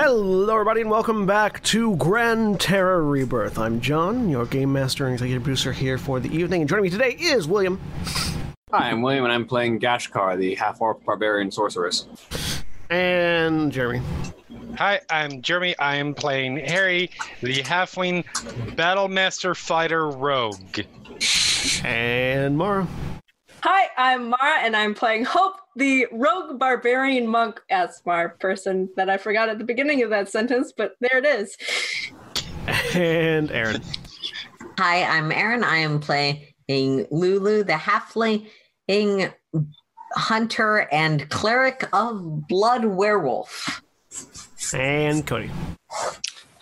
Hello, everybody, and welcome back to Gran Terra Rebirth. I'm John, your game master and executive producer here for the evening, and joining me today is William. Hi, I'm William, and I'm playing Gashkar, the half-orc barbarian sorceress. And Jeremy. Hi, I'm Jeremy. I am playing Harry, the halfling battlemaster fighter rogue. And Mara. Hi, I'm Mara, and I'm playing Hope, the rogue barbarian monk Aasimar person that I forgot at the beginning of that sentence, but there it is. And Erin. Hi, I'm Erin. I am playing Lulu, the halfling hunter and cleric of blood werewolf. And Koty.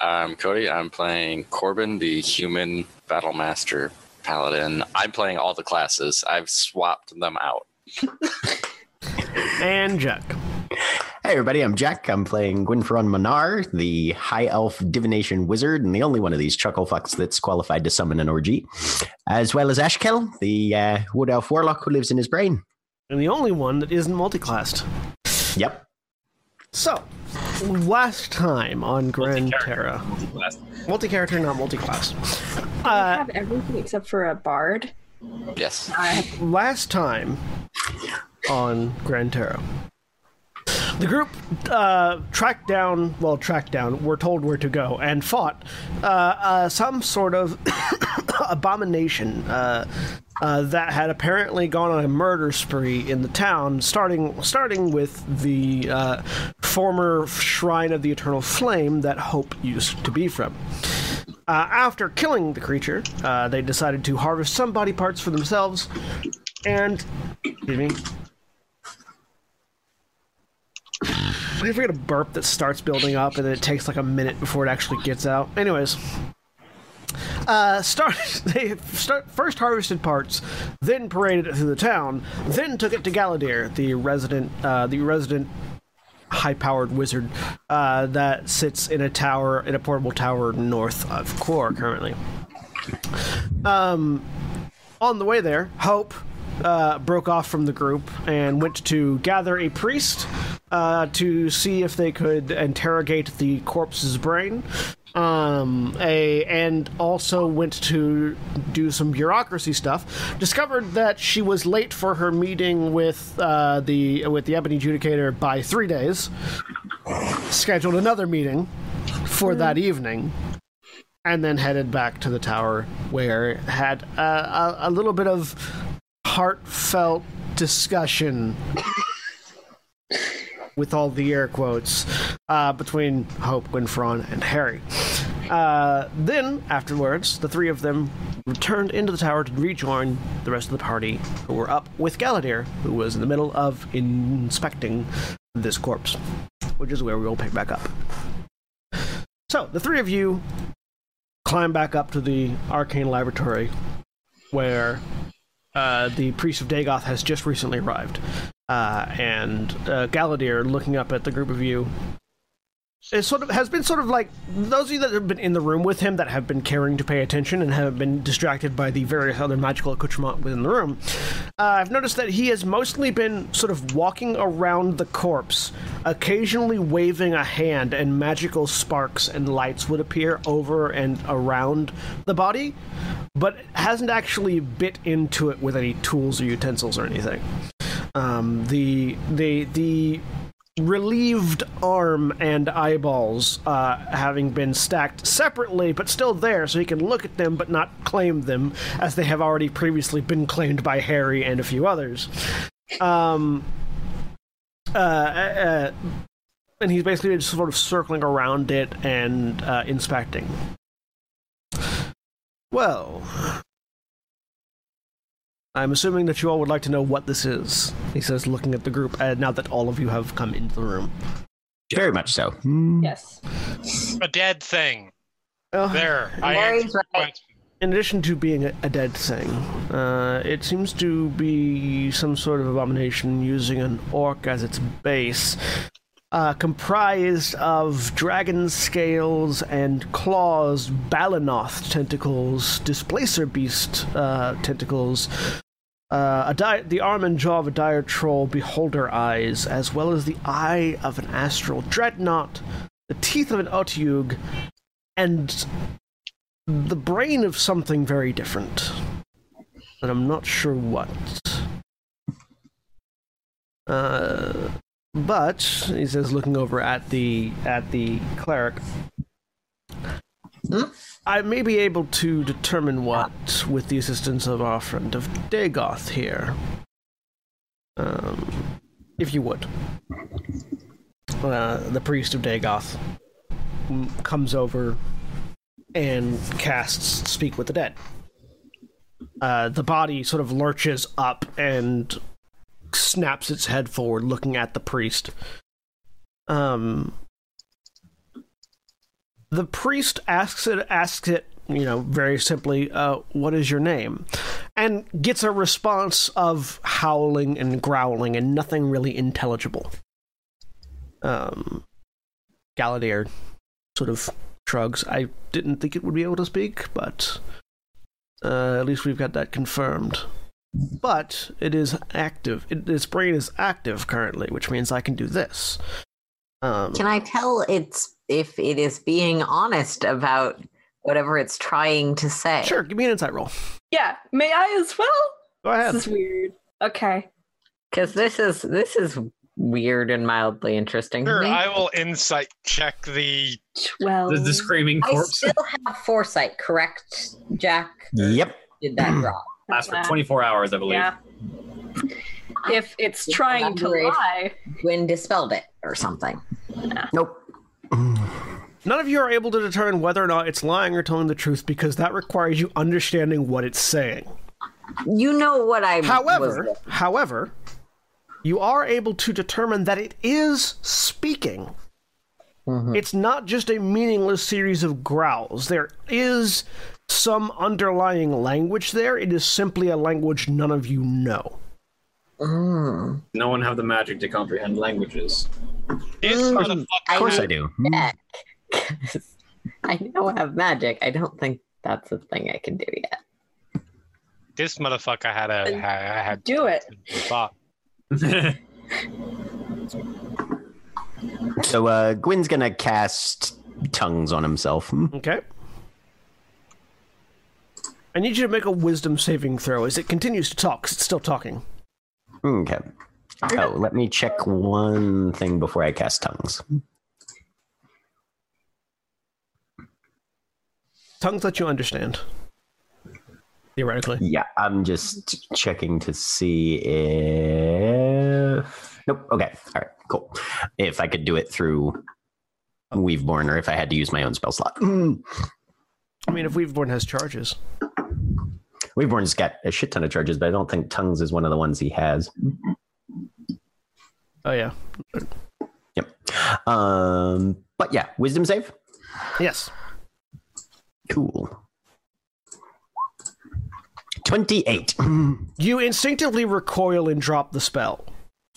I'm Koty. I'm playing Korbyn, the human battle master paladin. I'm playing all the classes. I've swapped them out. and Jack. Hey everybody, I'm Jack. I'm playing Gwynfaran Manar, the high elf divination wizard, and the only one of these chuckle fucks that's qualified to summon an orgy, as well as Ashkel, the uh, wood elf warlock who lives in his brain. And the only one that isn't multiclassed. Yep. So, last time on Gran Terra, multi-character, not multi-class. Uh, have everything except for a bard. Yes. last time on Gran Terra, the group uh, tracked down, well, tracked down, were told where to go, and fought uh, uh, some sort of abomination uh, uh, that had apparently gone on a murder spree in the town, starting starting with the uh, former shrine of the Eternal Flame that Hope used to be from. after killing the creature, they decided to harvest some body parts for themselves, and excuse me, I forget a burp that starts building up and then it takes like a minute before it actually gets out. Anyways, uh, start they start first harvested parts, then paraded it through the town, then took it to Galadir, the resident uh, the resident high-powered wizard uh, that sits in a tower in a portable tower north of Kor currently. Um, on the way there, Hope uh, broke off from the group and went to gather a priest uh, to see if they could interrogate the corpse's brain. Um, a and also went to do some bureaucracy stuff. Discovered that she was late for her meeting with uh, the with the Ebony Judicator by three days. Scheduled another meeting for that evening, and then headed back to the tower where had a, a little bit of heartfelt discussion with all the air quotes uh, between Hope, Gwynfaran, and Harry. Uh, then, afterwards, the three of them returned into the tower to rejoin the rest of the party, who were up with Galadir, who was in the middle of inspecting this corpse, which is where we will pick back up. So, the three of you climb back up to the arcane laboratory, where uh, the priest of Dagoth has just recently arrived. Uh, and uh, Galadir, looking up at the group of you, is sort of has been sort of like those of you that have been in the room with him that have been caring to pay attention and have been distracted by the various other magical accoutrements within the room. Uh, I've noticed that he has mostly been sort of walking around the corpse, occasionally waving a hand, and magical sparks and lights would appear over and around the body, but hasn't actually bit into it with any tools or utensils or anything. Um, the the the relieved arm and eyeballs uh, having been stacked separately but still there so he can look at them but not claim them as they have already previously been claimed by harry and a few others. Um, uh, uh, and he's basically just sort of circling around it and uh, inspecting. Well I'm assuming that you all would like to know what this is, he says, looking at the group, uh, now that all of you have come into the room. Very much so. Hmm. Yes. A dead thing. Uh, There. I Mary's answered the right. In addition to being a, a dead thing, uh, it seems to be some sort of abomination using an orc as its base, uh, comprised of dragon scales and claws, Balhannoth tentacles, Displacer Beast uh, tentacles, uh, the arm and jaw of a dire troll, Beholder eyes, as well as the eye of an astral dreadnought, the teeth of an Otyugh, and the brain of something very different. But I'm not sure what. Uh, but he says, looking over at the at the cleric, Hmm? I may be able to determine what, with the assistance of our friend of Dagoth here. Um, if you would. Uh, the priest of Dagoth comes over and casts Speak with the Dead. Uh, the body sort of lurches up and snaps its head forward, looking at the priest. Um, the priest asks it, asks it, you know, very simply, uh, "What is your name?" and gets a response of howling and growling and nothing really intelligible. Um, sort of shrugs. I didn't think it would be able to speak, but uh, at least we've got that confirmed. But it is active. It, its brain is active currently, which means I can do this. Um, Can I tell it's if it is being honest about whatever it's trying to say? Sure, give me an insight roll. Yeah. May I as well? Go ahead. This is weird. Okay. Because this is this is weird and mildly interesting Sure. I will insight check the. Twelve. The, the screaming I corpse still have foresight, correct, Jack? Yep. Did that hmm. wrong? lasts for 24 hours, I believe. Yeah. If it's trying to Elaborate. lie, Gwyn dispelled it or something. Nope. None of you are able to determine whether or not it's lying or telling the truth because that requires you understanding what it's saying. You know what I However, however, you are able to determine that it is speaking. Mm-hmm. It's not just a meaningless series of growls. There is some underlying language there. It is simply a language none of you know. Mm. No one have the magic to comprehend languages. This Mm, motherfucker. Of course know I do. Hmm. Jack. 'Cause I know I have magic. I don't think that's a thing I can do yet. This motherfucker had a Then had, had do it. So uh, Gwyn's gonna cast tongues on himself. Hmm. Okay. I need you to make a wisdom saving throw as it continues to talk 'cause it's still talking. Okay. Oh, let me check one thing before I cast tongues. Tongues let you understand. Theoretically. Yeah, I'm just checking to see if. Nope. Okay. All right. Cool. If I could do it through Weaveborn, or if I had to use my own spell slot. I mean, if Weaveborn has charges. Weaveborn's got a shit ton of charges, but I don't think tongues is one of the ones he has. Oh, yeah. Yep. Um. But yeah, wisdom save. Yes. Cool. Twenty-eight. You instinctively recoil and drop the spell.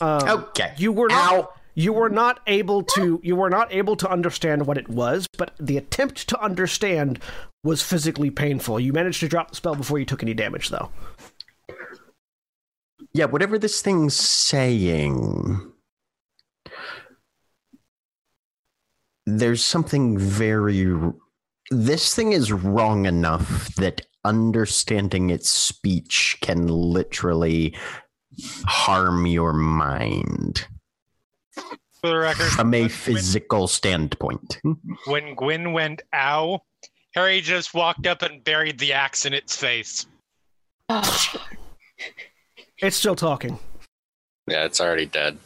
Um, okay. You were not. Ow. You were not able to you were not able to understand what it was, but the attempt to understand was physically painful. You managed to drop the spell before you took any damage though. Yeah, whatever this thing's saying, there's something very. This thing is wrong enough that understanding its speech can literally harm your mind For the record, from a when- physical standpoint. when Gwyn went ow, Harry just walked up and buried the axe in its face. It's still talking. Yeah, it's already dead.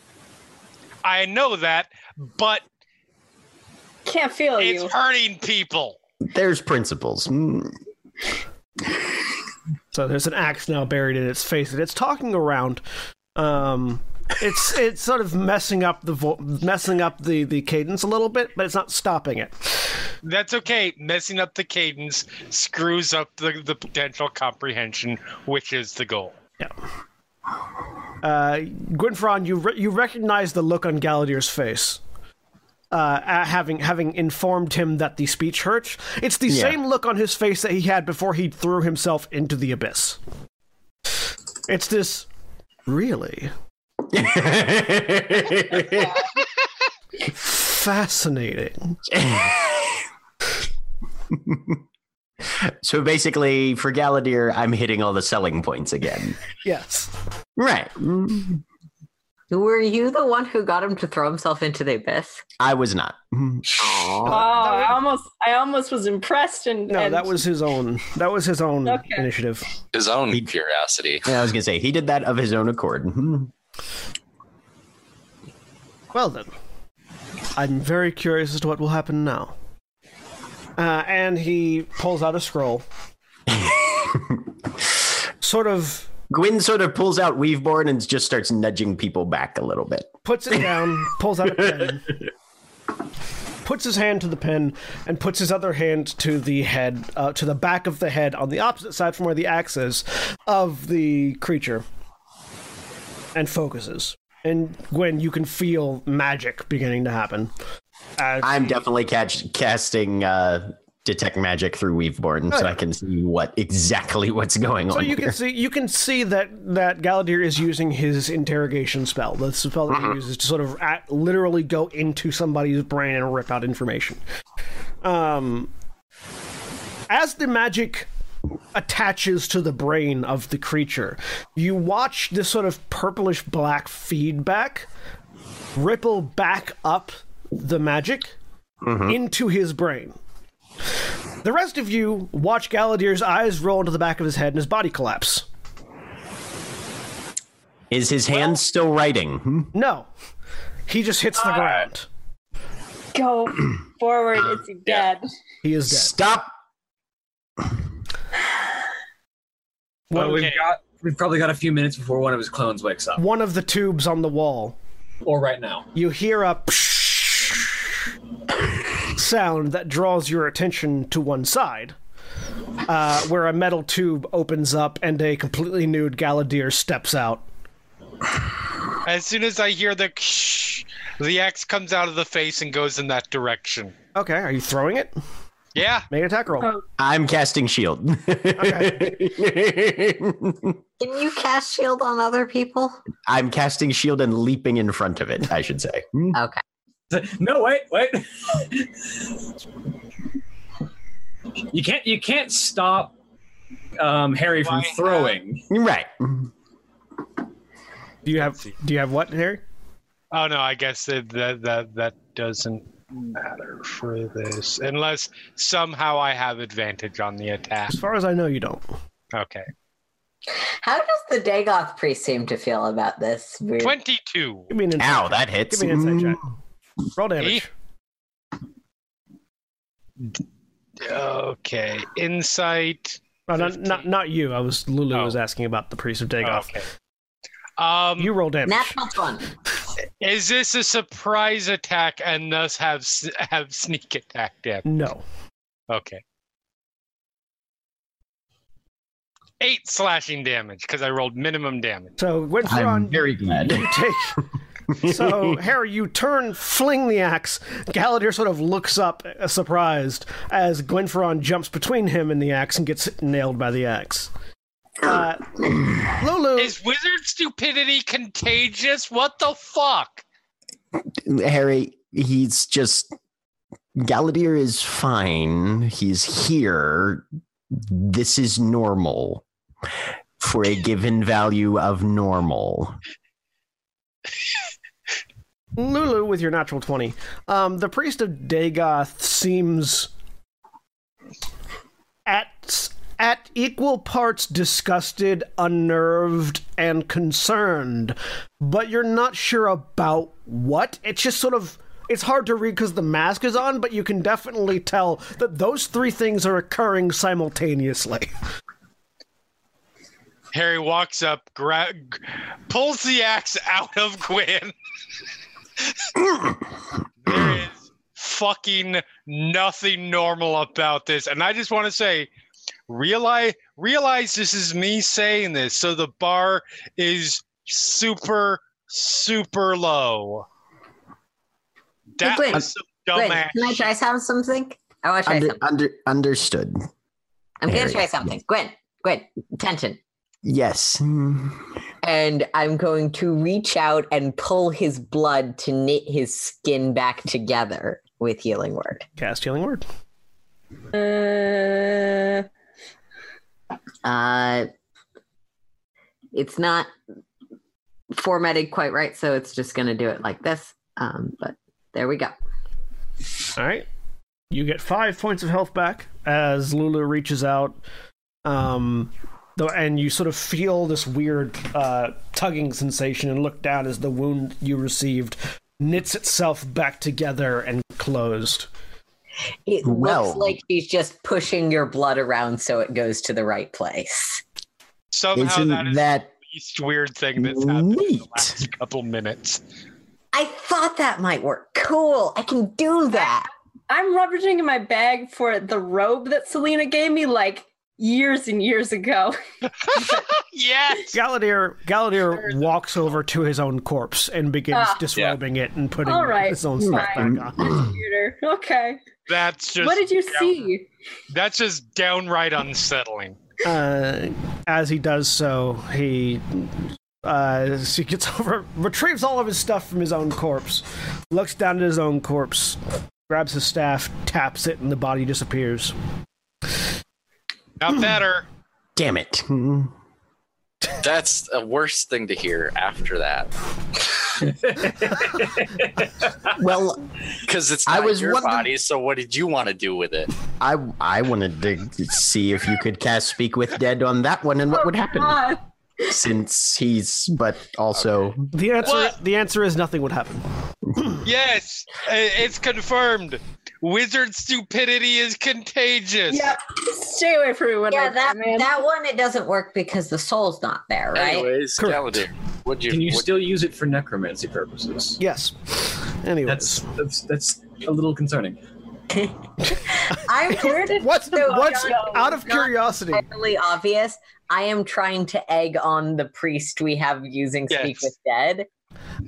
I know that, but Can't feel it's you. hurting people. There's principles. Mm. So there's an axe now buried in its face, and it's talking around. Um, it's it's sort of messing up the vo- messing up the the cadence a little bit, but it's not stopping it. That's okay. Messing up the cadence screws up the, the potential comprehension, which is the goal. Uh, Gwynfaran, you re- you recognize the look on Galadir's face. Uh, having having informed him that the speech hurt, it's the Yeah. same look on his face that he had before he threw himself into the abyss. It's this really fascinating. so basically, for Galadir, I'm hitting all the selling points again. Yes. Right. Were you the one who got him to throw himself into the abyss? I was not. Aw. Oh, I almost, I almost was impressed, and No, and that was his own. That was his own Okay. initiative. His own He- curiosity. Yeah, I was gonna say he did that of his own accord. Well then, I'm very curious as to what will happen now. Uh, and he pulls out a scroll. sort of Gwyn sort of pulls out Weaveborn and just starts nudging people back a little bit. puts it down, pulls out a pen, puts his hand to the pen, and puts his other hand to the head, uh, to the back of the head on the opposite side from where the axe is of the creature, and focuses. And Gwen, you can feel magic beginning to happen. Uh, I'm definitely catch, casting uh, detect magic through Weaveborn, so I can see what exactly what's going So on you here. can see you can see that that Galadir is using his interrogation spell. The spell that he uses to sort of at, literally go into somebody's brain and rip out information. Um, as the magic attaches to the brain of the creature, you watch this sort of purplish black feedback ripple back up the magic into his brain. The rest of you watch Galadir's eyes roll into the back of his head and his body collapse. Is his hand still writing? Hmm? No, he just hits the ground. go forward. It's dead. He is dead. Stop. Well, Okay. we've got we've probably got a few minutes before one of his clones wakes up, One of the tubes on the wall. or right now. You hear a sound that draws your attention to one side, uh, where a metal tube opens up and a completely nude Galadir steps out. As soon as I hear the the X comes out of the face and goes in that direction. Okay, are you throwing it? Yeah. Make an attack roll. Oh. I'm casting shield. Okay. Can you cast shield on other people? I'm casting shield and leaping in front of it. I should say. Okay. No, wait, wait. you can't you can't stop um, Harry from Why, throwing. Right. Do you have Do you have what, Harry? Oh no, I guess that that that, that doesn't matter for this unless somehow I have advantage on the attack. As far as I know, you don't. Okay. How does the Dagoth priest seem to feel about this? Weird. 22. Give me an insight. Ow, check. that hits. Give me an insight Mm. check. Roll damage. Okay. Insight. Oh, not, not not you. I was Lulu Oh. was asking about the priest of Dagoth. Okay. Um, You roll damage. Natural one. is this a surprise attack and thus have have sneak attack damage? No. Okay. Eight slashing damage because I rolled minimum damage. So when I'm Thrawn, very glad. you take So, Harry, you turn, fling the axe. Galadir sort of looks up, uh, surprised, as Gwynfaran jumps between him and the axe and gets nailed by the axe. Uh, Lulu, Is wizard stupidity contagious? What the fuck? Harry, he's just Galadir is fine. He's here. This is normal for a given value of normal. Lulu, with your natural 20. Um, the priest of Dagoth seems at at equal parts disgusted, unnerved, and concerned, but you're not sure about what. It's just sort of it's hard to read because the mask is on, but you can definitely tell that those three things are occurring simultaneously. Harry walks up, gra- pulls the axe out of Gwen. there is fucking nothing normal about this, and I just want to say, realize realize this is me saying this, so the bar is super super low. That Gwen, was some Gwen, dumbass. can I try some, something? I want to try Under, something. under, understood. I'm gonna try something. Gwen, Gwen, attention. Yes. And I'm going to reach out and pull his blood to knit his skin back together with healing word. Cast healing word. Uh, Uh, it's not formatted quite right, so it's just going to do it like this. Um, but there we go. All right. You get five points of health back as Lulu reaches out. Um, and you sort of feel this weird uh, tugging sensation and look down as the wound you received knits itself back together and closed. It Well- looks like he's just pushing your blood around so it goes to the right place. Somehow Isn't that is that the least weird thing that's happened in the last couple minutes. I thought that might work. Cool. I can do that. I'm rummaging in my bag for the robe that Selena gave me like years and years ago. yes. Galadir Galadir walks over to his own corpse and begins Ah. disrobing it and putting All right, his own stuff fine. back on. That's weirder. Okay. That's just what did you down- see? That's just downright unsettling. Uh, as he does so, he uh, so he gets over, retrieves all of his stuff from his own corpse, looks down at his own corpse, grabs his staff, taps it, and the body disappears. Not better. Damn it. That's the worst thing to hear after that. Well, Because it's I not was your wondering- body, so what did you want to do with it? I I wanted to see if you could cast Speak with Dead on that one and what would happen. Oh, God. Since he's, but also, The answer, What? the answer is nothing would happen. Yes, it's confirmed. Wizard stupidity is contagious. Yep. Stay away from me when Yeah, I that man. that one it doesn't work because the soul's not there, right? Anyways, Correct. Galadir, what'd you, Can you what- still use it for necromancy purposes? Yes. Anyways, That's that's that's a little concerning. I'm Where did what's So, what's John, out of curiosity? entirely obvious. I am trying to egg on the priest we have using Speak with Dead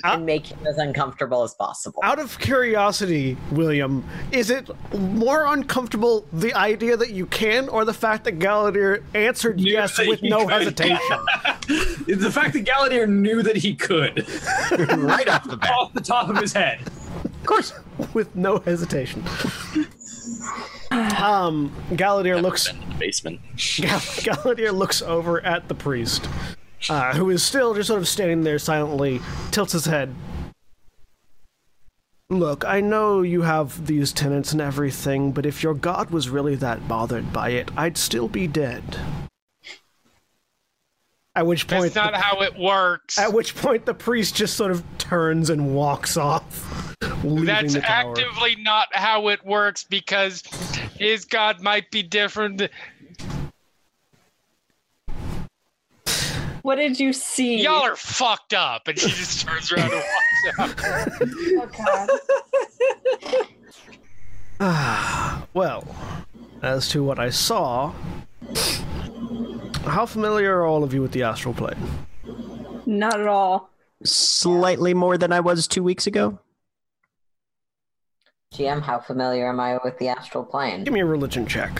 And make him as uncomfortable as possible. Out of curiosity, William, is it more uncomfortable the idea that you can, or the fact that Galadir answered Knew yes with no could. hesitation? the fact that Galadir knew that he could right off the bat. off the top of his head. Of course, with no hesitation. Um, Galadir looks in the basement. Gal- Galadir looks over at the priest, uh, who is still just sort of standing there silently, tilts his head. Look, I know you have these tenants and everything, but if your god was really that bothered by it, I'd still be dead. At which point, That's not the, how it works. at which point the priest just sort of turns and walks off, That's actively not how it works because his god might be different. What did you see? Y'all are fucked up, and she just turns around and walks out. Oh, God. Well, as to what I saw, how familiar are all of you with the astral plane? Not at all. slightly more than I was two weeks ago. GM, how familiar am I with the astral plane? Give me a religion check.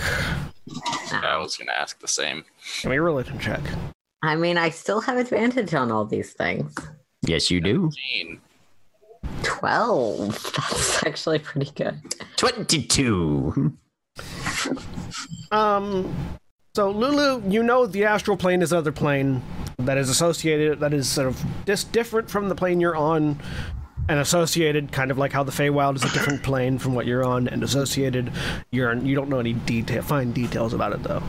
I was going to ask the same. Give me a religion check. I mean, I still have advantage on all these things. Yes, you do. Gene. 12. That's actually pretty good. 22. Um, so Lulu, you know the astral plane is another plane that is associated, that is sort of dis- different from the plane you're on, and associated, kind of like how the Feywild is a different plane from what you're on, and associated. You're you don't know any detail, fine details about it though.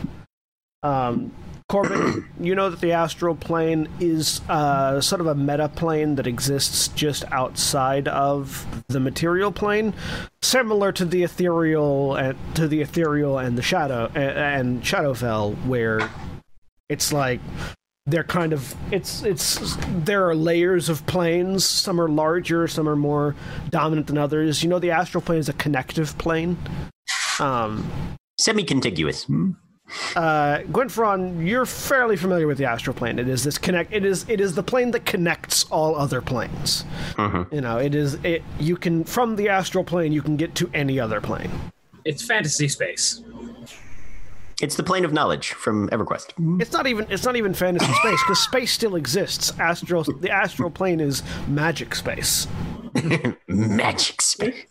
Um, Korbyn, you know that the astral plane is uh, sort of a meta plane that exists just outside of the material plane, similar to the ethereal and to the ethereal and the shadow and, and Shadowfell, where it's like they're kind of it's it's there are layers of planes. Some are larger, some are more dominant than others. You know, the astral plane is a connective plane. Um, Semi contiguous. Uh, Gwynfaran, you're fairly familiar with the astral plane. It is this connect. It is it is the plane that connects all other planes. You know, it is it. You can from the astral plane, you can get to any other plane. It's fantasy space. It's the plane of knowledge from EverQuest. It's not even it's not even fantasy space because space still exists. Astral the astral plane is magic space. Magic space.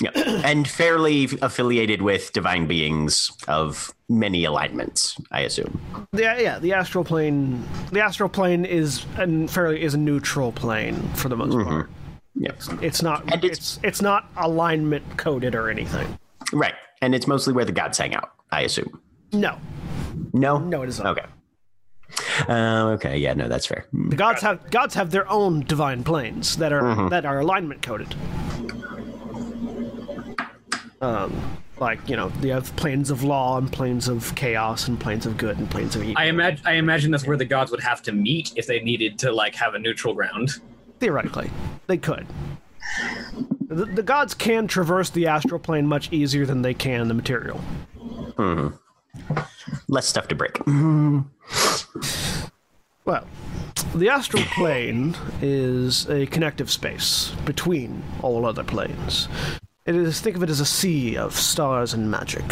Yeah. And fairly affiliated with divine beings of many alignments, I assume. Yeah, yeah, the astral plane. The astral plane is and fairly is a neutral plane for the most part. Mm-hmm. Yep. It's not. And it's- it's it's not alignment coded or anything. Right. And it's mostly where the gods hang out, I assume. No, No? no, it is not. Okay. Uh, okay, yeah, no, that's fair. Mm. The gods have gods have their own divine planes that are mm-hmm. that are alignment coded. Um, like you know, you have planes of law and planes of chaos and planes of good and planes of evil. I imagine I imagine that's where the gods would have to meet if they needed to like have a neutral ground. Theoretically, they could. The, the gods can traverse the astral plane much easier than they can the material. Hmm. Less stuff to break. Well, the astral plane is a connective space between all other planes. It is think of it as a sea of stars and magic.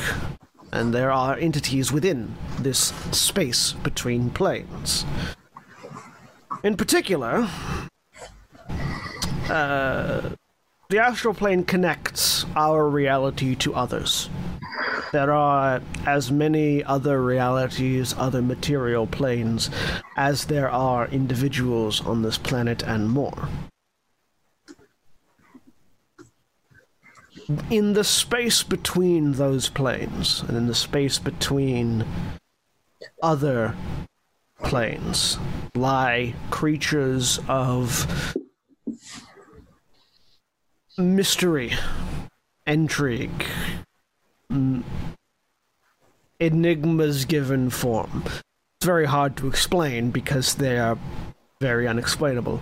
And there are entities within this space between planes. In particular, uh, the astral plane connects our reality to others. There are as many other realities, other material planes, as there are individuals on this planet and more. In the space between those planes, and in the space between other planes, lie creatures of mystery, intrigue, enigmas given form. It's very hard to explain because they are very unexplainable.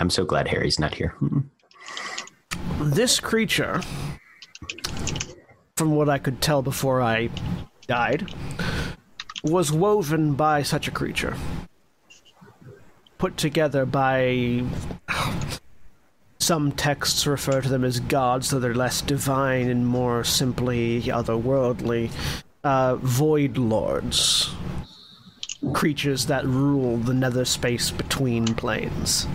I'm so glad Harry's not here. This creature, from what I could tell before I died, was woven by such a creature. Put together by. Some texts refer to them as gods, though they're less divine and more simply otherworldly. Uh, void lords. Creatures that rule the nether space between planes.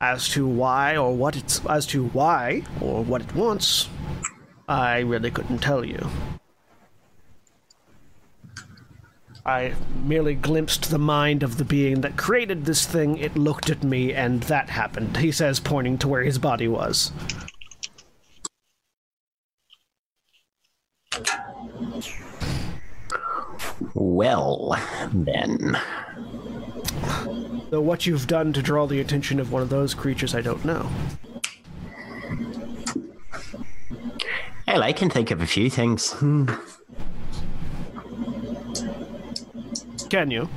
As to why or what it's as to why or what it wants, I really couldn't tell you. I merely glimpsed the mind of the being that created this thing. It looked at me, and that happened. He says, pointing to where his body was. Well, then. Though what you've done to draw the attention of one of those creatures, I don't know. Hell, I can think of a few things. Hmm. Can you?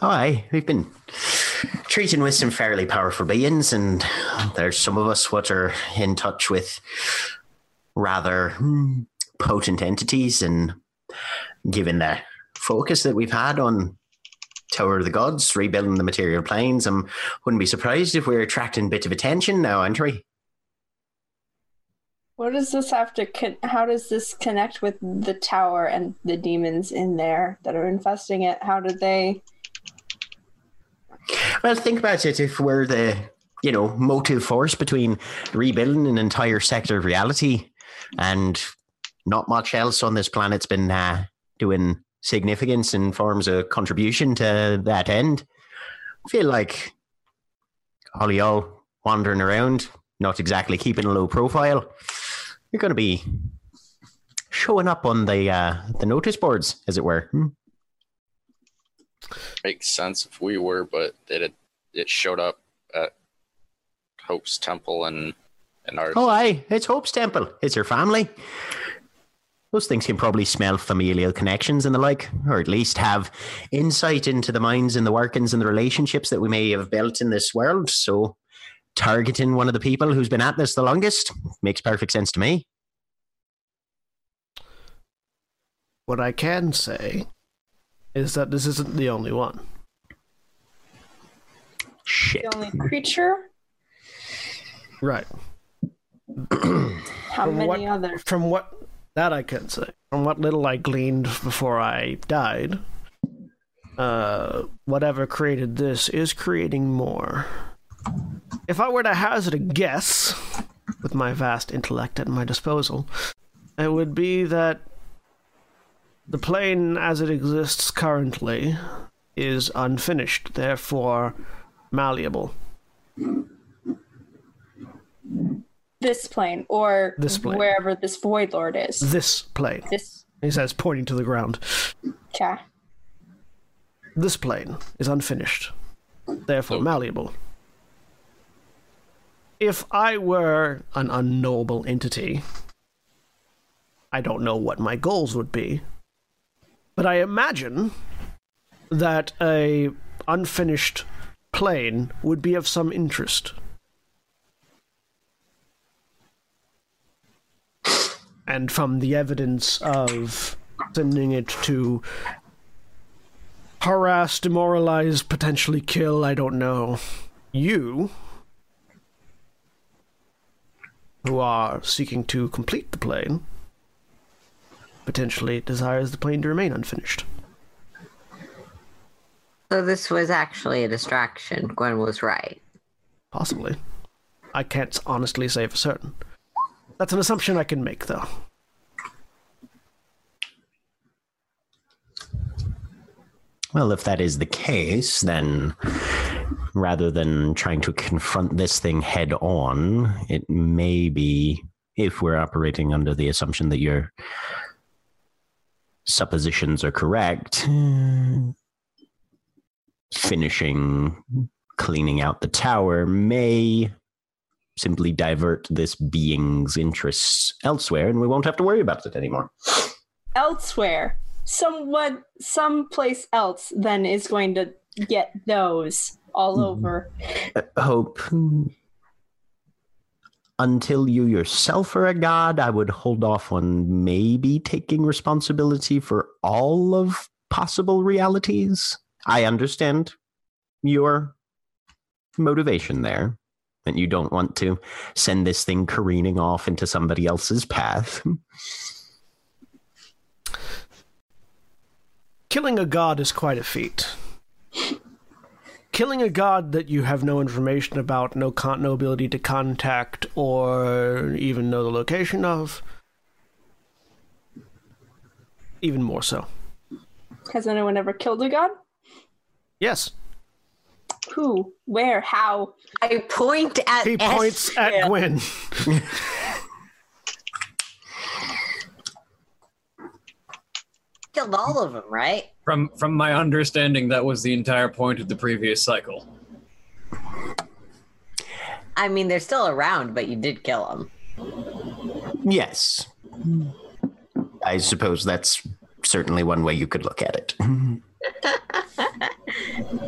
Aye, we've been treating with some fairly powerful beings, and there's some of us what are in touch with rather hmm, potent entities, and given the focus that we've had on Tower of the Gods, rebuilding the material planes, I wouldn't be surprised if we're attracting a bit of attention now, aren't we? What does this have to? Con- how does this connect with the tower and the demons in there that are infesting it? How did they? Well, think about it. If we're the you know motive force between rebuilding an entire sector of reality, and not much else on this planet's been uh, doing significance and forms a contribution to that end. I feel like all y'all wandering around, not exactly keeping a low profile, you're going to be showing up on the uh, the notice boards, as it were. Hmm? Makes sense if we were, but it it showed up at Hope's Temple and and ours. Oh, aye, it's Hope's Temple. It's her family. Those things can probably smell familial connections and the like, or at least have insight into the minds and the workings and the relationships that we may have built in this world. So, targeting one of the people who's been at this the longest makes perfect sense to me. What I can say is that this isn't the only one. Shit. The only creature? Right. How From many what- other? From what that I can say. From what little I gleaned before I died, uh, whatever created this is creating more. If I were to hazard a guess, with my vast intellect at my disposal, it would be that the plane as it exists currently is unfinished, therefore malleable. This plane or This plane. wherever this void lord is. This plane, This he says, pointing to the ground. okay. This plane is unfinished, therefore Okay. malleable. If I were an unknowable entity, I don't know what my goals would be, but I imagine that a unfinished plane would be of some interest. And from the evidence of sending it to harass, demoralize, potentially kill, I don't know. You, who are seeking to complete the plane, potentially desires the plane to remain unfinished. So this was actually a distraction. Gwen was right. Possibly. I can't honestly say for certain. That's an assumption I can make, though. Well, if that is the case, then rather than trying to confront this thing head on, it may be, if we're operating under the assumption that your suppositions are correct, finishing cleaning out the tower may simply divert this being's interests elsewhere and we won't have to worry about it anymore. Elsewhere. Someone someplace else then is going to get those all Mhm. over. hope until you yourself are a god i would hold off on maybe taking responsibility for all of possible realities i understand your motivation there and you don't want to send this thing careening off into somebody else's path Killing a god is quite a feat. Killing a god that you have no information about, no con- no ability to contact, or even know the location of, even more so. Has anyone ever killed a god? Yes, Who? Where? How? I point at he S- points at yeah. Gwen. killed all of them, right? From from my understanding, that was the entire point of the previous cycle. I mean, they're still around, but you did kill them. yes i suppose that's certainly one way you could look at it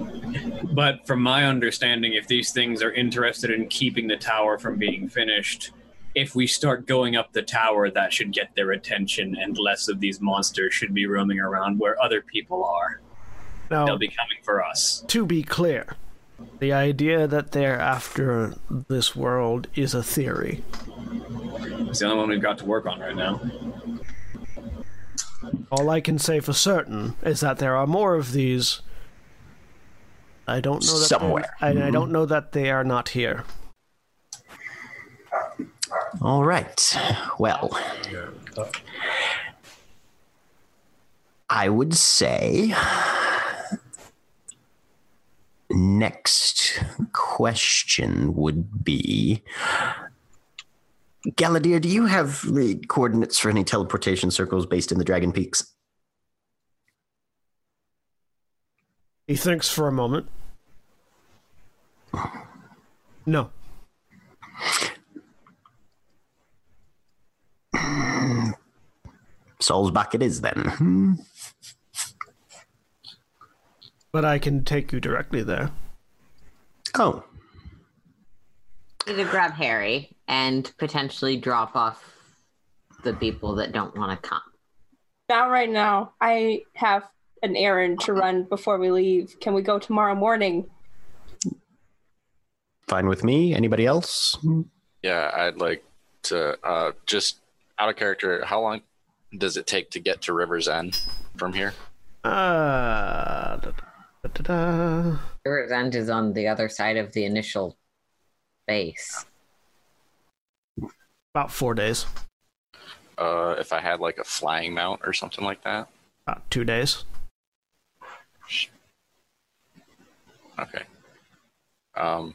But from my understanding, if these things are interested in keeping the tower from being finished, if we start going up the tower, that should get their attention, and less of these monsters should be roaming around where other people are. Now, They'll be coming for us. to be clear, the idea that they're after this world is a theory. It's the only one we've got to work on right now. All I can say for certain is that there are more of these. I don't know that Somewhere. I, I don't mm-hmm. know that they are not here. All right. Well, I would say next question would be Galadir, do you have the coordinates for any teleportation circles based in the Dragon Peaks? He thinks for a moment. No. Soul's back it is then. But I can take you directly there. Oh, Either grab Harry and potentially drop off the people that don't want to come. Not right now. I have an errand to run before we leave. Can we go tomorrow morning? fine with me. Anybody else? Yeah, I'd like to uh, just out of character. How long does it take to get to River's End from here? Uh, da, da, da, da, da. River's End is on the other side of the initial base. About four days. Uh, if I had like a flying mount or something like that. About two days. Okay. Um.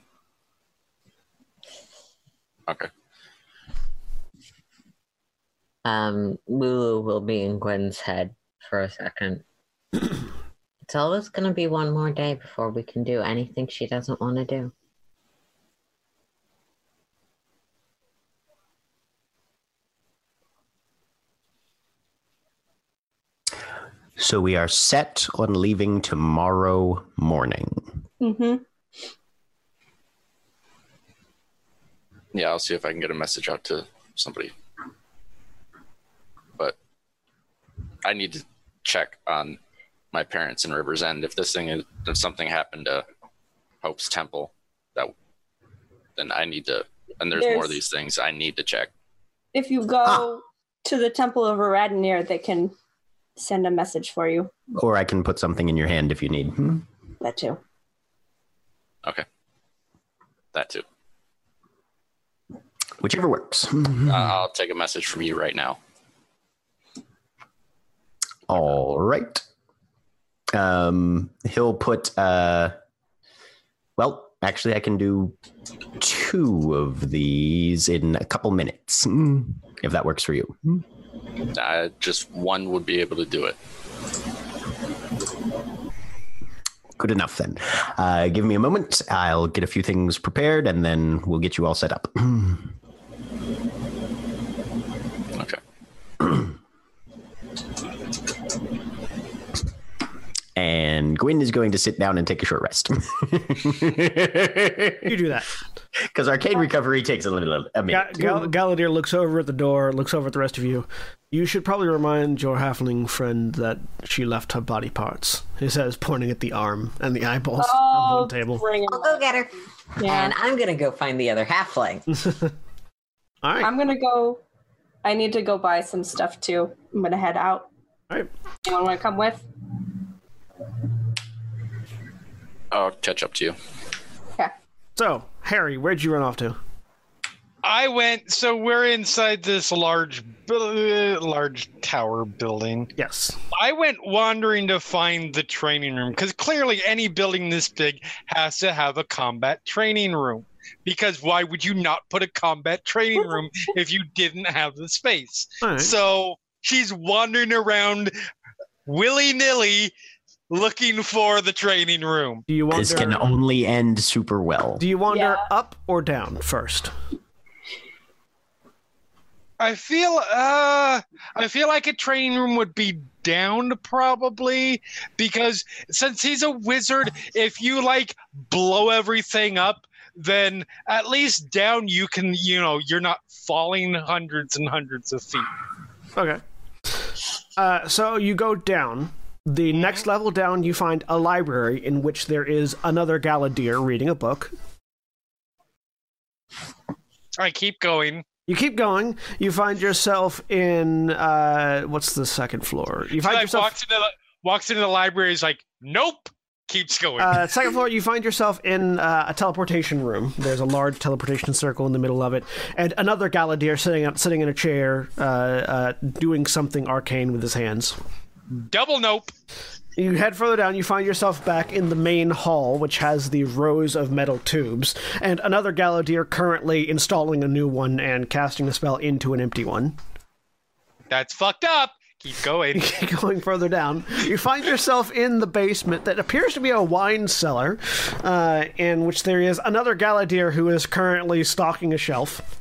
Okay. Um, Lulu will be in Gwen's head for a second. it's always going to be one more day before we can do anything she doesn't want to do. So we are set on leaving tomorrow morning. Mm-hmm. Yeah, I'll see if I can get a message out to somebody. But I need to check on my parents in River's End. If this thing is, if something happened to Hope's Temple, that then I need to. And there's, more of these things. I need to check. If you go to the Temple of Aradnir, they can send a message for you. Or I can put something in your hand if you need. Hmm? That too. Okay. That too. Whichever works. Uh, I'll take a message from you right now. All right. Um, he'll put. Uh, well, actually, I can do two of these in a couple minutes, Hmm. if that works for you. Uh, just one would be able to do it. Good enough then. Uh, give me a moment. I'll get a few things prepared, and then we'll get you all set up. Okay. and Gwyn is going to sit down and take a short rest. You do that. Because arcane recovery takes a little a Ga- minute. Gal- Galadir looks over at the door, looks over at the rest of you. You should probably remind your halfling friend that she left her body parts. He says, pointing at the arm and the eyeballs on Oh, the table. bring it I'll go get her. Yeah. And I'm going to go find the other halfling. All right. I'm gonna go. I need to go buy some stuff too. I'm gonna head out. All right. Anyone want to come with? I'll catch up to you. Okay. So, Harry, where'd you run off to? I went. So we're inside this large, large tower building. Yes. I went wandering to find the training room because clearly any building this big has to have a combat training room. Because why would you not put a combat training room if you didn't have the space? All right. So she's wandering around willy nilly looking for the training room. do you wander? This can only end super well. do you wander Yeah. up or down first? I feel uh I feel like a training room would be down probably because since he's a wizard, if you like blow everything up, then at least down you can, you know, you're not falling hundreds and hundreds of feet. Okay. Uh, so you go down. The next level down, you find a library in which there is another Galadir reading a book. I keep going. You keep going. You find yourself in uh, what's the second floor? You find Like yourself walks into the walks into the library. Is like, nope. Keeps going. uh, second floor. You find yourself in uh, a teleportation room. There's a large teleportation circle in the middle of it, and another Galadir sitting up, sitting in a chair, uh, uh, doing something arcane with his hands. Double nope. You head further down, you find yourself back in the main hall, which has the rows of metal tubes, and another Galadir currently installing a new one and casting a spell into an empty one. That's fucked up. Keep going. Keep going further down, you find yourself in the basement that appears to be a wine cellar, uh, in which there is another Galadir who is currently stocking a shelf.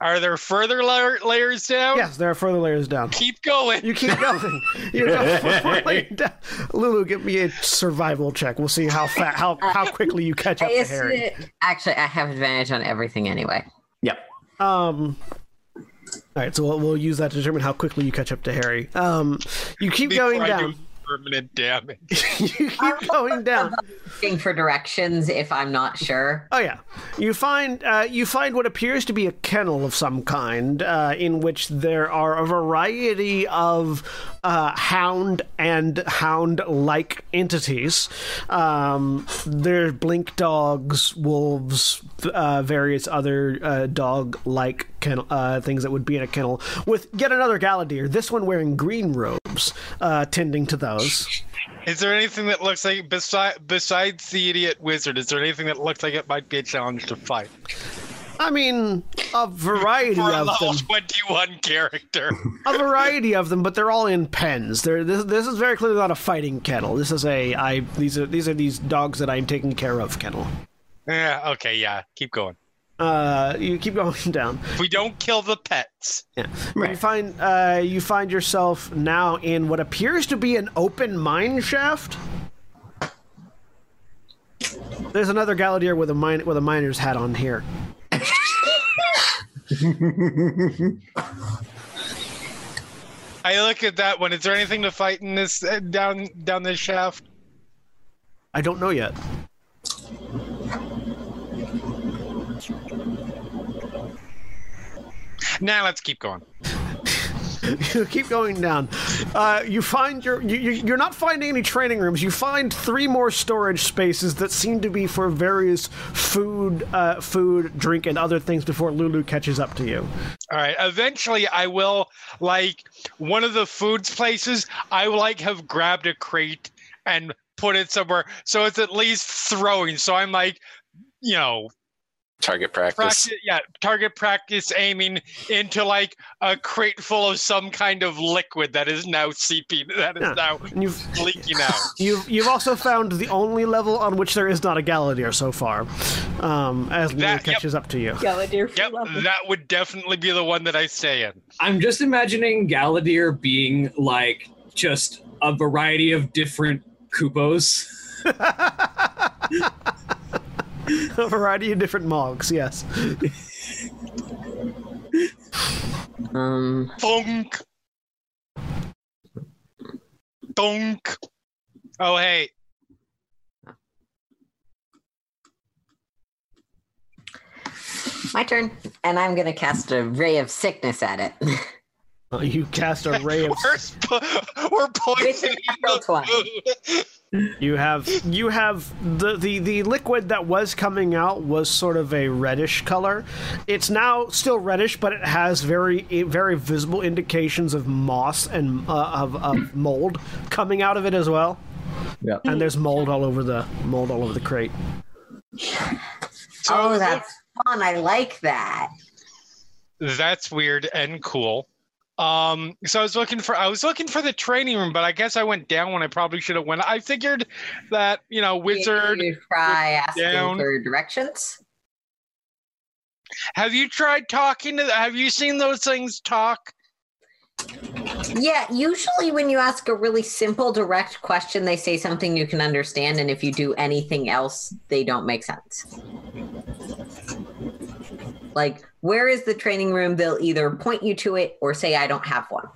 Are there further la- layers down? Yes, there are further layers down. Keep going. You keep going. You go further down. Lulu, give me a survival check. We'll see how fa- how how quickly you catch up to Harry. Actually, I have advantage on everything anyway. Yep. Um. All right, so we'll, we'll use that to determine how quickly you catch up to Harry. Um, you keep Before going I down. do permanent damage. you keep going down. Looking for directions if I'm not sure. Oh yeah, you find uh, you find what appears to be a kennel of some kind, uh, in which there are a variety of uh, hound and hound-like entities. Um, there's blink dogs, wolves, uh, various other uh, dog-like kennel, uh, things that would be in a kennel, with yet another Galadir. This one wearing green robes, uh, tending to those. Is there anything that looks like besides besides the idiot wizard? Is there anything that looks like it might be a challenge to fight I mean, a variety for a of level them. twenty-one character? a variety of them, but they're all in pens. They're, this, this is very clearly not a fighting kennel. This is a I these are these are these dogs that I'm taking care of kennel. yeah. Okay. Yeah. Keep going. Uh, you keep going down. We don't kill the pets, Yeah, you find uh, you find yourself now in what appears to be an open mine shaft. There's another Galadir with a mine with a miner's hat on here. I look at that one. Is there anything to fight in this uh, down down this shaft? I don't know yet. Now let's keep going. you keep going down. Uh, you find your you, you- you're not finding any training rooms. You find three more storage spaces that seem to be for various food, uh, food, drink, and other things before Lulu catches up to you. All right. Eventually, I will like one of the foods places. I will like have grabbed a crate and put it somewhere so it's at least throwing. So I'm like, you know, Target practice. practice, yeah, target practice aiming into like a crate full of some kind of liquid that is now seeping, that is Yeah. now And you've leaking out. you've you've also found the only level on which there is not a Galadir so far. Um, as Lulu That- yep. catches up to you. Galadir Yep, level. that would definitely be the one that I stay in. I'm just imagining Galadir being like just a variety of different Kupos. a variety of different mogs. Yes. Um, Thunk. Thunk. Oh, hey. my turn, and I'm gonna cast a ray of sickness at it. Uh, you cast a ray of We're, sp- we're poisoning natural the food. You have you have the, the the liquid that was coming out was sort of a reddish color. It's now still reddish, but it has very very visible indications of moss and uh, of, of mold coming out of it as well. Yeah. And there's mold all over the mold all over the crate. So oh, that's fun. I like that. that's weird and cool. Um, so I was looking for I was looking for the training room, but I guess I went down when I probably should have went. I figured that you know wizard. You try asking down. for directions. Have you tried talking to? Have you seen those things talk? Yeah, usually when you ask a really simple, direct question, they say something you can understand, and if you do anything else, they don't make sense. Like, where is the training room? They'll either point you to it or say, I don't have one.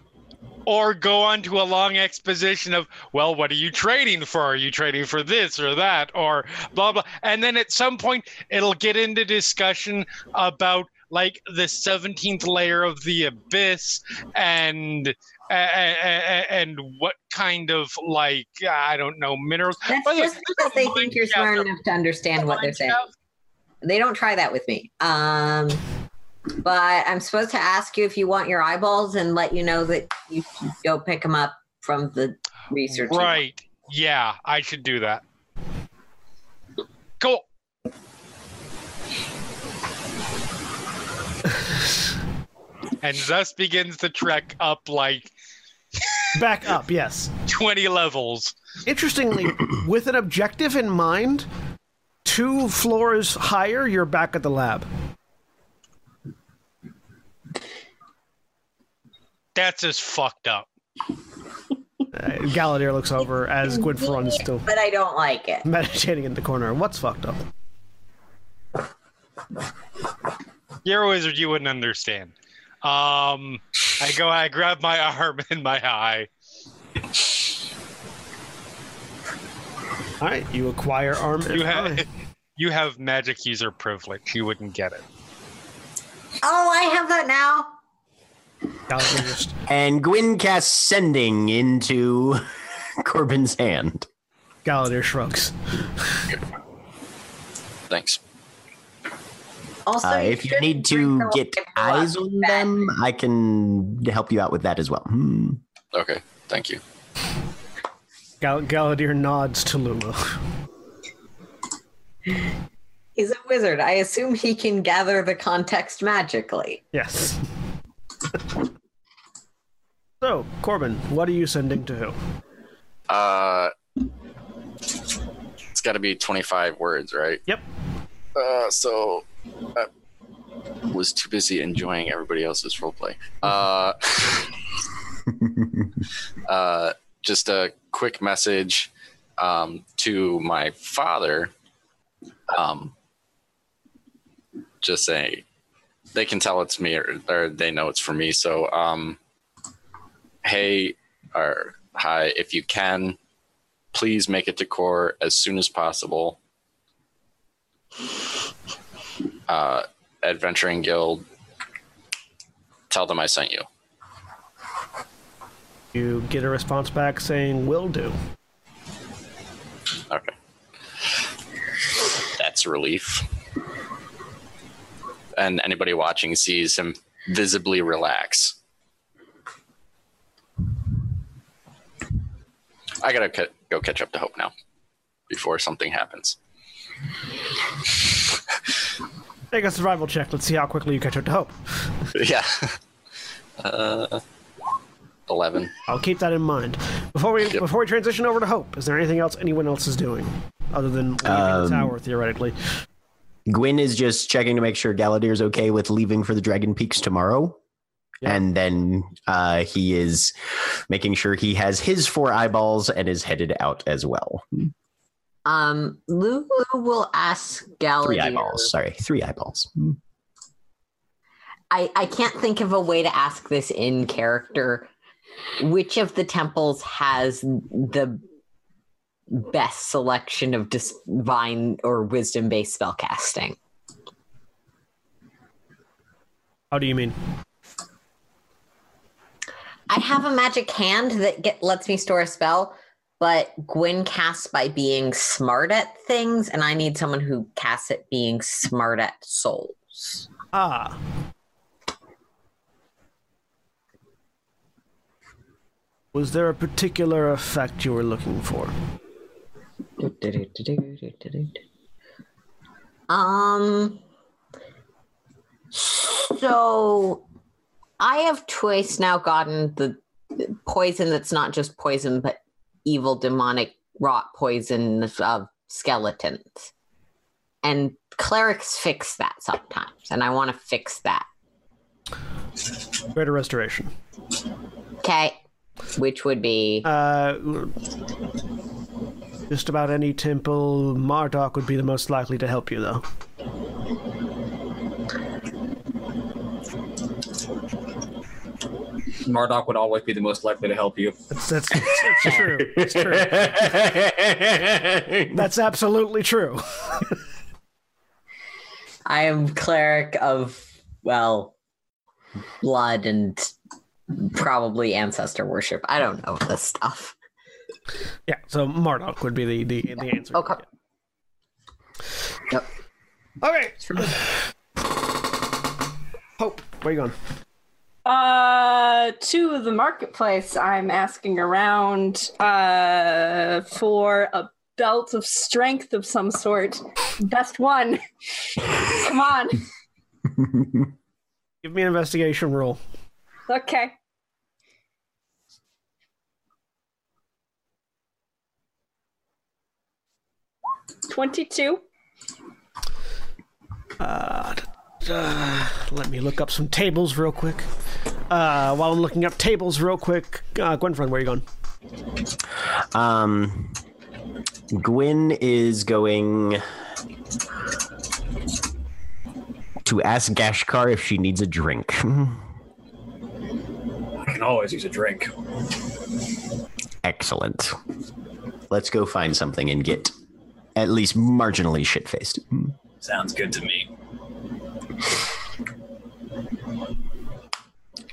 or go on to a long exposition of, well, what are you trading for? Are you trading for this or that or blah blah? And then at some point, it'll get into discussion about like the seventeenth layer of the abyss and. And, and what kind of like I don't know minerals? That's By just because they think you're smart enough to understand what they're saying. They don't try that with me. Um, but I'm supposed to ask you if you want your eyeballs and let you know that you should go pick them up from the research. Right. Yeah, I should do that. Cool. and thus begins the trek up like Back up, yes. 20 levels. Interestingly, with an objective in mind, two floors higher, you're back at the lab. That's just fucked up. Uh, Galadir looks over as Gwynfaran is still But I don't like it. meditating in the corner. What's fucked up? You're a wizard, you wouldn't understand. Um, I go, I grab my arm and my eye. All right, you acquire arm and You eye. have, you have magic user privilege. You wouldn't get it. Oh, I have that now. Galadir just And Gwyn casts sending into Korbyn's hand. Galadir shrugs. Thanks. Also, Uh, if you shouldn't need to get eyes on them, I can help you out with that as well. Hmm. Okay, thank you. Gal- Galadir nods to Lulu. He's a wizard. I assume he can gather the context magically. Yes. So, Korbyn, what are you sending to who? Uh, it's got to be 25 words, right? Yep. Uh, so I was too busy enjoying everybody else's roleplay. Uh, uh, just a quick message um, to my father. Um, just saying, they can tell it's me, or, or they know it's for me. So, um, hey, or hi, if you can, please make it to Kor as soon as possible uh, Adventuring Guild. Tell them I sent you. You get a response back saying, will do. Okay. That's a relief. And anybody watching sees him visibly relax. I gotta ca- go catch up to Hope now before something happens. Make a survival check. Let's see how quickly you catch up to Hope. yeah. Uh, 11. I'll keep that in mind. Before we Yep. before we transition over to Hope, is there anything else anyone else is doing other than leaving Um, the tower theoretically? Gwyn is just checking to make sure Galadir's okay with leaving for the Dragon Peaks tomorrow. Yeah. And then uh, he is making sure he has his four eyeballs and is headed out as well. Um, Lulu will ask Galadir. Three eyeballs. Sorry, three eyeballs. I, I can't think of a way to ask this in character. Which of the temples has the best selection of divine or wisdom based spellcasting? How do you mean? I have a magic hand that get, lets me store a spell, but Gwyn casts by being smart at things, and I need someone who casts it being smart at souls. Ah. Was there a particular effect you were looking for? Um. So, I have twice now gotten the poison that's not just poison, but evil demonic rot poison of skeletons. And clerics fix that sometimes, and I want to fix that. Greater restoration. Okay. which would be Uh, just about any temple. Marduk would be the most likely to help you, though. Marduk would always be the most likely to help you. That's that's, that's true. It's true. That's absolutely true. I am cleric of well, blood and probably ancestor worship. I don't know this stuff. Yeah, so Marduk would be the the, the answer. Okay. Yep. Okay. Hope, where you going? Uh, to the marketplace. I'm asking around uh for a belt of strength of some sort. Best one. Come on. Give me an investigation roll. Okay. Twenty-two. Uh, uh, let me look up some tables real quick. Uh, while I'm looking up tables real quick, uh, Gwynfaran, where are you going? Um, Gwyn is going to ask Gashkar if she needs a drink. I can always use a drink. Excellent. Let's go find something and get at least marginally shit faced. Sounds good to me.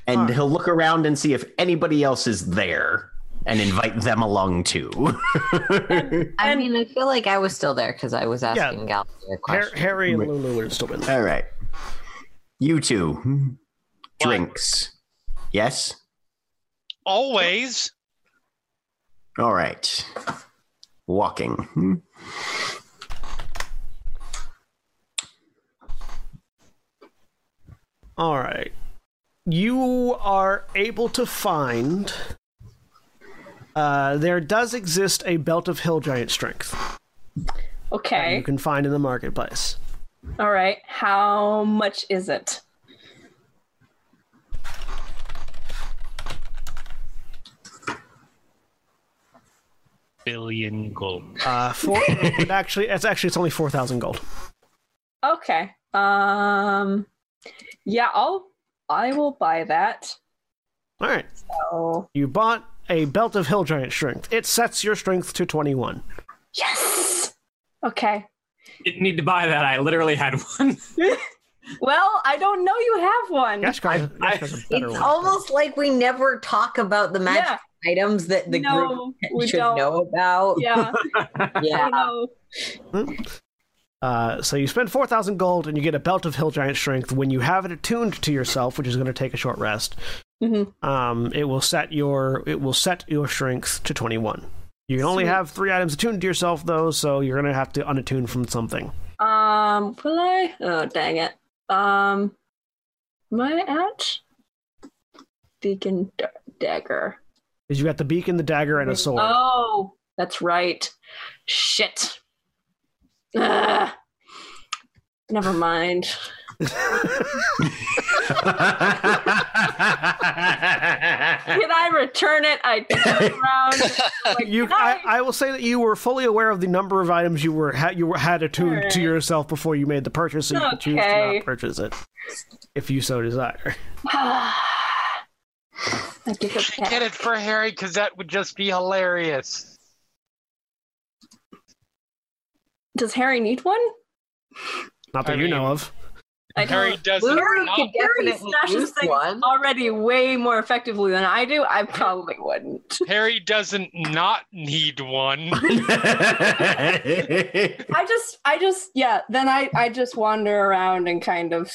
And he'll look around and see if anybody else is there and invite them along too. I mean, I feel like I was still there because I was asking Gal a Har- question. Harry and Lulu would have still been there. All right. You two. Hmm? Drinks. Yes? Always. All right. Walking. Hmm? All right. You are able to find. Uh, there does exist a belt of hill giant strength that you can find in the marketplace. All right. How much is it? Billion gold. Uh, four. it actually, it's actually it's only four thousand gold. Okay. Um. Yeah, I'll. I will buy that. All right. Oh. You bought a belt of hill giant strength. It sets your strength to twenty-one. Yes. Okay. Didn't need to buy that. I literally had one. Well, I don't know you have one. Gashkar, Gashkar's a better It's one. almost like we never talk about the magic Yeah. Items that the No, we group should don't. know about. Yeah. Yeah. I know. Uh, so you spend 4,000 gold and you get a belt of hill giant strength. When you have it attuned to yourself, which is going to take a short rest, Mhm. um, it will set your it will set your strength to 21. You can only Sweet. have three items attuned to yourself, though, so you're going to have to unattune from something. Um, will I? Oh, dang it. Um, am I at beacon da- dagger? Is you got the beacon, the dagger, and a sword. Oh, that's right. Shit. Ugh. Never mind. Can I return it? I turn around. Like, You, I, I will say that you were fully aware of the number of items you were you were had attuned to yourself before you made the purchase, so you can choose to not purchase it if you so desire. I give Should get it for Harry because that would just be hilarious. Does Harry need one? Not that I you know of. I Harry doesn't. Harry not- could Harry definitely smashes use things one. already way more effectively than I do. I probably wouldn't. Harry doesn't not need one. I just, I just, yeah. Then I, I just wander around and kind of All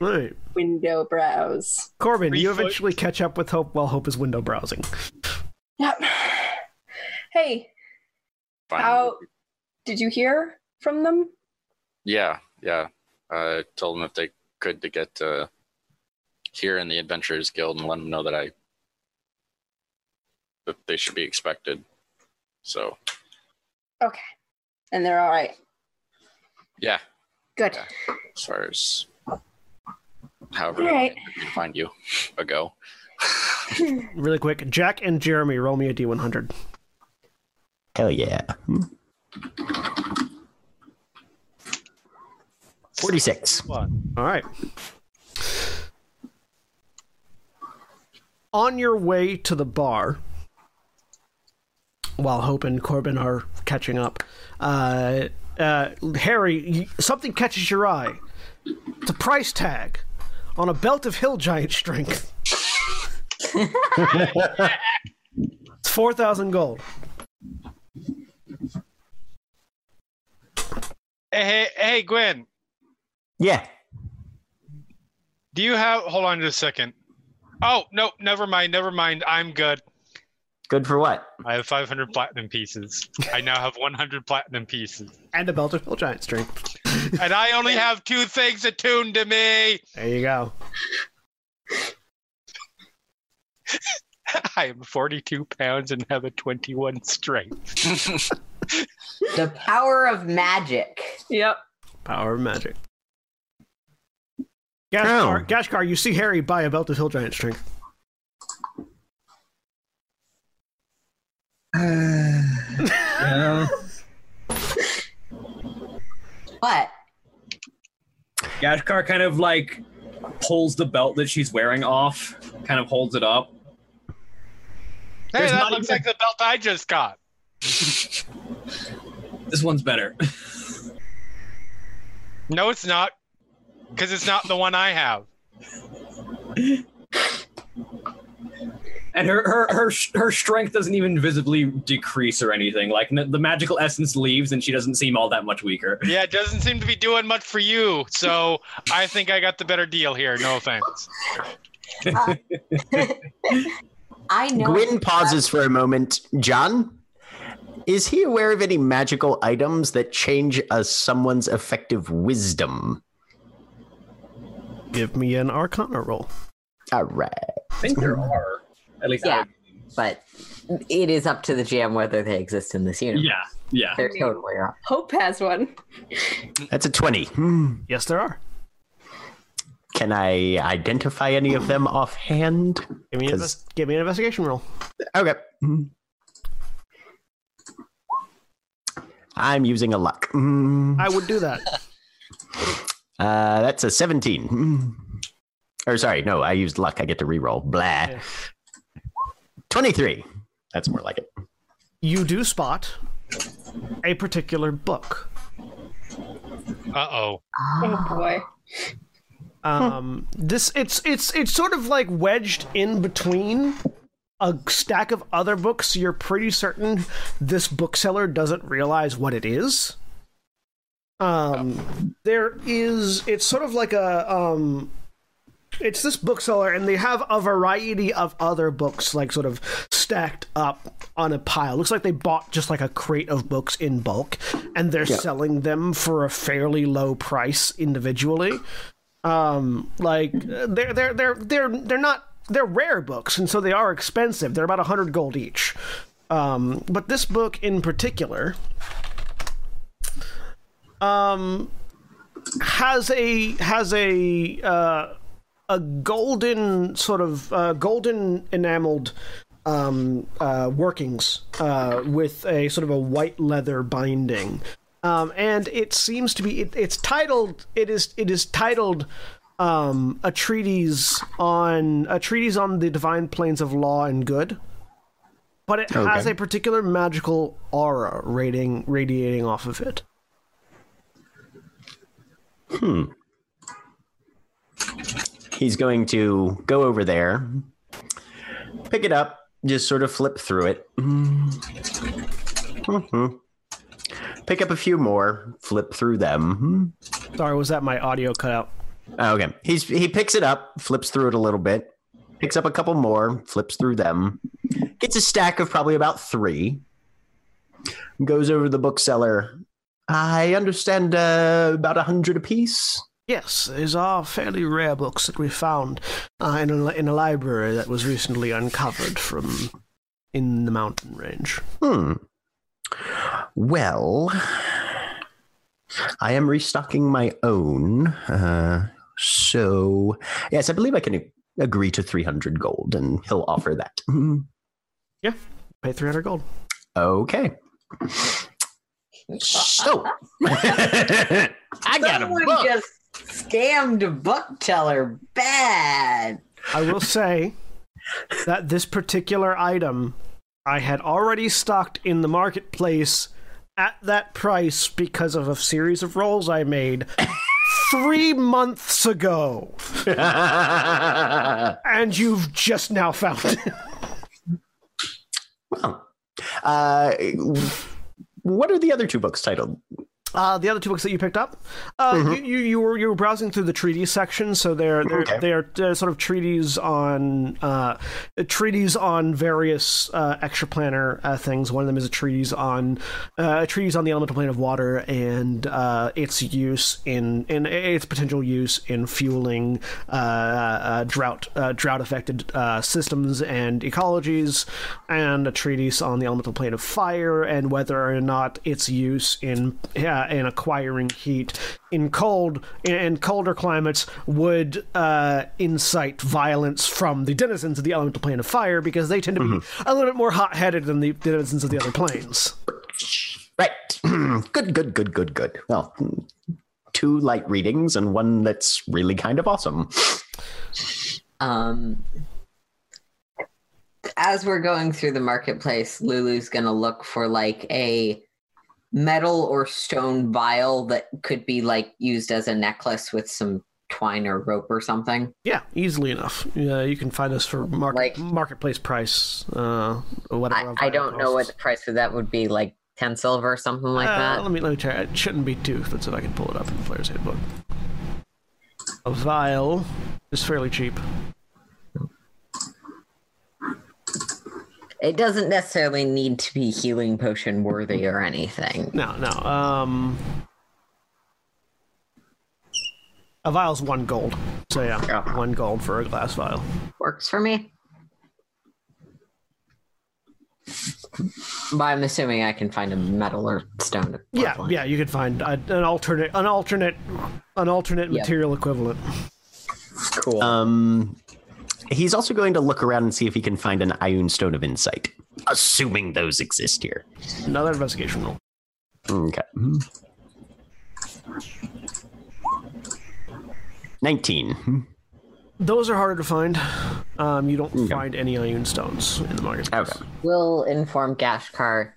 right. window browse. Korbyn, Three you foot- eventually catch up with Hope while Hope is window browsing. Yep. Hey, Fine. how did you hear from them? Yeah, yeah. I told them if they could to get uh, here in the Adventurers Guild and let them know that I that they should be expected. So Okay, and they're all right. yeah, Good. Yeah. as far as however All right. I can find you a go. Really quick, Jack and Jeremy, roll me a d100. Hell yeah. Hmm. 46. What? All right. On your way to the bar, while Hope and Korbyn are catching up, uh, uh, Harry, something catches your eye. It's a price tag on a belt of hill giant strength. it's 4,000 gold. Hey, hey, hey, Gwen, Yeah. do you have? Hold on just a second. Oh no, never mind, never mind. I'm good. Good for what? I have 500 platinum pieces. I now have 100 platinum pieces, And a belt of hill giant strength. and I only have two things attuned to me. There you go. I am 42 pounds and have a 21 strength. The power of magic. Yep. Power of magic. Gashkar, Oh. Gashkar, you see Harry buy a belt of hill giant strength. Yeah. What? Gashkar kind of like pulls the belt that she's wearing off, kind of holds it up. Hey, There's that looks even- like the belt I just got. This one's better. No, it's not, because it's not the one I have. And her her her her strength doesn't even visibly decrease or anything. Like n- the magical essence leaves, and she doesn't seem all that much weaker. Yeah, it doesn't seem to be doing much for you, so I think I got the better deal here. No offense. I know. Gwyn pauses for a moment. John, is he aware of any magical items that change a someone's effective wisdom? Give me an Arcana roll. All right. I think there are at least. Yeah. But it is up to the GM whether they exist in this universe. yeah, yeah. They're totally wrong. Hope has one. That's a 20. Hmm. Yes, there are. Can I identify any of them offhand? Give me an, 'Cause- invest- give me an investigation roll. Okay. Hmm. I'm using a luck. Hmm. I would do that. Uh, that's a 17. Hmm. Or sorry, no, I used luck. I get to reroll. Blah. Yeah. 23. That's more like it. You do spot a particular book. Uh oh. Oh boy. Um, this it's it's it's sort of like wedged in between a stack of other books. You're pretty certain this bookseller doesn't realize what it is. Um, there is it's sort of like a um, it's this bookseller, and they have a variety of other books like sort of stacked up on a pile. Looks like they bought just like a crate of books in bulk, and they're selling them for a fairly low price individually. Um like they're they're they're they're they're not they're rare books and so they are expensive. They're about a 100 gold each. Um but this book in particular um has a has a uh a golden sort of uh, golden enameled um, uh, workings uh, with a sort of a white leather binding, um, and it seems to be it, it's titled it is it is titled um, a treatise on a treatise on the divine planes of law and good, but it has a particular magical aura radiating radiating off of it. He's going to go over there, pick it up, just sort of flip through it. Mhm. Pick up a few more, flip through them. Sorry, was that my audio cut out? Oh, Okay. He's he picks it up, flips through it a little bit, picks up a couple more, flips through them, gets a stack of probably about three, goes over to the bookseller. I understand uh, about a hundred apiece. Yes, these are fairly rare books that we found uh, in, a, in a library that was recently uncovered from in the mountain range. Hmm. Well, I am restocking my own. Uh, so, yes, I believe I can agree to 300 gold, and he'll offer that. yeah, Pay 300 gold. Okay. So, I got a Someone book. just scammed book teller bad. I will say that this particular item I had already stocked in the marketplace at that price because of a series of rolls I made three months ago. And you've just now found it. well, uh, what are the other two books titled? Uh, the other two books that you picked up, uh, you, you you were you were browsing through the treaties section, so they're they're Okay. they're, they're sort of treaties on uh, treaties on various uh, extra planar uh, things. One of them is a treatise on uh, a treatise on the elemental plane of water and uh, its use in in its potential use in fueling uh, uh, drought uh, drought affected uh, systems and ecologies, and a treatise on the elemental plane of fire and whether or not its use in uh, in acquiring heat in cold in, in colder climates would uh, incite violence from the denizens of the elemental plane of fire because they tend to be a little bit more hot-headed than the denizens of the other planes. Right. good, good, good, good, good. Well, two light readings and one that's really kind of awesome. Um, as we're going through the marketplace, Lulu's gonna look for like a metal or stone vial that could be like used as a necklace with some twine or rope or something. Yeah, easily enough. Yeah, you can find this for market, Like- marketplace price. Uh, whatever. I, vial don't know what the price of that would be, like ten silver or something like Uh, that. Let me let me check. It shouldn't be too. Let's see if I can pull it up in the player's handbook. A vial is fairly cheap. It doesn't necessarily need to be healing potion worthy or anything. No, no. Um, a vial's one gold. So yeah, Yeah. one gold for a glass vial. Works for me. But I'm assuming I can find a metal or stone. Yeah, yeah. You could find a, an alternate, an alternate, an alternate Yep. material equivalent. Cool. Um, he's also going to look around and see if he can find an Ioun Stone of Insight, assuming those exist here. Another investigation roll. Okay. 19. Those are harder to find. Um, you don't find any Ioun stones in the marketplace. Okay. We'll inform Gashkar.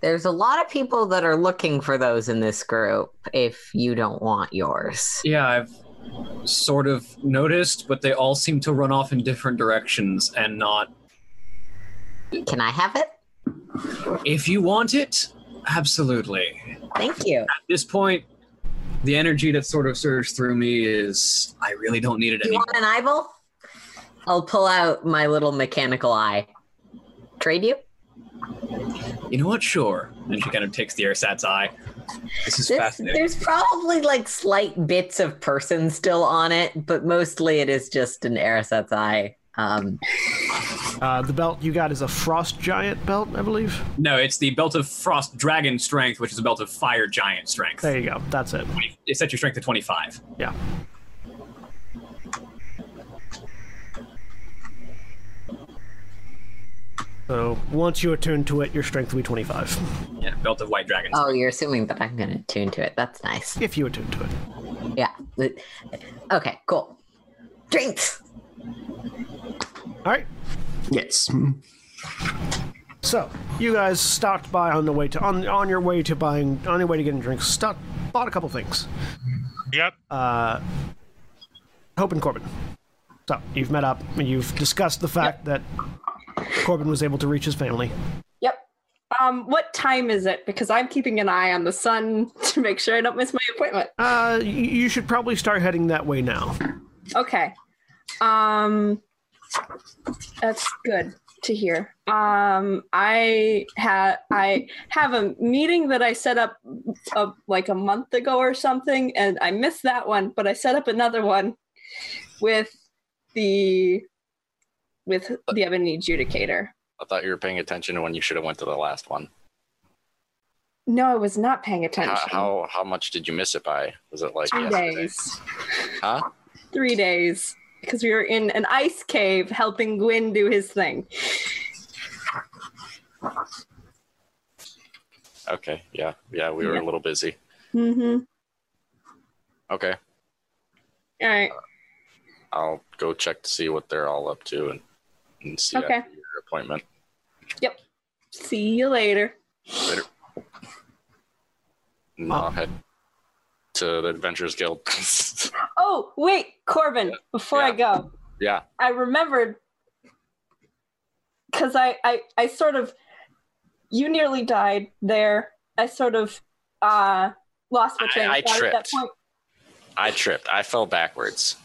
There's a lot of people that are looking for those in this group if you don't want yours. Yeah, I've sort of noticed, but they all seem to run off in different directions and not. Can I have it? If you want it, absolutely. Thank you. At this point, the energy that sort of surged through me is I really don't need it You anymore. want an eyeball? I'll pull out my little mechanical eye. Trade you? You know what? Sure. And she kind of takes the airsat's eye. This is This, fascinating. there's probably like slight bits of person still on it, but mostly it is just an Arisat's eye. Um, Uh, the belt you got is a frost giant belt, I believe. No, it's the belt of frost dragon strength, which is a belt of fire giant strength. There you go. That's it. It sets your strength to 25. Yeah. So once you attune to it, your strength will be 25. Yeah, belt of white dragon. oh, you're assuming that I'm going to tune to it. That's nice. If you attune to it. Yeah. Okay, cool. Drinks. All right. Yes. So you guys stopped by on the way to on on your way to buying on your way to getting drinks. Stopped bought a couple things. Yep. Uh, Hope and Korbyn. So you've met up and you've discussed the fact that Korbyn was able to reach his family. Yep. Um, what time is it? Because I'm keeping an eye on the sun to make sure I don't miss my appointment. Uh, you should probably start heading that way now. Okay. Um, that's good to hear. Um, I had I have a meeting that I set up uh, like a month ago or something, and I missed that one. But I set up another one with the with the Ebony Adjudicator. I thought you were paying attention to when you should have went to the last one. No, I was not paying attention. How, how how much did you miss it by? Was it like Three yesterday? days. Huh? Three days. because we were in an ice cave helping Gwyn do his thing. Okay, yeah, yeah, we were Yeah. a little busy. Mm-hmm. Okay, All right. I'll go check to see what they're all up to and, and see Okay. after your appointment. Yep. See you later. Later. And I'll head to the Adventurers Guild. Oh, wait, Korbyn, before I go, yeah, I remembered because I, I I sort of you nearly died there. I sort of uh lost my train of I thought at that tripped. point. I tripped. I fell backwards.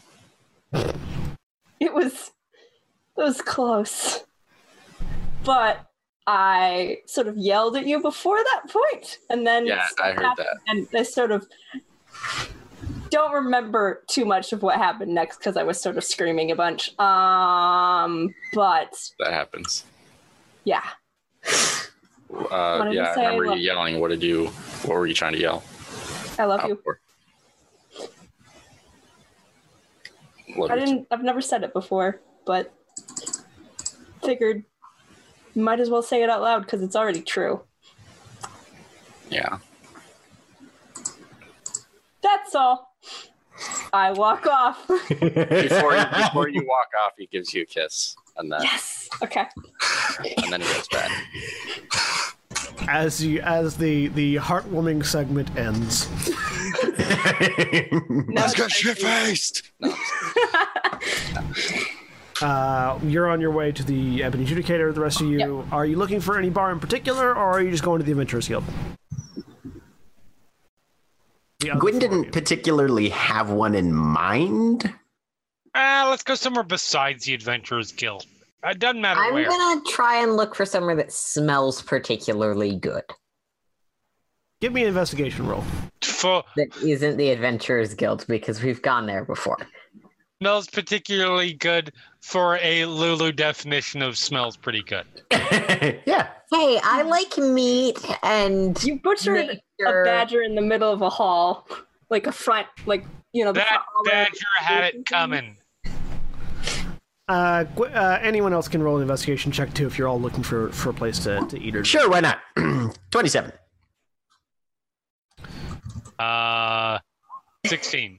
It was it was close. But I sort of yelled at you before that point, and then Yeah, I heard that. And I sort of don't remember too much of what happened next because I was sort of screaming a bunch. Um, but That happens. yeah, Uh, yeah, I I remember love you yelling. What did you? What were you trying to yell? I love you. for? Love I didn't. I've never said it before, but figured might as well say it out loud because it's already true. Yeah. That's all. I walk off. Before you, before you walk off, he gives you a kiss, and then yes. Okay. and then he goes back. As you as the the heartwarming segment ends, Let's get shit faced. No, uh, you're on your way to the Ebony Adjudicator. The rest of you, are you looking for any bar in particular, or are you just going to the Adventurers Guild? The other Gwyn didn't particularly have one in mind. Ah, let's go somewhere besides the Adventurers Guild. It doesn't matter I'm where. gonna try and look for somewhere that smells particularly good. Give me an investigation roll. For That isn't the Adventurers Guild because we've gone there before. smells particularly good for a Lulu definition of smells pretty good. yeah. Hey, I like meat and You butchered nature. a badger in the middle of a hall, like a front, like you know. The That front hall where- badger had it coming. Uh, uh, anyone else can roll an investigation check too if you're all looking for, for a place to, to eat or Sure, why not? 27. Uh, sixteen.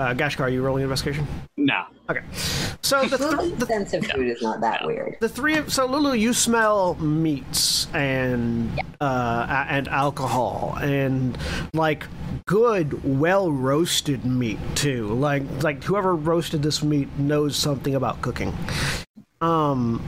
Uh, Gashkar, are you rolling investigation? No. Okay. So the, th- the sense of food is not that weird. the three of so Lulu, you smell meats and uh, and alcohol and like good, well roasted meat too. Like like whoever roasted this meat knows something about cooking. Um,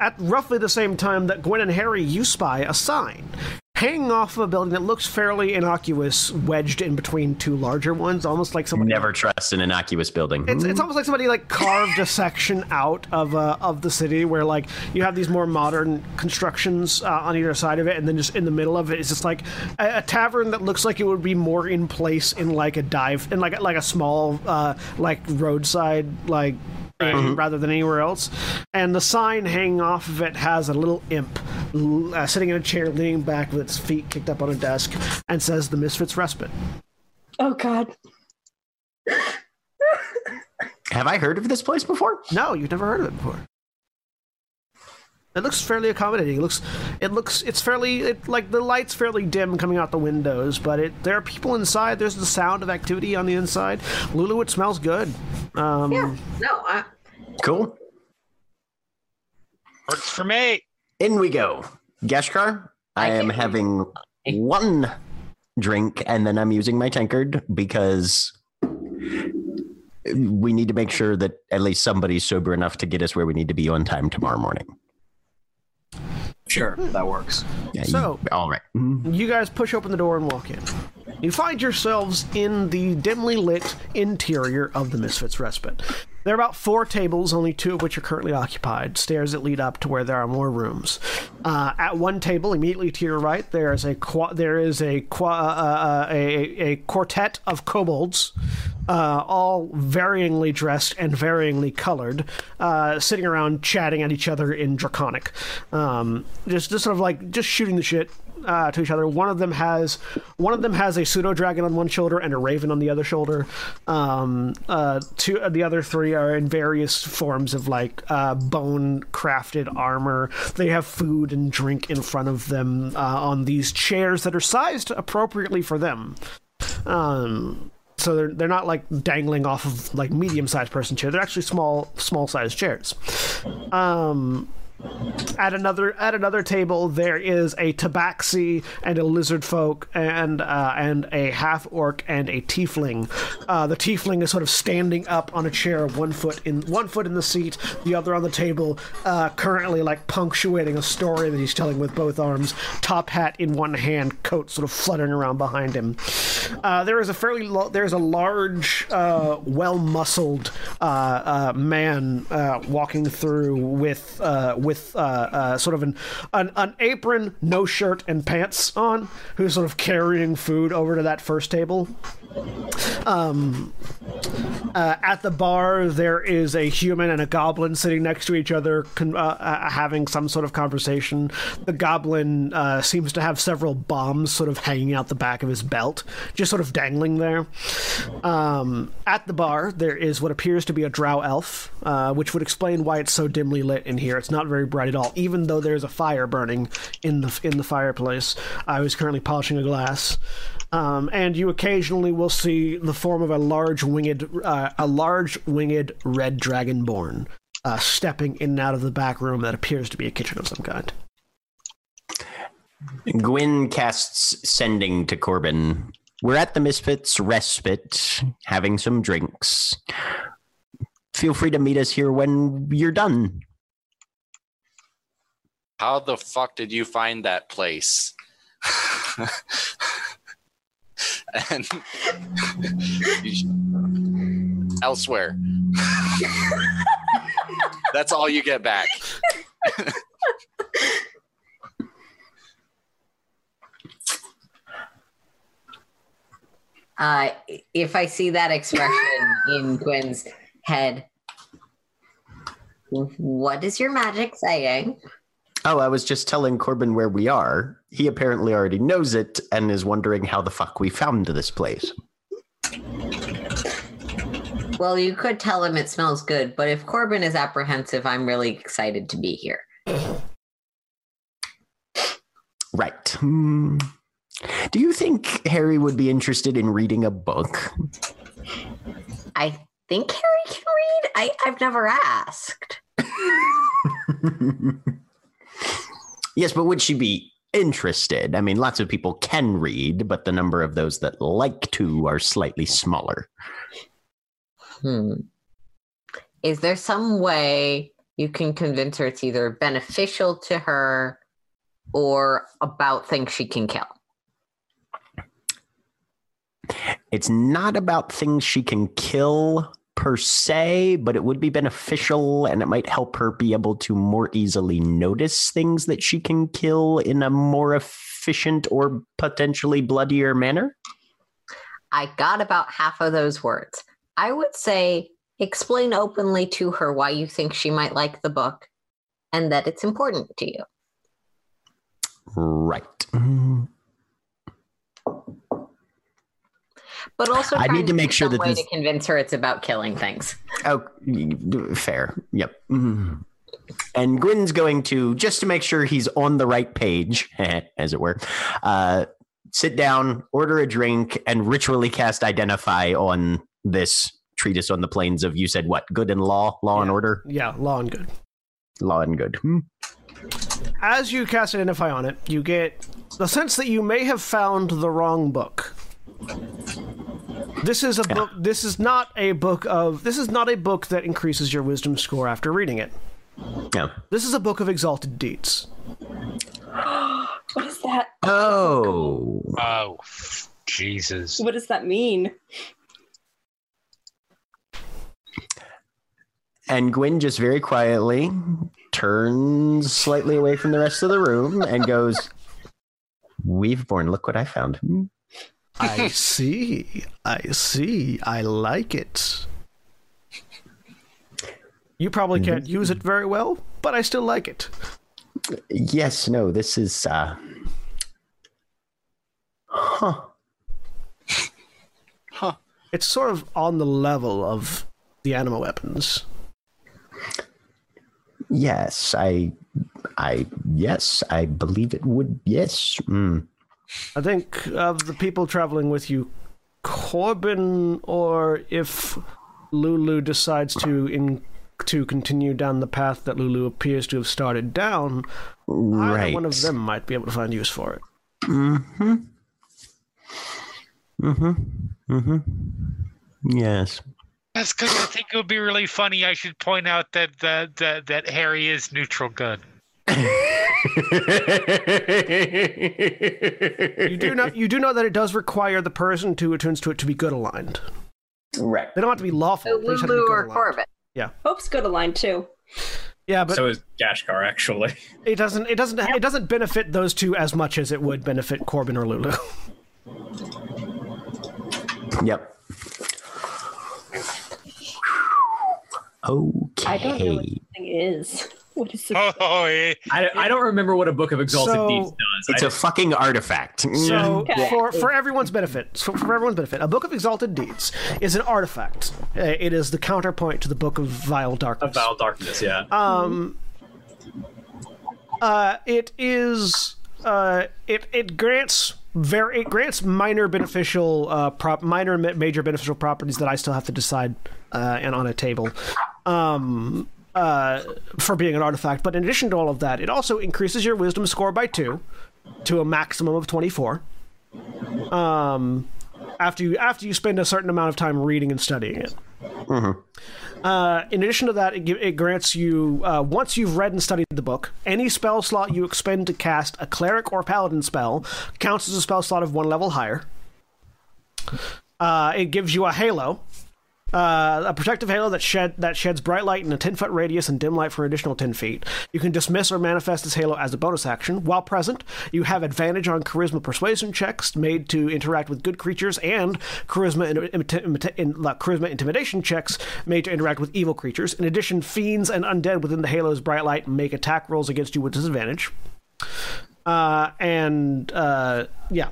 at roughly the same time that Gwen and Harry, you spy a sign hanging off of a building that looks fairly innocuous, wedged in between two larger ones, almost like someone Never trust an innocuous building. it's, it's almost like somebody like carved a section out of uh, of the city where like you have these more modern constructions uh, on either side of it, and then just in the middle of it is just like a, a tavern that looks like it would be more in place in like a dive in like like a small uh, like roadside like. Inn Rather than anywhere else, and the sign hanging off of it has a little imp uh, sitting in a chair, leaning back with its feet kicked up on a desk, and says, "The Misfits Respite." Oh God. Have I heard of this place before? No, you've never heard of it before. It looks fairly accommodating. It looks, it looks, it's fairly it, like the lights fairly dim coming out the windows, but it there are people inside. There's the sound of activity on the inside. Lulu, it smells good. Um, Yeah, no, I, Cool. Works for me. In we go. Gashkar, I, I am having one drink and then I'm using my tankard because we need to make sure that at least somebody's sober enough to get us where we need to be on time tomorrow morning. Sure, that works. Yeah, you- So- all right. Mhm. You guys push open the door and walk in. You find yourselves in the dimly lit interior of the Misfits Respite. There are about four tables, only two of which are currently occupied, stairs that lead up to where there are more rooms. Uh, at one table, immediately to your right, there is a qua- there is a, qua- uh, uh, a a quartet of kobolds, uh, all varyingly dressed and varyingly colored, uh, sitting around chatting at each other in Draconic, um, just just sort of like just shooting the shit, uh, to each other. One of them has one of them has a pseudo dragon on one shoulder and a raven on the other shoulder. Um, uh, two uh, the other three are in various forms of like uh, bone crafted armor. They have food and drink in front of them uh, on these chairs that are sized appropriately for them. Um, so they're they're not like dangling off of like medium sized person chair. They're actually small small sized chairs. Um, at another at another table there is a tabaxi and a lizard folk and uh, and a half orc and a tiefling. Uh, the tiefling is sort of standing up on a chair, one foot in one foot in the seat, the other on the table, uh, currently like punctuating a story that he's telling with both arms. Top hat in one hand, coat sort of fluttering around behind him. Uh, there is a fairly lo- there's a large, uh, well muscled uh, man walking through with with uh, uh, sort of an, an an apron, no shirt, and pants on, who's sort of carrying food over to that first table. Um, uh, at the bar, there is a human and a goblin sitting next to each other, con- uh, uh, having some sort of conversation. The goblin uh, seems to have several bombs sort of hanging out the back of his belt, just sort of dangling there. Um, at the bar, there is what appears to be a drow elf, uh, which would explain why it's so dimly lit in here. It's not very bright at all, even though there's a fire burning in the in the fireplace. I was currently polishing a glass. Um, and you occasionally will see the form of a large winged, uh, a large winged red dragonborn uh, stepping in and out of the back room that appears to be a kitchen of some kind. Gwyn casts sending to Korbyn. We're at the Misfits Respite, having some drinks. Feel free to meet us here when you're done. How the fuck did you find that place? and elsewhere. That's all you get back. Uh, if I see that expression in Gwen's head, what is your magic saying? Oh, I was just telling Korbyn where we are. He apparently already knows it and is wondering how the fuck we found this place. Well, you could tell him it smells good, but if Korbyn is apprehensive, I'm really excited to be here. Right. Hmm. Do you think Harry would be interested in reading a book? I think Harry can read. I, I've never asked. yes, but would she be interested? I mean, lots of people can read, but the number of those that like to are slightly smaller. Hmm. Is there some way you can convince her it's either beneficial to her or about things she can kill? It's not about things she can kill per se, but it would be beneficial and it might help her be able to more easily notice things that she can kill in a more efficient or potentially bloodier manner. I got about half of those words. I would say explain openly to her why you think she might like the book and that it's important to you. Right. But also, I need to make sure some that way this- to convince her it's about killing things. Oh, fair. Yep. Mhm. And Gwyn's going to, just to make sure he's on the right page, as it were, uh, sit down, order a drink, and ritually cast Identify on this treatise on the planes of, you said what? Good and law? Law and order? Yeah, law and good. Law and good. Hmm. As you cast Identify on it, you get the sense that you may have found the wrong book. This is a book. This is not a book of. This is not a book that increases your wisdom score after reading it. Yeah. This is a book of exalted deeds. What is that? Oh. Oh, Jesus. What does that mean? And Gwyn just very quietly turns slightly away from the rest of the room and goes, Weaveborn, look what I found. I see. I see. I like it. You probably can't use it very well, but I still like it. Yes, no, this is uh Huh. It's sort of on the level of the animal weapons. Yes, I, I, yes, I believe it would. Yes. Mm. I think of the people traveling with you, Korbyn, or if Lulu decides to in to continue down the path that Lulu appears to have started down, Right. one of them might be able to find use for it. Mm-hmm. Mm-hmm. Mm-hmm. Yes. That's because I think it would be really funny. I should point out that that that, that Harry is neutral good. You do know you do know that it does require the person to attunes to it to be good aligned. right. They don't have to be lawful. So they just have to be Lulu or aligned. Yeah, Hope's good aligned too. Yeah, but so is Gashkar actually. it doesn't it doesn't it doesn't benefit those two as much as it would benefit Korbyn or Lulu. Yep. Okay. I don't know what this thing is. What is this? Oh, yeah. I, I don't remember what a book of exalted So- deeds does. It's I, a fucking artifact. So Okay. for for everyone's benefit, so for everyone's benefit, a book of exalted deeds is an artifact. Uh, It is the counterpoint to the book of vile darkness. of Vile Darkness, yeah. Um, uh, it is uh, it it grants very it grants minor beneficial uh prop minor major beneficial properties that I still have to decide uh, and on a table. Um. Uh, for being an artifact, but in addition to all of that, it also increases your wisdom score by two to a maximum of twenty-four. Um, after you after you spend a certain amount of time reading and studying it. Uh, in addition to that, it, it grants you uh, once you've read and studied the book, any spell slot you expend to cast a cleric or paladin spell counts as a spell slot of one level higher. Uh, it gives you a halo, uh, a protective halo that shed that sheds bright light in a ten foot radius and dim light for an additional ten feet. You can dismiss or manifest this halo as a bonus action. While present, you have advantage on charisma persuasion checks made to interact with good creatures, and charisma in, in, uh, charisma intimidation checks made to interact with evil creatures. In addition, fiends and undead within the halo's bright light make attack rolls against you with disadvantage. Uh, and uh, yeah.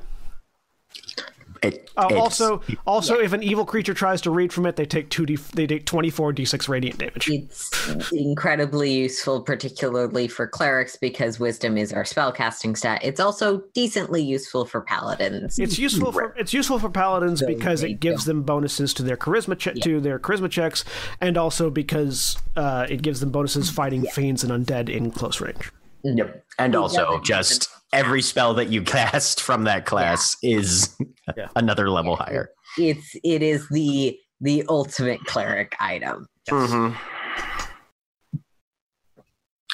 It, Uh, it's- also, also, if an evil creature tries to read from it, they take two d they take twenty four d six radiant damage. It's incredibly useful, particularly for clerics, because wisdom is our spellcasting stat. It's also decently useful for paladins. It's useful for it's useful for paladins So because it gives them bonuses to their charisma che- to their charisma checks, and also because uh, it gives them bonuses fighting fiends and undead in close range. Yep. And also, just every spell that you cast from that class is Yeah. another level higher. it's it is the the ultimate cleric item. Mm-hmm.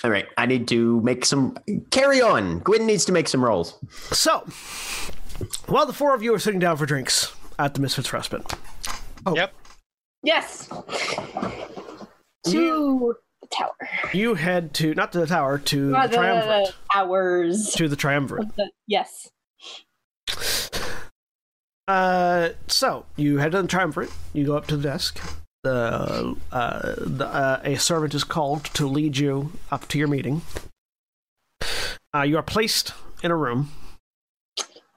All right, I need to make some. Carry on. Gwyn needs to make some rolls. So, while the four of you are sitting down for drinks at the Misfits Respite, Yep. Yes. Two the tower. you head to not to the tower to Uh, the triumvirate. towers. To the triumvirate. The- yes. Uh, so you head to the triumvirate. You go up to the desk. The, uh, the uh, a servant is called to lead you up to your meeting. Uh, you are placed in a room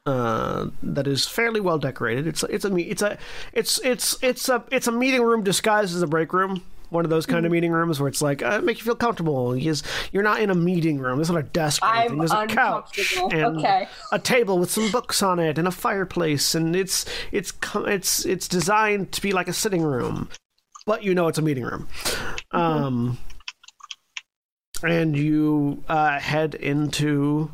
uh, that is fairly well decorated. It's it's a it's a it's it's it's a it's a meeting room disguised as a break room. One of those kind of meeting rooms where it's like uh, make you feel comfortable. Because you're not in a meeting room. There's not a desk. Or anything. There's a couch and Okay. a table with some books on it and a fireplace, and it's it's it's it's designed to be like a sitting room, but you know it's a meeting room. Um, and you uh, head into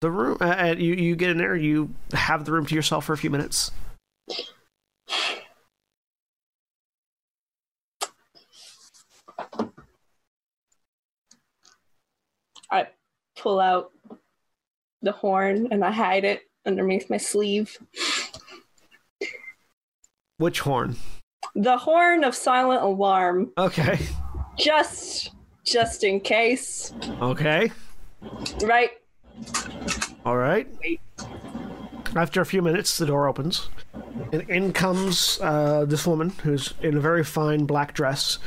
the room. Uh, and you you get in there. You have the room to yourself for a few minutes. I pull out the horn and I hide it underneath my sleeve. Which horn? The horn of silent alarm, Okay. just just in case. Okay. Right? All right. Wait. After a few minutes, the door opens, and in comes uh, this woman who's in a very fine black dress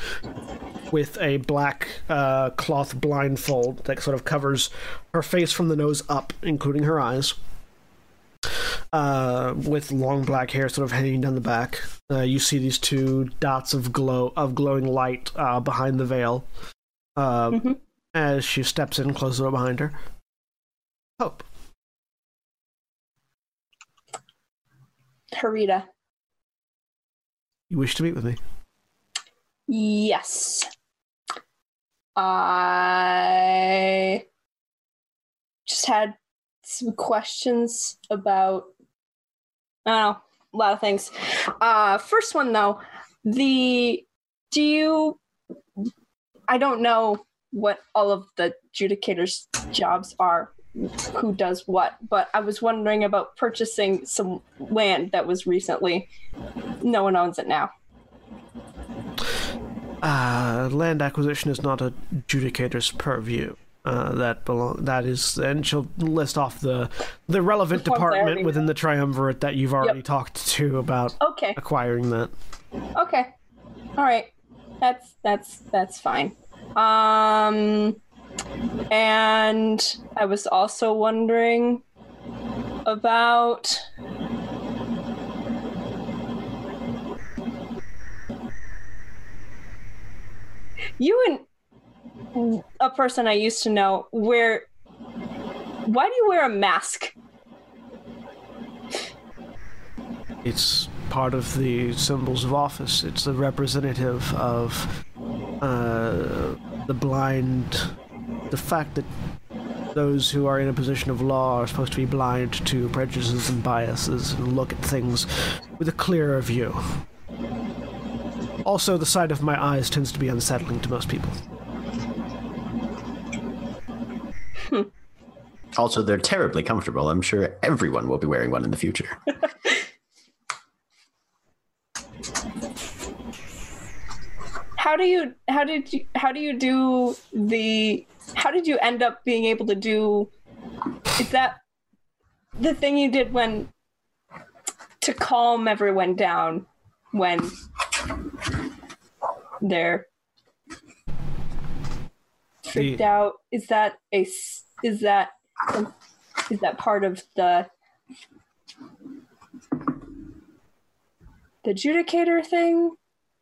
with a black uh, cloth blindfold that sort of covers her face from the nose up, including her eyes. uh, with long black hair sort of hanging down the back. Uh, you see these two dots of glow of glowing light uh, behind the veil. Uh, Mhm. As she steps in, closes the door behind her. Hope. Harita. You wish to meet with me? Yes. I just had some questions about I know, a lot of things. Uh first one though, the do you I don't know what all of the adjudicators' jobs are who does what, but I was wondering about purchasing some land that was recently no one owns it now. Uh, land acquisition is not a judicator's purview. Uh, that belong. That is, and she'll list off the the relevant The ones I already department within the triumvirate that you've already Yep. talked to about Okay. acquiring that. Okay. All right. That's that's that's fine. Um and I was also wondering about you and a person I used to know where why do you wear a mask? It's part of the symbols of office. It's a representative of uh, the blind. The fact that those who are in a position of law are supposed to be blind to prejudices and biases and look at things with a clearer view. Also, the sight of my eyes tends to be unsettling to most people. Hmm. Also, they're terribly comfortable. I'm sure everyone will be wearing one in the future. how do you how did you how do you do the how did you end up being able to do is that the thing you did when to calm everyone down when they're freaked The- out is that a is that is that part of the the judicator thing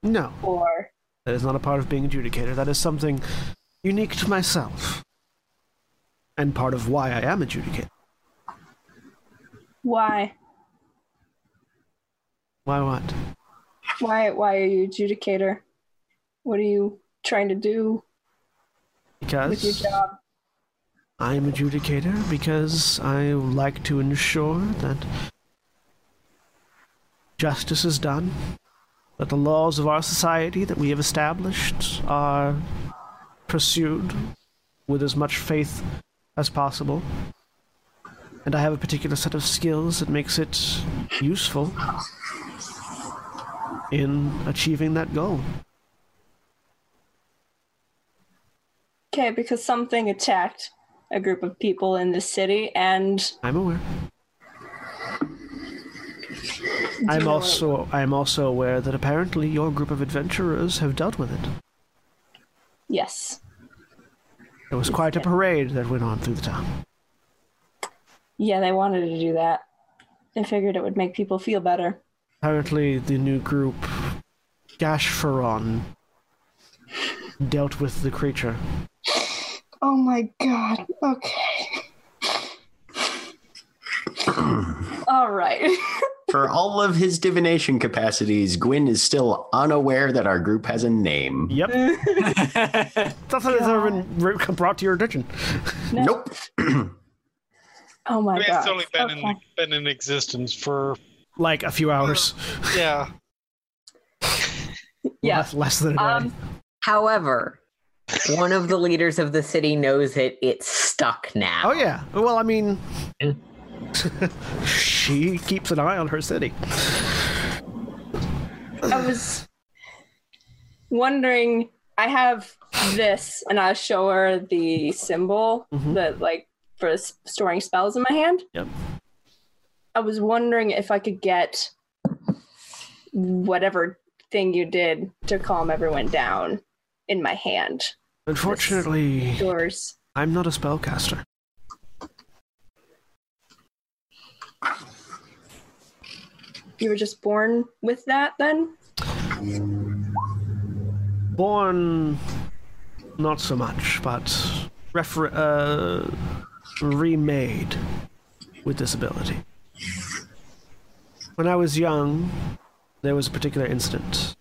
No, or that is not a part of being adjudicator. That is something unique to myself. And part of why I am adjudicator. why Why what? Why why are you adjudicator? What are you trying to do with your job? I'm a judicator because I like to ensure that justice is done, that the laws of our society that we have established are pursued with as much faith as possible. And I have a particular set of skills that makes it useful in achieving that goal. Okay, because something attacked a group of people in the city and I'm aware. I'm also I'm also aware that apparently your group of adventurers have dealt with it. yes. There was quite a parade that went on through the town. Yeah, they wanted to do that. They figured it would make people feel better. Apparently, the new group, Gashfaron, dealt with the creature. Oh my god. Okay. All right. For all of his divination capacities, Gwyn is still unaware that our group has a name. Yep. Nothing has ever been brought to your attention. Nope. Oh my It's god. It's only been in been in existence for Like a few hours. yeah. Yeah. Less, less than a day. Um However, one of the leaders of the city knows it. It's stuck now. oh, yeah. Well, I mean, she keeps an eye on her city. I was wondering. I have this, and I'll show her the symbol Mhm. that, like, for storing spells in my hand. Yep. I was wondering if I could get whatever thing you did to calm everyone down in my hand. Unfortunately, Yours. I'm not a spellcaster. You were just born with that then? Born, not so much, but refer- uh, remade with this ability. When I was young, there was a particular incident.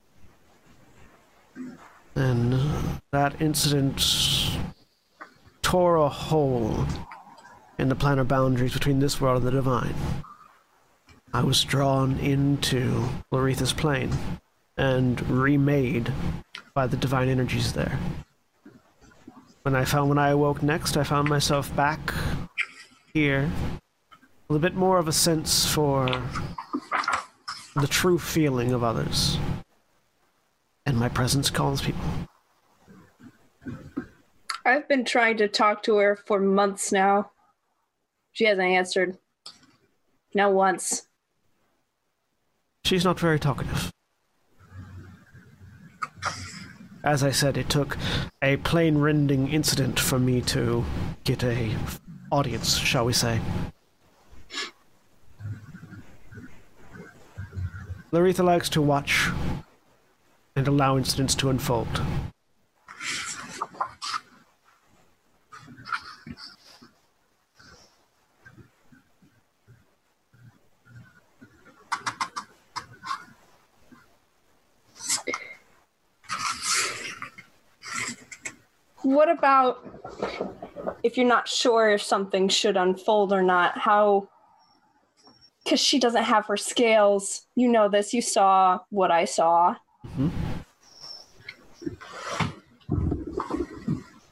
And uh, that incident tore a hole in the planar boundaries between this world and the divine. I was drawn into Loretha's plane and remade by the divine energies there. When I found when I awoke next, I found myself back here with a bit more of a sense for the true feeling of others. And my presence calls people. I've been trying to talk to her for months now. She hasn't answered. Not once. She's not very talkative. As I said, it took a plane rending incident for me to get a audience, shall we say. Laretha likes to watch and allow incidents to unfold. What about if you're not sure if something should unfold or not? How. Because she doesn't have her scales. You know this. You saw what I saw. Mm-hmm.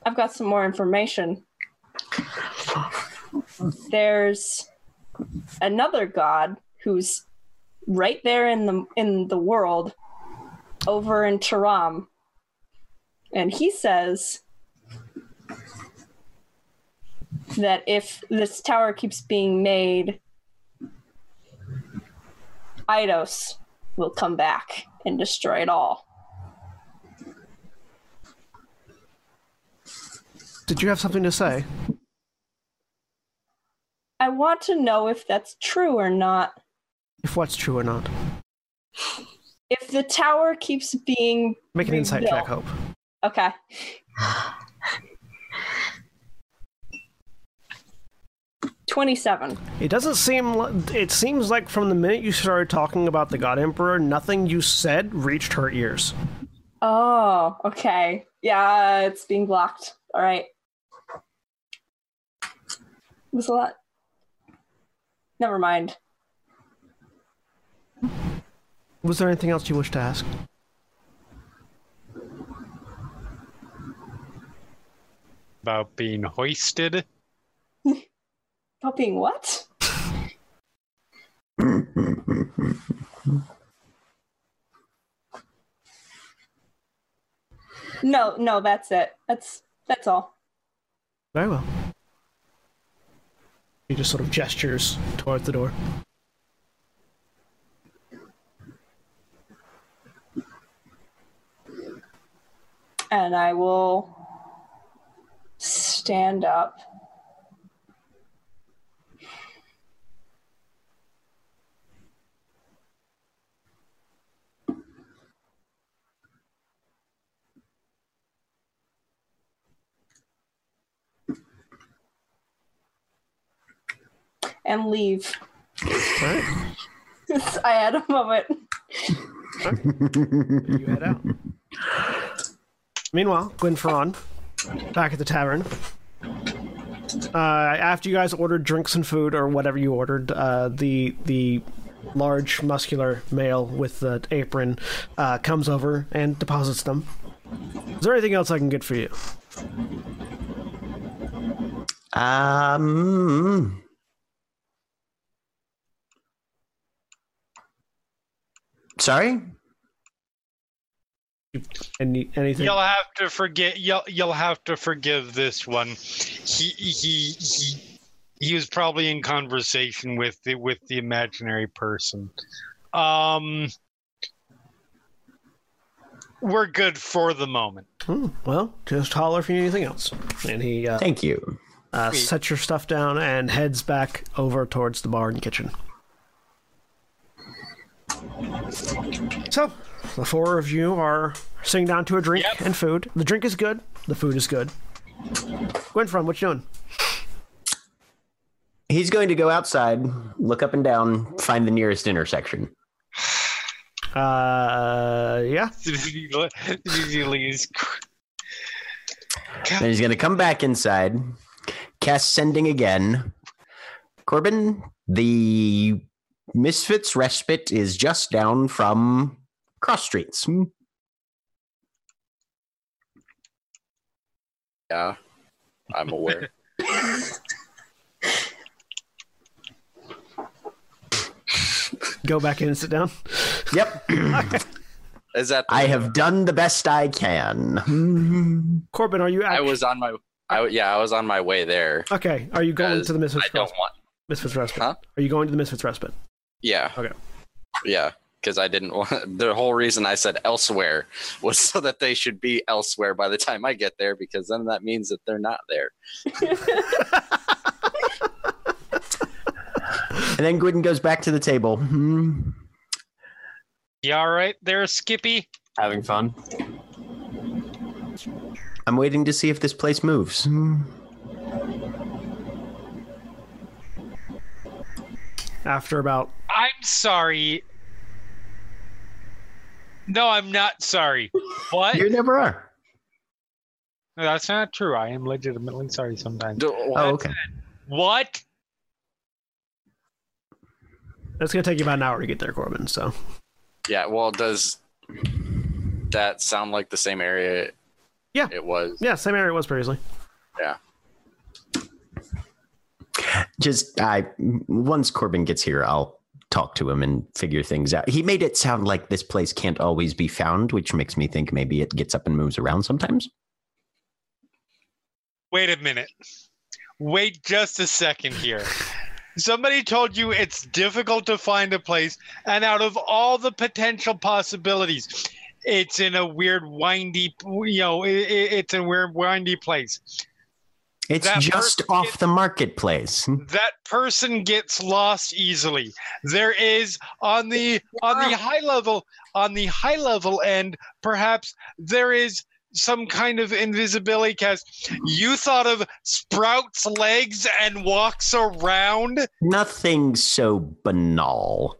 I've got some more information. There's another god who's right there in the in the world over in Taram. And he says that if this tower keeps being made, Eidos will come back and destroy it all. Did you have something to say? I want to know if that's true or not. If what's true or not? If the tower keeps being Make an insight check, Hope. Okay. Twenty-seven. It doesn't seem. li- It seems like from the minute you started talking about the God Emperor, nothing you said reached her ears. Oh, okay. Yeah, it's being blocked. All right. Was a lot. Never mind. Was there anything else you wish to ask? About being hoisted. About being what? No, no, that's it. That's that's all. Very well. He just sort of gestures towards the door. And I will stand up. And leave. All right. I had a moment. you head out. Meanwhile, Gwynfaran, back at the tavern. Uh, after you guys ordered drinks and food or whatever you ordered, uh, the the large, muscular male with the apron uh, comes over and deposits them. Is there anything else I can get for you? Um. Sorry. Any anything? You'll have to forget. You'll you'll have to forgive this one. He he he he was probably in conversation with the with the imaginary person. Um, we're good for the moment. Hmm, well, just holler if you need anything else. And he uh, Thank you. uh, sets your stuff down and heads back over towards the bar and kitchen. So, the four of you are sitting down to a drink Yep. and food. The drink is good. The food is good. Gwynfaran, what you doing? He's going to go outside, look up and down, find the nearest intersection. Uh, yeah. Lee's- Then he's going to come back inside, cast sending again. Korbyn, the Misfits respite is just down from cross streets. Hmm. Yeah, I'm aware. Go back in and sit down. Yep. Is that? I have done the best I can. Korbyn, are you? I was on my. I w- yeah, I was on my way there. Okay. Are you going to the Misfits I don't respite? want. Misfits respite. Huh? Are you going to the Misfits respite? Yeah. Okay. Yeah, because I didn't want. The whole reason I said elsewhere was so that they should be elsewhere by the time I get there, because then that means that they're not there. And then Gwydden goes back to the table. Hmm. You all right there, Skippy? Having fun. I'm waiting to see if this place moves. Hmm. After about I'm sorry. No, I'm not sorry. What? You never are. No, that's not true. I am legitimately sorry sometimes. D- Oh, okay. What? That's gonna take you about an hour to get there, Korbyn. So Yeah. Well, does that sound like the same area? Yeah. It was. yeah, same area it was previously. Yeah. Just I once Korbyn gets here, I'll talk to him and figure things out. He made it sound like this place can't always be found, which makes me think maybe it gets up and moves around sometimes. Wait a minute. Wait just a second here. Somebody told you it's difficult to find a place, and out of all the potential possibilities, it's in a weird, windy, you know, it's in a weird, windy place. It's That just person off gets- the marketplace. That person gets lost easily. There is on the on the high level on the high level end, perhaps there is some kind of invisibility cast. You thought of sprouts legs and walks around? Nothing so banal.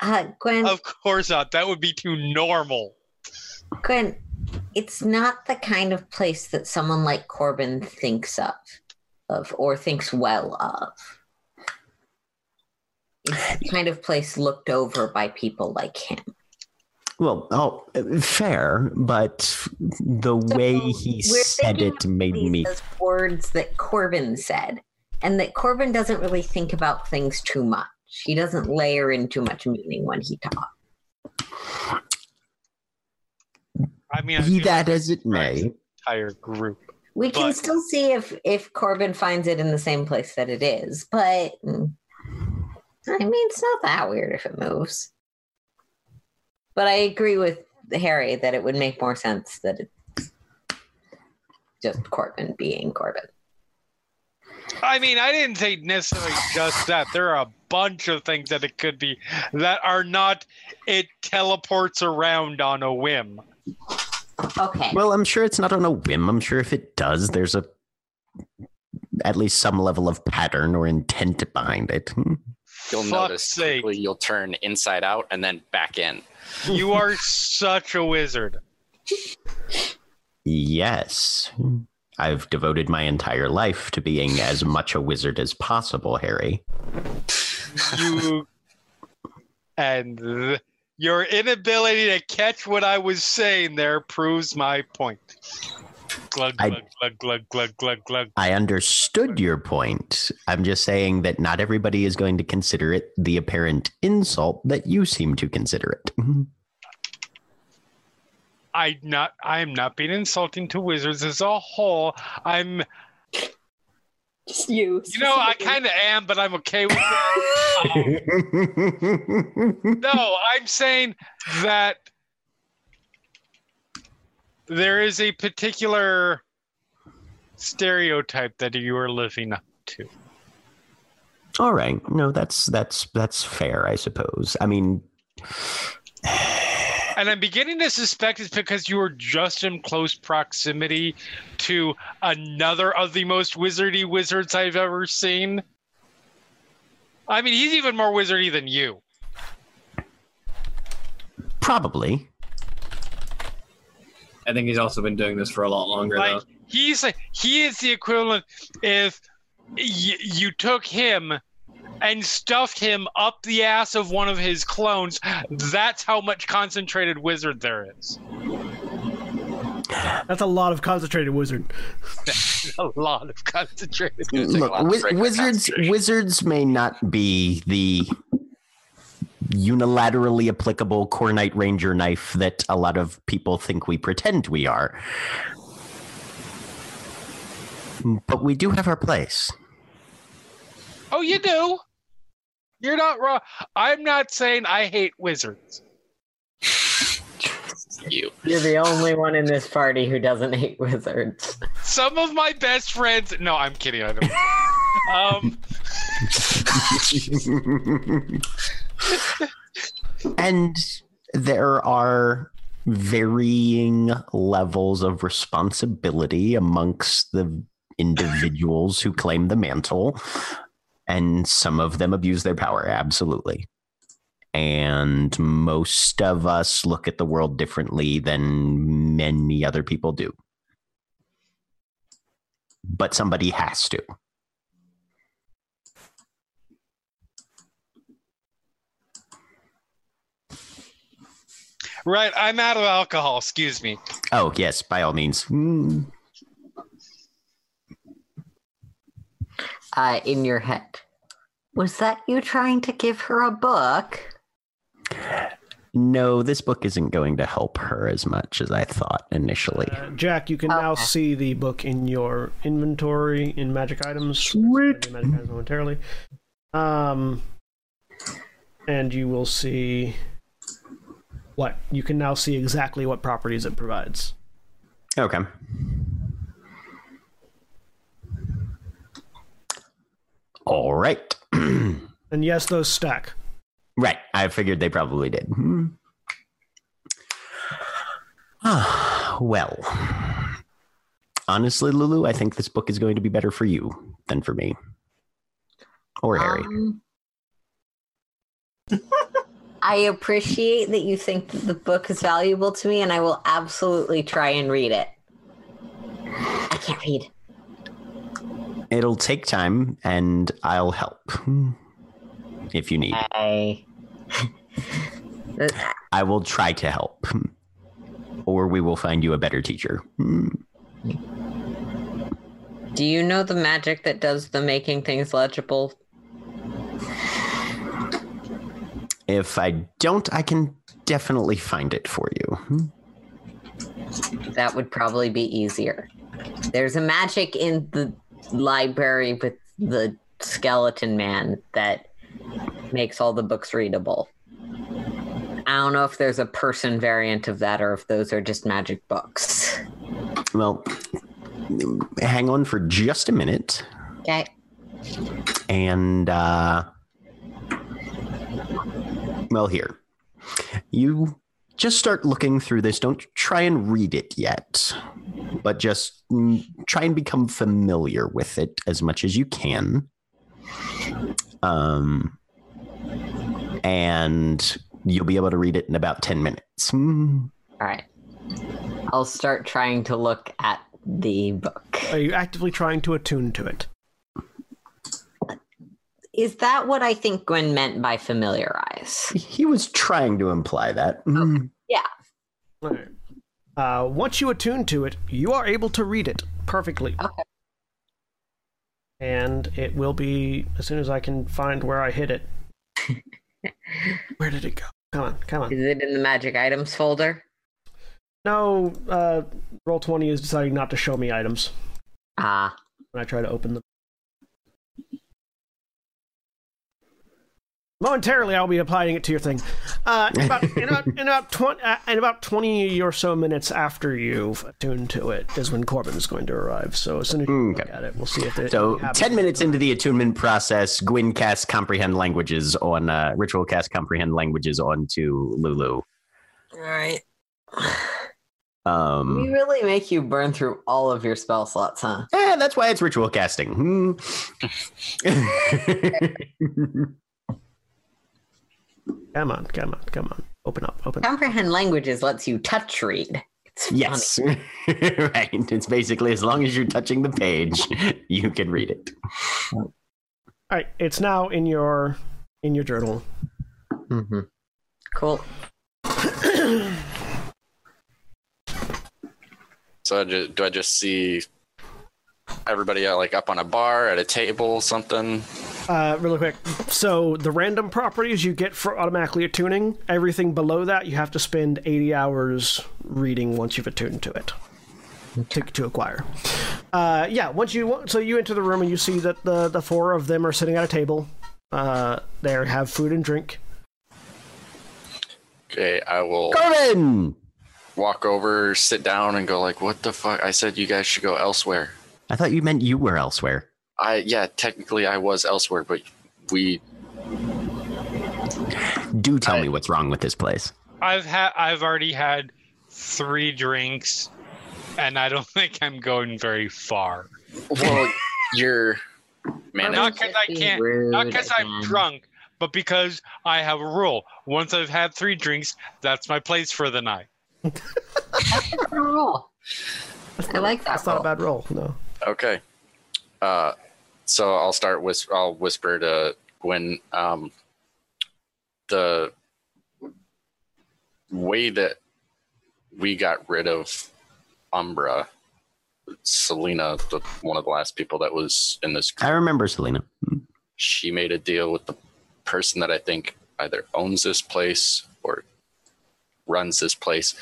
Uh, Gwen, Of course not. That would be too normal. Gwen, it's not the kind of place that someone like Korbyn thinks of, of or thinks well of. It's the kind of place looked over by people like him. Well, oh, fair, but the way he said it made me. words that Korbyn said, and that Korbyn doesn't really think about things too much. He doesn't layer in too much meaning when he talks. I mean, I Be feel that as it may, entire group. We can But- still see if if Korbyn finds it in the same place that it is, but mm, I mean, it's not that weird if it moves. But I agree with Harry that it would make more sense that it's just Korbyn being Korbyn. I mean, I didn't say necessarily just that. There are a bunch of things that it could be that are not it teleports around on a whim. Okay. well, I'm sure it's not on a whim. I'm sure if it does, there's a at least some level of pattern or intent behind it. Hmm. You'll Fuck's notice sake. quickly you'll turn inside out and then back in. You are such a wizard. Yes. I've devoted my entire life to being as much a wizard as possible, Harry. You and th- your inability to catch what I was saying there proves my point. Glug I- glug glug glug glug glug glug. I understood your point. I'm just saying that not everybody is going to consider it the apparent insult that you seem to consider it. Mm-hmm. I not I am not being insulting to wizards as a whole. I'm Just you. you know I kind of am, but I'm okay with it. no, I'm saying that there is a particular stereotype that you are living up to. All right. No, that's that's that's fair, I suppose. I mean And I'm beginning to suspect it's because you were just in close proximity to another of the most wizardy wizards I've ever seen. I mean, he's even more wizardy than you. Probably. I think he's also been doing this for a lot longer, Like though. he's he is the equivalent if y- you took him and stuffed him up the ass of one of his clones. That's how much concentrated wizard there is. That's a lot of concentrated wizard. A lot of concentrated. gonna take a Look, wi- break wizards wizards may not be the unilaterally applicable core knight ranger knife that a lot of people think we pretend we are. But we do have our place. Oh, you do. You're not wrong. I'm not saying I hate wizards. You. You're the only one in this party who doesn't hate wizards. Some of my best friends. No, I'm kidding. I don't. um, and there are varying levels of responsibility amongst the individuals who claim the mantle and some of them abuse their power absolutely and most of us look at the world differently than many other people do but somebody has to right. I'm out of alcohol. Excuse me. oh yes by all means Hmm. Uh, in your head. Was that you trying to give her a book? No, this book isn't going to help her as much as I thought initially. Uh, Jack, you can now see the book in your inventory in magic items. Sweet. Magic items momentarily. Um, and you will see what you can now see exactly what properties it provides. Okay. All right. And yes, those stack. right. I figured they probably did. Hmm. Ah, well, honestly, Lulu, I think this book is going to be better for you than for me or Harry. Um, I appreciate that you think that the book is valuable to me, and I will absolutely try and read it. I can't read. It'll take time, and I'll help if you need. I. I will try to help, or we will find you a better teacher. Do you know the magic that does the making things legible? If I don't, I can definitely find it for you. That would probably be easier. There's a magic in the library with the skeleton man that makes all the books readable. I don't know if there's a person variant of that or if those are just magic books. Well, hang on for just a minute, Okay. and uh, well, here you just start looking through this. Don't try and read it yet, but just mm, try and become familiar with it as much as you can. Um, and you'll be able to read it in about ten minutes. Hmm. All right. I'll start trying to look at the book. Are you actively trying to attune to it? Is that what I think Gwen meant by familiarize? He was trying to imply that. Hmm. All right. Uh, once you attune to it, you are able to read it perfectly. Okay. And it will be as soon as I can find where I hid it. where did it go? Come on, come on. Is it in the magic items folder? No, uh, Roll20 is deciding not to show me items Ah, when I try to open them. Momentarily, I'll be applying it to your thing. Uh, in about in about in about, 20, uh, in about twenty or so minutes after you've attuned to it is when Korbyn is going to arrive. So as soon as you look Okay. at it, we'll see if it. So, 10 minutes into the attunement process, Gwyn casts comprehend languages on uh, ritual cast comprehend languages onto Lulu. All right. Um, We really make you burn through all of your spell slots, huh? eh, that's why it's ritual casting. Hmm. Come on, come on, come on. Open up, open up. Comprehend languages lets you touch read. It's yes, right. It's basically as long as you're touching the page, you can read it. All right, it's now in your in your journal. Mm-hmm. Cool. So I ju- do I just see everybody uh, like up on a bar at a table, something? Uh, really quick. So the random properties you get for automatically attuning, everything below that you have to spend 80 hours reading once you've attuned to it to, to acquire. Uh, yeah, once you so you enter the room and you see that the the four of them are sitting at a table. Uh, they have food and drink. Okay, I will Korbyn! walk over, sit down, and go like, "What the fuck?" I said you guys should go elsewhere. I thought you meant you were elsewhere. I yeah, technically I was elsewhere, but we Do tell I- me what's wrong with this place. I've had I've already had three drinks, and I don't think I'm going very far. well, you're man. Not because I can't, not because I'm drunk, but because I have a rule. Once I've had three drinks, that's my place for the night. that's a Rule. I like that. That's not a bad rule. No. Okay. Uh, so I'll start with I'll whisper to Gwen. Um, the way that we got rid of Umbra, Selena, the, one of the last people that was in this I remember Selena. she made a deal with the person that I think either owns this place or runs this place.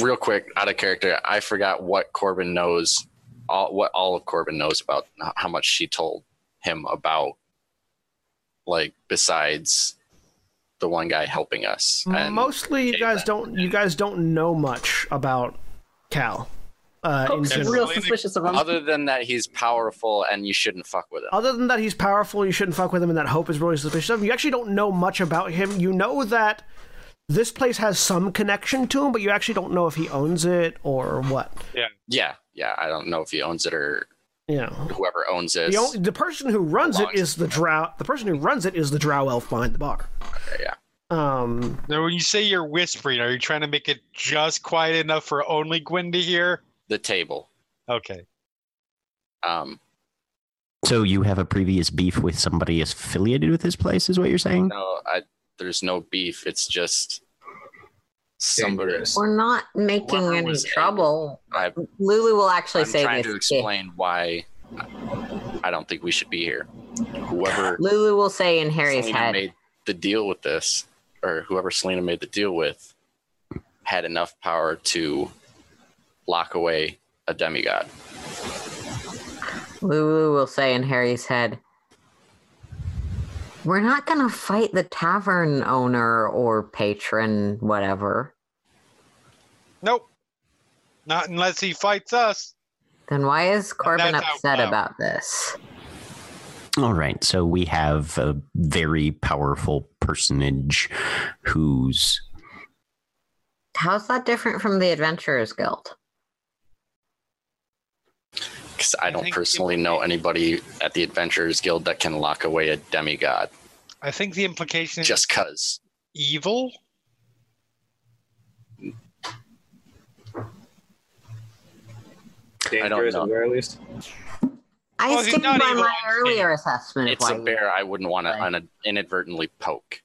Real quick, out of character, I forgot what Korbyn knows, all, what all of Korbyn knows about how much she told him about, like besides the one guy helping us. And Mostly, you guys don't you guys don't know much about Cal. Uh, in general. real suspicious of him. other than that, he's powerful and you shouldn't fuck with him. Other than that, he's powerful. You shouldn't fuck with him, and that Hope is really suspicious of him. You actually don't know much about him. You know that this place has some connection to him, but you actually don't know if he owns it or what. Yeah, yeah. I don't know if he owns it or You know, whoever owns it. the, only, the person who runs it is the drow. The person who runs it is the drow elf behind the bar. Yeah. Um, Now, when you say you're whispering, are you trying to make it just quiet enough for only Gwen to hear? The table. Okay. Um, So you have a previous beef with somebody affiliated with this place, is what you're saying? No, I, there's no beef. It's just somebody. Dangerous. We're not making Whoever any trouble. I, Lulu will actually I'm say trying this. to explain why I don't think we should be here. Whoever Lulu will say in Harry's Selena head. made the deal with this, or whoever Selena made the deal with, had enough power to lock away a demigod. Lulu will say in Harry's head, We're not going to fight the tavern owner or patron, whatever. Nope. Not unless he fights us. Then why is Korbyn that's out upset about this? All right. So we have a very powerful personage who's How's that different from the Adventurers Guild? Because I I don't think personally know anybody at the Adventurers Guild that can lock away a demigod. I think the implication is Just cause. evil. I don't know. at the very least. I Well, he's stand not by my I'm earlier assessment. of It's a bear I wouldn't want Right. to inadvertently poke.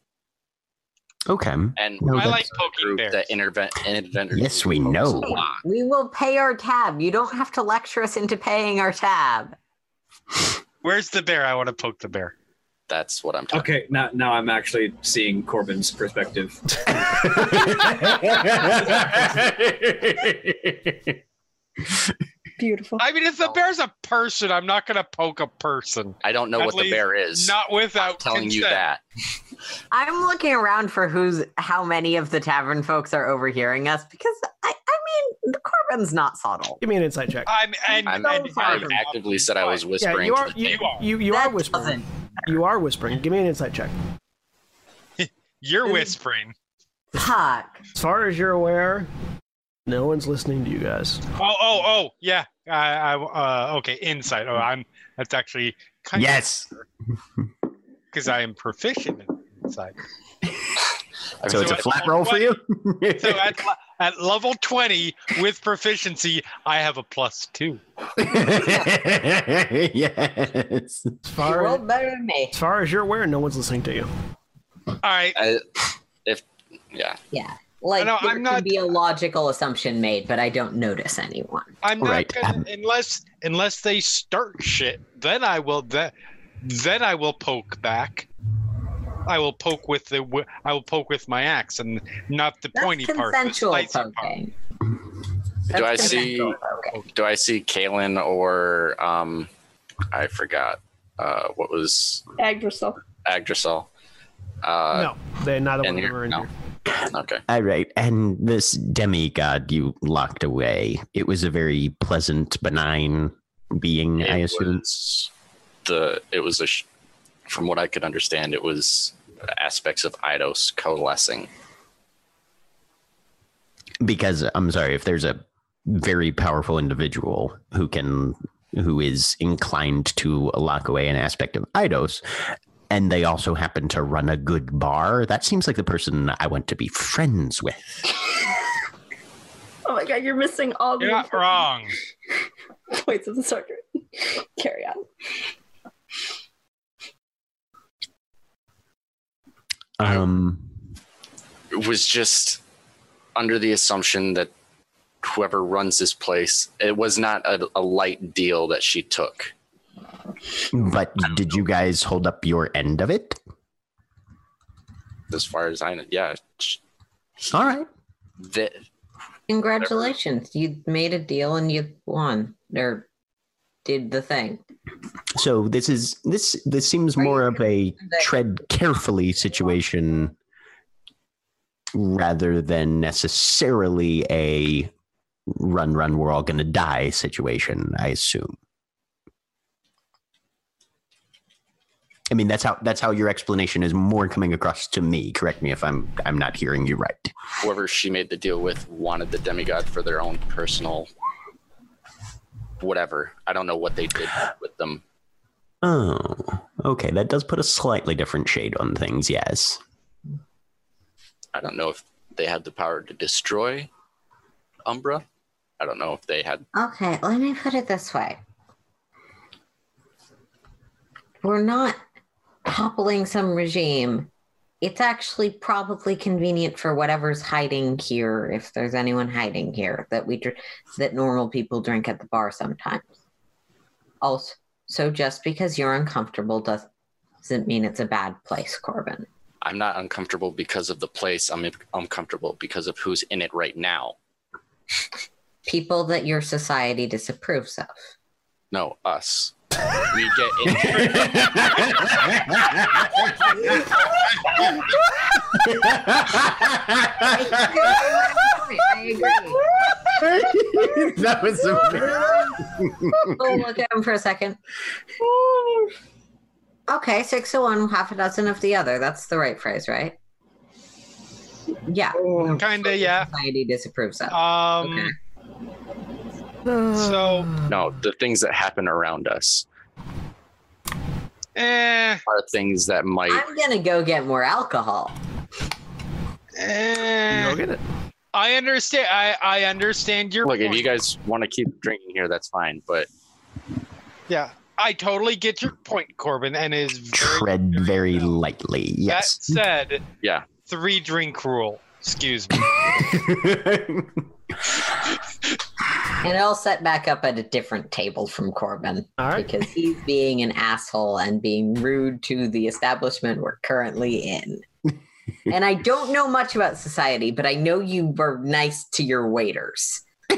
Okay. And No, I like poking group bears. that intervent Adventurers Yes, we know. We will pay our tab. You don't have to lecture us into paying our tab. Where's the bear? I want to poke the bear. That's what I'm talking Okay, now now I'm actually seeing Korbyn's perspective. Beautiful. I mean, if the bear's a person, I'm not going to poke a person. I don't know At what the least bear is. Not without telling you consent. that. I'm looking around for who's how many of the tavern folks are overhearing us because I, I mean the Korbyn's not subtle. give me an insight check. I'm and, I'm, and I and- actively said I was whispering. Yeah, whispering. you are to you, table. you, you are whispering. doesn't- You are whispering. Give me an insight check. You're whispering. Fuck. As far as you're aware, no one's listening to you guys. Oh, oh, oh, yeah. I, I, uh, okay, insight. Oh, I'm. That's actually kind Yes. because I am proficient in insight. So it's a flat level roll for you. So at, at level twenty with proficiency, I have a plus two. yes. As far Roll as, better than me. as far as you're aware, no one's listening to you. All right. I, if yeah, Yeah. Like know, there I'm could not- be a logical assumption made, but I don't notice anyone. I'm not Right, gonna um, unless unless they start shit. Then I will. Then then I will poke back. I will poke with the. I will poke with my axe and not the That's pointy part. The consensual spicy part. poking. do I see? poking. Do I see Kalen or um, I forgot uh, what was Agdrasil. Agdrasol? Uh, no, they neither in one of them are in No. Okay. All right. And this demigod you locked away, it was a very pleasant, benign being, I assume. the it was a from what I could understand, it was aspects of Eidos coalescing. Because I'm sorry, if there's a very powerful individual who can who is inclined to lock away an aspect of Eidos, and they also happen to run a good bar, that seems like the person I want to be friends with. Oh my god, you're missing all the You're not wrong. points of the circuit. Carry on. Um It was just under the assumption that whoever runs this place, it was not a, a light deal that she took. But did you guys hold up your end of it? As far as I know, yeah. sh- All right. That Congratulations. You made a deal and you won. Or did the thing. So this is this this seems Are more of a tread carefully situation rather than necessarily a run run we're all going to die situation, I assume. I mean that's how that's how your explanation is more coming across to me. Correct me if I'm I'm not hearing you right. whoever she made the deal with wanted the demigod for their own personal whatever. I don't know what they did with them. Oh, okay. That does put a slightly different shade on things. Yes. I don't know if they had the power to destroy Umbra. I don't know if they had Okay, let me put it this way. We're not toppling some regime. It's actually probably convenient for whatever's hiding here, if there's anyone hiding here that we dr- that normal people drink at the bar sometimes. Also, so just because you're uncomfortable does- doesn't mean it's a bad place, Korbyn. I'm not uncomfortable because of the place. I'm uncomfortable because of who's in it right now. People that your society disapproves of. No, us. We get in I agree. that was amazing. We'll look at him for a second. Okay, six of one, half a dozen of the other. That's the right phrase, right? Yeah. Kinda, yeah. Society disapproves of. Um. Okay. So, no the things that happen around us eh, are things that might I'm gonna go get more alcohol. eh. Go get it. I understand. I I understand your look. If you guys want to keep drinking here, that's fine. But yeah, I totally get your point, Korbyn, and it is very, Tread very lightly. Yes. That said, yeah, three drink rule. Excuse me. And I'll set back up at a different table from Korbyn All right. because he's being an asshole and being rude to the establishment we're currently in. and I don't know much about society, but I know you were nice to your waiters. I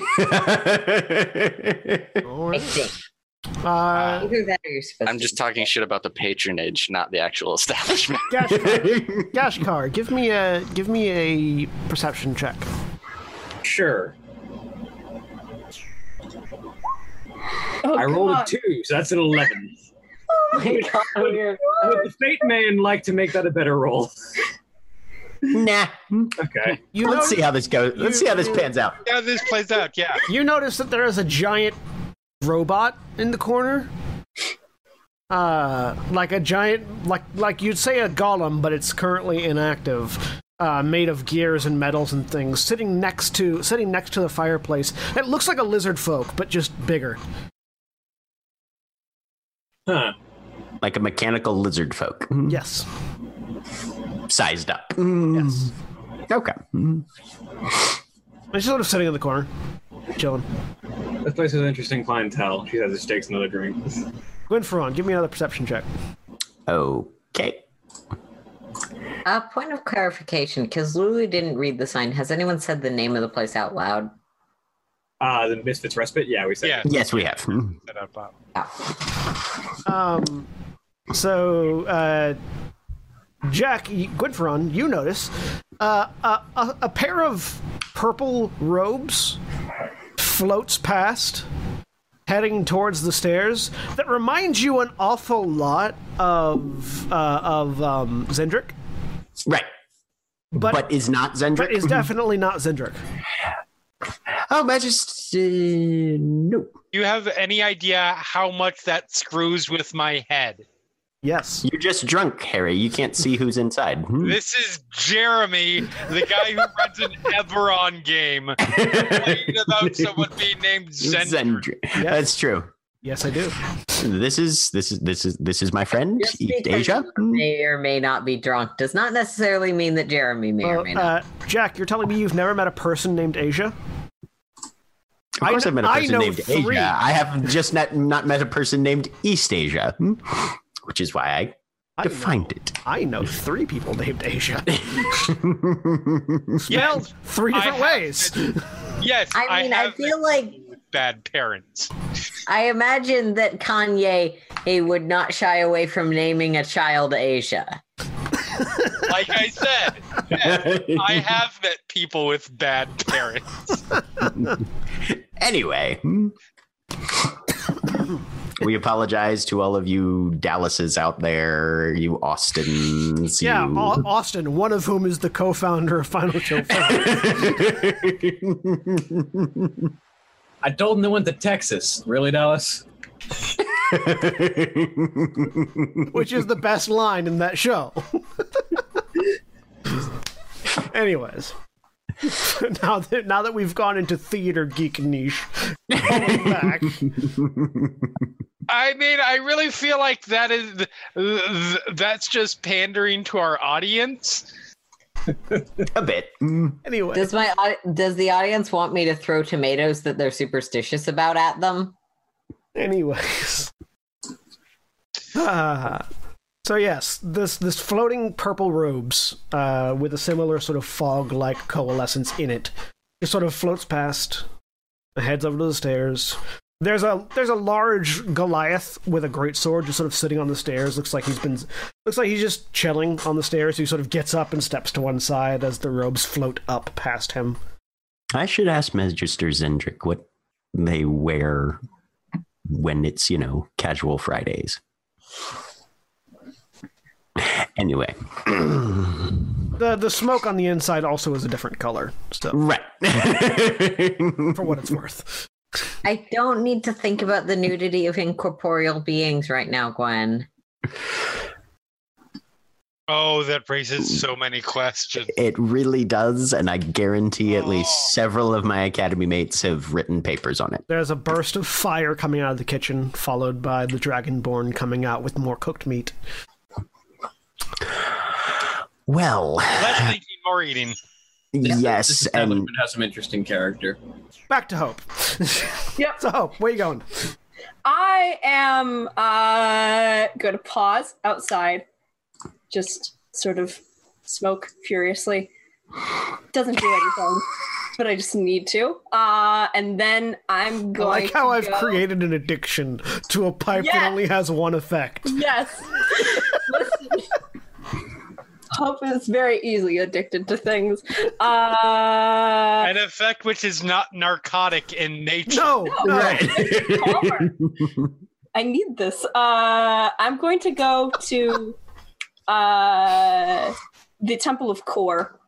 right. think. Uh, Either that or you're supposed I'm just talking shit about the patronage, not the actual establishment. Gashkar, Gashkar, give me a give me a perception check. Sure. Oh, I rolled a two, so that's an eleven. Oh my god, we're- Would the fate man like to make that a better roll? Nah. Okay. You Let's know, see how this goes. Let's see how this pans out. Yeah, this plays out. Yeah. you notice that there is a giant robot in the corner. Uh, like a giant, like like you'd say a golem, but it's currently inactive. Uh, made of gears and metals and things, sitting next to sitting next to the fireplace. It looks like a lizard folk, but just bigger. Huh. Like a mechanical lizard folk. Mm-hmm. Yes. Sized up. Yes. Mm-hmm. Okay. Mm-hmm. It's sort of sitting in the corner, chilling. This place has interesting clientele. She has steaks and other drinks. Gwynfaran, give me another perception check. Okay. A point of clarification, because Lulu didn't read the sign. Has anyone said the name of the place out loud? Uh, the Misfits Respite? Yeah, we said. Yeah. Yes, we have. Hmm. Set up, uh, Yeah. Um, so, uh, Jack, y- Gwynfaran, you notice uh, a, a, a pair of purple robes floats past, heading towards the stairs. That reminds you an awful lot of uh, of um, Zendrick, Right. but, But, is not Zendrick? but is definitely not Zendrick. Oh, Majesty. No. You have any idea how much that screws with my head? Yes. You're just drunk, Harry. You can't see who's inside. Hmm. This is Jeremy, the guy who runs an Eberron game, about someone being named Zendrick. Zendrick. That's true. Yes, I do. This is this is this is this is my friend Just East Asia. may or may not be drunk does not necessarily mean that Jeremy may or may not. uh, Jack, you're telling me you've never met a person named Asia? Of course, I I've met a person named three. Asia. I have just not not met a person named East Asia, hmm, which is why I I defined it. I know three people named Asia. Yes, Spelled three I different have ways. yes. I mean, I, have feel like bad parents. I imagine that Kanye eh, would not shy away from naming a child Asia. Like I said, yes, I have met people with bad parents. anyway, we apologize to all of you Dallases out there, you Austins. Yeah, you... Au- Austin, one of whom is the co-founder of Final Show Film, I told them they went to Texas. Really, Dallas? which is the best line in that show. Anyways, now that now that we've gone into theater geek niche, back, I mean, I really feel like that is th- th- that's just pandering to our audience. a bit. Hmm. anyway, Does my does the audience want me to throw tomatoes that they're superstitious about at them? Anyways. Ah. so yes, this this floating purple robes uh, with a similar sort of fog-like coalescence in it, just sort of floats past, heads over to the stairs. There's a there's a large Goliath with a great sword just sort of sitting on the stairs. Looks like he's been looks like he's just chilling on the stairs. He sort of gets up and steps to one side as the robes float up past him. I should ask Magister Zendrick what they wear when it's, you know, casual Fridays. Anyway, The the smoke on the inside also is a different color. So right. for what it's worth. I don't need to think about the nudity of incorporeal beings right now, Gwen. Oh, that raises so many questions. It really does, and I guarantee at Oh. least several of my academy mates have written papers on it. There's a burst of fire coming out of the kitchen, followed by the dragonborn coming out with more cooked meat. Well, Less thinking, more eating. Yes, This and establishment has some interesting character. Back to Hope. Yep. so Hope, where you going? I am uh going to pause outside, just sort of smoke furiously. Doesn't do anything, but I just need to. Uh, and then I'm I going. like how to I've go- created an addiction to a pipe that only has one effect. Yes. Listen. Hope is very easily addicted to things. Uh, An effect which is not narcotic in nature. No, no. Palmer. I need this. Uh, I'm going to go to uh, the Temple of Kor,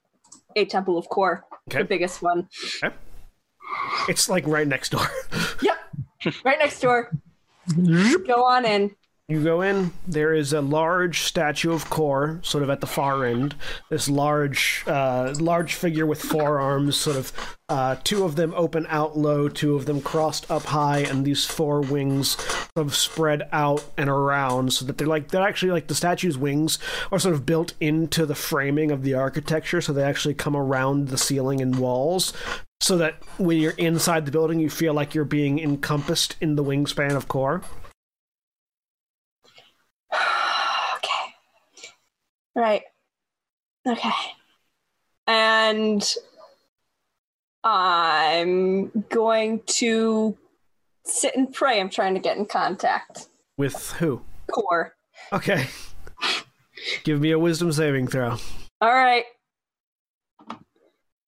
a Temple of Kor, Okay. the biggest one. It's like right next door. Yep, right next door. Go on in. You go in, there is a large statue of Kor, sort of at the far end. This large, uh, large figure with four arms, sort of, uh, two of them open out low, two of them crossed up high, and these four wings sort of spread out and around, so that they're like they're actually like the statue's wings are sort of built into the framing of the architecture, so they actually come around the ceiling and walls, so that when you're inside the building, you feel like you're being encompassed in the wingspan of Kor. okay. Right. Okay. And I'm going to sit and pray. I'm trying to get in contact. With who? Kor. Okay. Give me a wisdom saving throw. All right.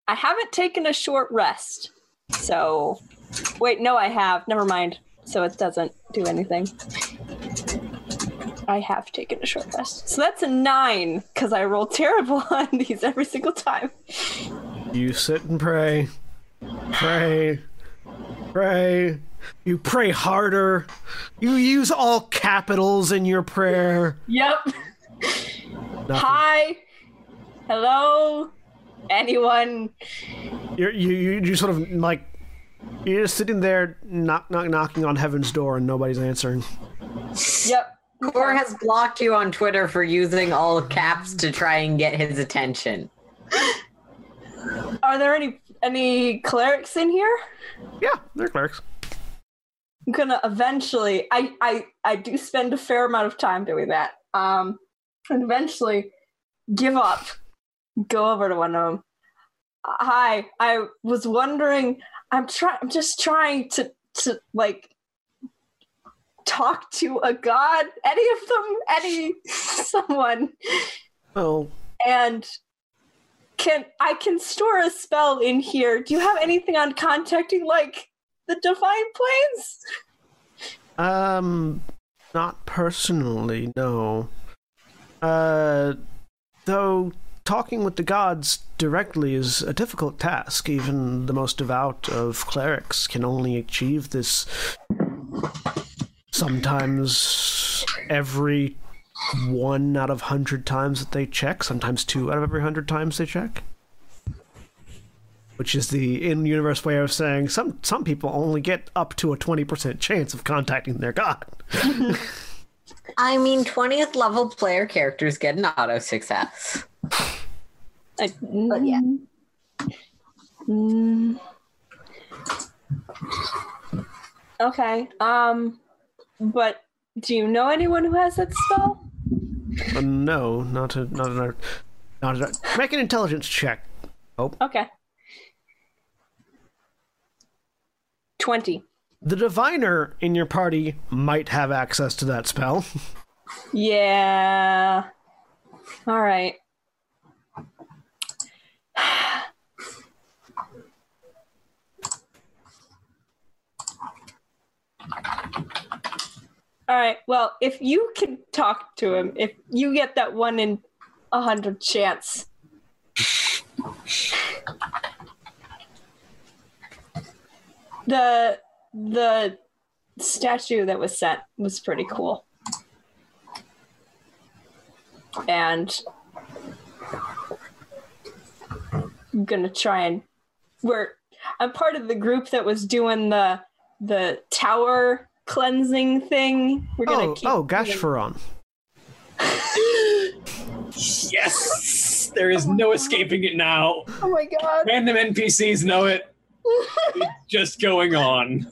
I haven't taken a short rest. So, wait, no, I have. Never mind. So it doesn't do anything. I have taken a short rest. So that's a nine because I roll terrible on these every single time. You sit and pray. Pray. Pray. You pray harder. You use all capitals in your prayer. Yep. Nothing. Hi. Hello. Anyone? You're, you you you sort of like you're just sitting there, knock knock knocking on heaven's door, and nobody's answering. Yep. Kor has blocked you on Twitter for using all caps to try and get his attention. Are there any any clerics in here? Yeah, they're clerics. I'm gonna eventually. I I I do spend a fair amount of time doing that. Um, and eventually give up. Go over to one of them. Hi, I was wondering. I'm trying. I'm just trying to to like talk to a god. Any of them? Any someone? Well, And can I can store a spell in here? Do you have anything on contacting like the divine planes? um, not personally, no. Uh, though talking with the gods directly is a difficult task. Even the most devout of clerics can only achieve this sometimes every one out of hundred times that they check, sometimes two out of every hundred times they check. Which is the in-universe way of saying some some people only get up to a twenty percent chance of contacting their god. I mean, 20th level player characters get an auto success. I, but yeah. Mm. Okay. Um, but do you know anyone who has that spell? Uh, no, not a not an a not a, make an intelligence check. Oh. Okay. Twenty. The diviner in your party might have access to that spell. Yeah. All right. All right. Well, if you can talk to him, if you get that one in a hundred chance. the the statue that was sent was pretty cool. And I'm gonna try and we're I'm part of the group that was doing the the tower cleansing thing. We're gonna Oh, keep oh, doing- Gashfaron. Yes! There is no escaping it now. Oh my god. Random NPCs know it. It's just going on.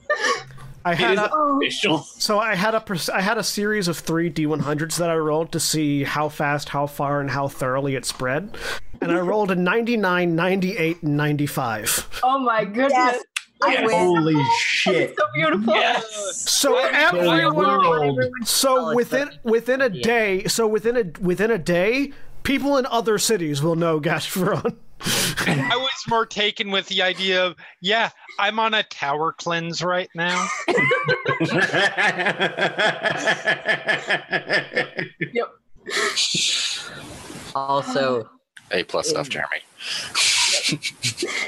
I had a, official. so I had a pers- I had a series of three D100s that I rolled to see how fast, how far, and how thoroughly it spread, and I rolled a 99, 98, and 95. Oh my goodness. Yes. I win. Holy shit. So beautiful. Yes! So everyone, world. so oh, within within a day, so within a within a day, people in other cities will know Gashfaron. I was more taken with the idea of, yeah, I'm on a tower cleanse right now. Yep. Also, A plus stuff, Jeremy.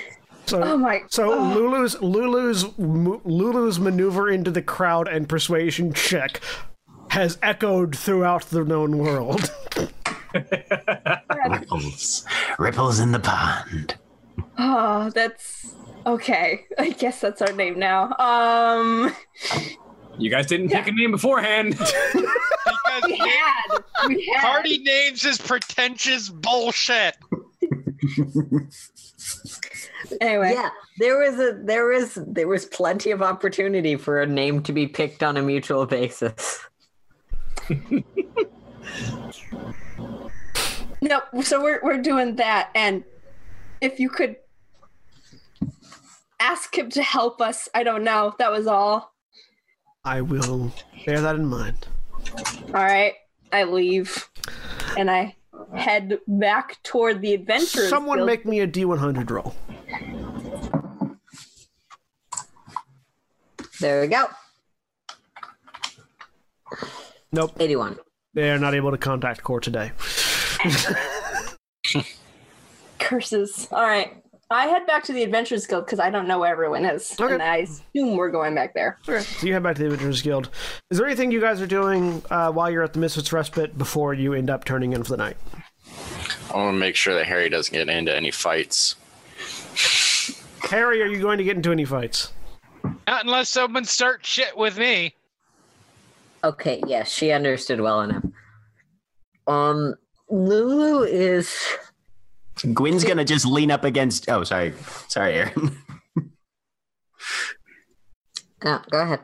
So, Oh my- So oh. Lulu's Lulu's Lulu's maneuver into the crowd and persuasion check has echoed throughout the known world. Ripples. Ripples in the pond. Oh, that's okay. I guess that's our name now. Um, You guys didn't pick a name beforehand. Because we had, we had. party names is pretentious bullshit. Anyway, Yeah, there was a there was there was plenty of opportunity for a name to be picked on a mutual basis. no. So we're we're doing that, and if you could ask him to help us, I don't know. That was all. I will bear that in mind. All right, I leave, and I head back toward the adventure. Someone Guild. make me a D100 roll. There we go. Nope, 81. they are not able to contact Kor today. curses. All right. I head back to the Adventurers Guild because I don't know where everyone is, Okay. and I assume we're going back there. Okay, so you head back to the Adventurers Guild. Is there anything you guys are doing uh, while you're at the Misfits Respite before you end up turning in for the night? I want to make sure that Harry doesn't get into any fights. Harry, are you going to get into any fights? Not unless someone starts shit with me. Okay, yes, she understood well enough. Um, Lulu is Gwyn's gonna just lean up against. Oh, sorry, sorry, Erin. no, go ahead.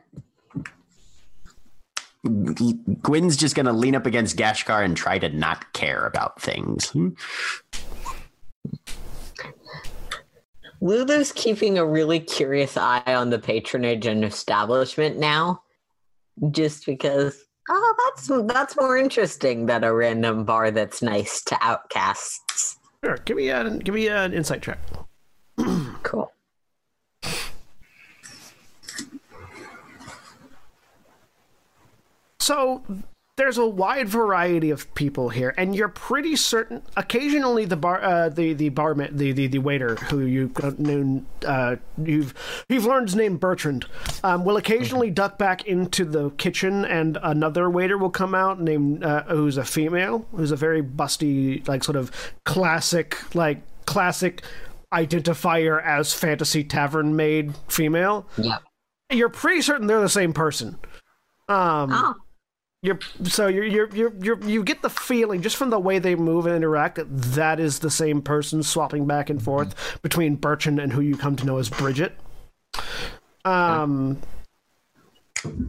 Gwyn's just gonna lean up against Gashkar and try to not care about things. Hmm? Lulu's keeping a really curious eye on the patronage and establishment now, just because. Oh, that's that's more interesting than a random bar that's nice to outcasts. Sure, give me an give me an insight check. Cool. So there's a wide variety of people here, and you're pretty certain. Occasionally, the bar, uh, the the barman, the, the the waiter who you've known, uh, you've you've learned his name Bertrand, um, will occasionally duck back into the kitchen, and another waiter will come out named uh, who's a female, who's a very busty, like sort of classic, like classic identifier as fantasy tavern maid female. Yeah, You're pretty certain they're the same person. Um, Oh, you're so you're you're you're, you're you get the feeling just from the way they move and interact that that is the same person swapping back and forth between Bertrand and who you come to know as Bridget. Um.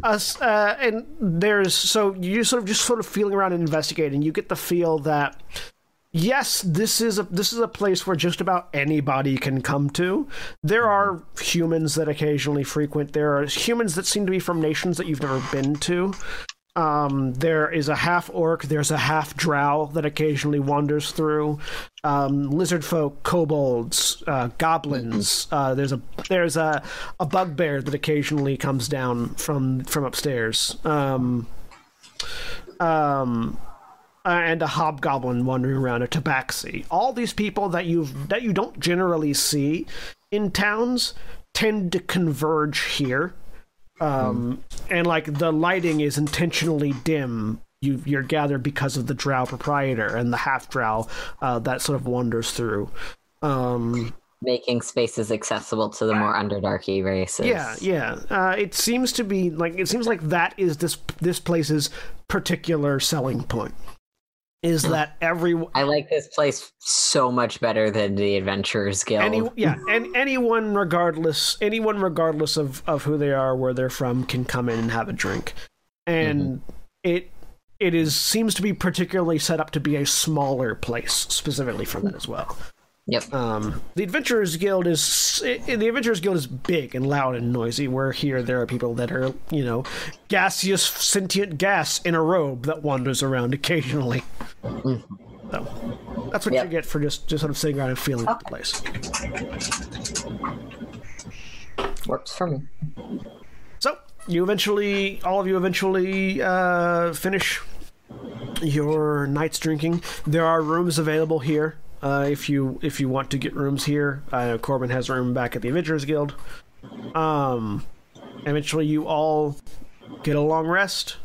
Us uh, and there's so you sort of just sort of feeling around and investigating. You get the feel that yes, this is a this is a place where just about anybody can come to. There are humans that occasionally frequent. There are humans that seem to be from nations that you've never been to. Um, there is a half orc. There's a half drow that occasionally wanders through. Um, lizard folk, kobolds, uh, goblins. Uh, there's a there's a a bugbear that occasionally comes down from from upstairs. Um, um, and a hobgoblin wandering around a tabaxi. All these people that you've that you don't generally see in towns tend to converge here. Um, and like the lighting is intentionally dim. You, you're gathered because of the drow proprietor and the half drow uh, that sort of wanders through. Um, making spaces accessible to the more underdarky races. yeah, yeah. Uh, it seems to be like it seems like that is this this place's particular selling point. Is hmm. that every I like this place so much better than the Adventurers Guild. any yeah and anyone regardless anyone regardless of of who they are where they're from can come in and have a drink. And mm-hmm. it it is seems to be particularly set up to be a smaller place specifically for that as well Yep. um the adventurers guild is i the adventurers guild is big and loud and noisy where here there are people that are you know gaseous sentient gas in a robe that wanders around occasionally so that's what Yep. you get for just just sort of sitting around and feeling the place Works for me. So you eventually, all of you eventually uh, finish your night's drinking. There are rooms available here. Uh, if you if you want to get rooms here. Uh, Korbyn has a room back at the Adventurers Guild. Um, eventually, you all get a long rest.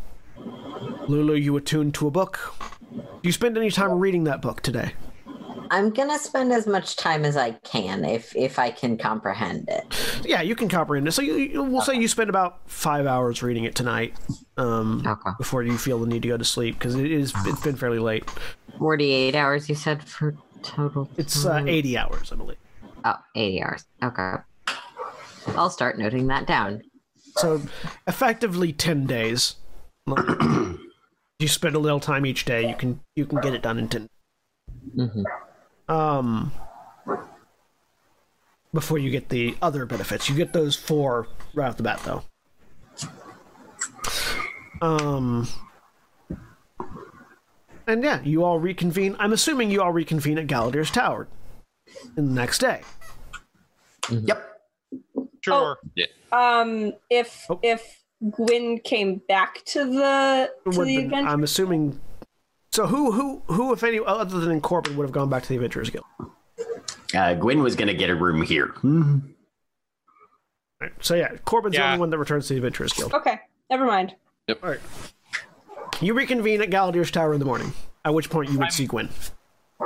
Lulu, you attune to a book. Do you spend any time reading that book today? I'm gonna spend as much time as I can if if I can comprehend it. Yeah, you can comprehend it. So you, you, we'll say you spend about five hours reading it tonight um, Okay. before you feel the need to go to sleep because it is it's been fairly late. Forty-eight hours, you said for total. It's uh, eighty hours, I believe. Oh, 80 hours. Okay. I'll start noting that down. So effectively ten days. you spend a little time each day. You can you can get it done in ten. hmm Um, before you get the other benefits, you get those four right off the bat, though. Um, and yeah, you all reconvene. I'm assuming you all reconvene at Galadir's Tower in the next day. Yep. Sure. Um, if Oh. if Gwyn came back to the to the been- adventure, I'm assuming. So who who who if any other than Korbyn would have gone back to the Adventurers Guild? Uh, Gwen was going to get a room here. Hmm. Right, So yeah, Korbyn's the only one that returns to the Adventurers Guild. okay, never mind. Yep. All right. You reconvene at Galadir's Tower in the morning. At which point you would I'm- see Gwen.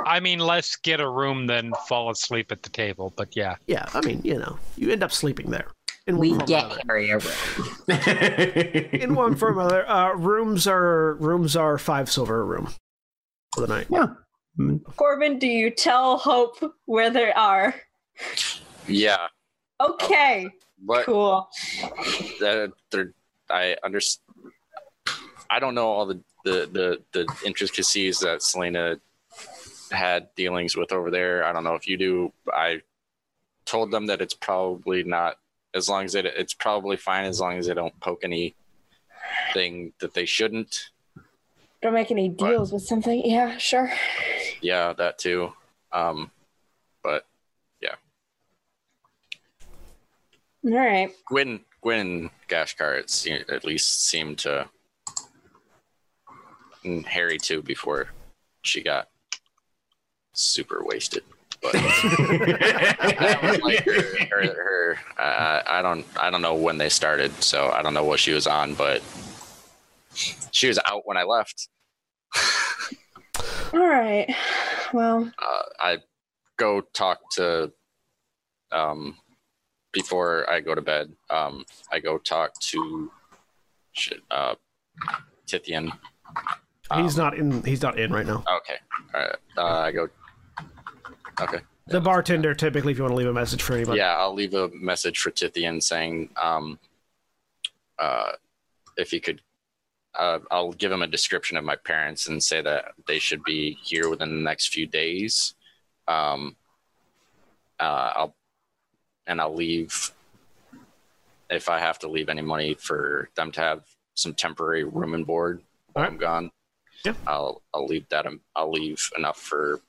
I mean, let's get a room then fall asleep at the table. But yeah, Yeah, I mean, you know, you end up sleeping there. In We one form or get another. Harry a room. in one form or another. Uh, rooms are rooms are five silver a room for the night. yeah. Korbyn, do you tell Hope where they are? Yeah, Okay, but cool. that they're I understand. I don't know all the, the the the intricacies that Selena had dealings with over there. I don't know if you do. I told them that it's probably not as long as it it's probably fine as long as they don't poke anything that they shouldn't. Don't make any deals with something. Yeah, sure. Yeah, that too. Um, but yeah. All right. Gwen Gwen and Gashkar it se- at least seemed to and Harry too before she got super wasted. But that like her, her, her uh, I don't I don't know when they started, so I don't know what she was on, but she was out when I left. All right. Well, uh, I go talk to um before I go to bed. Um, I go talk to shit, uh, Tithian. He's Um, not in. He's not in right now. Okay, all right. Uh, I go. Okay. The bartender typically, if you want to leave a message for anybody. Yeah, I'll leave a message for Tithian saying, um, uh, if he could, uh, I'll give him a description of my parents and say that they should be here within the next few days. Um, uh, I'll, and I'll leave if I have to leave any money for them to have some temporary room and board while. I'm gone. Yeah. I'll I'll leave that. I'll leave enough for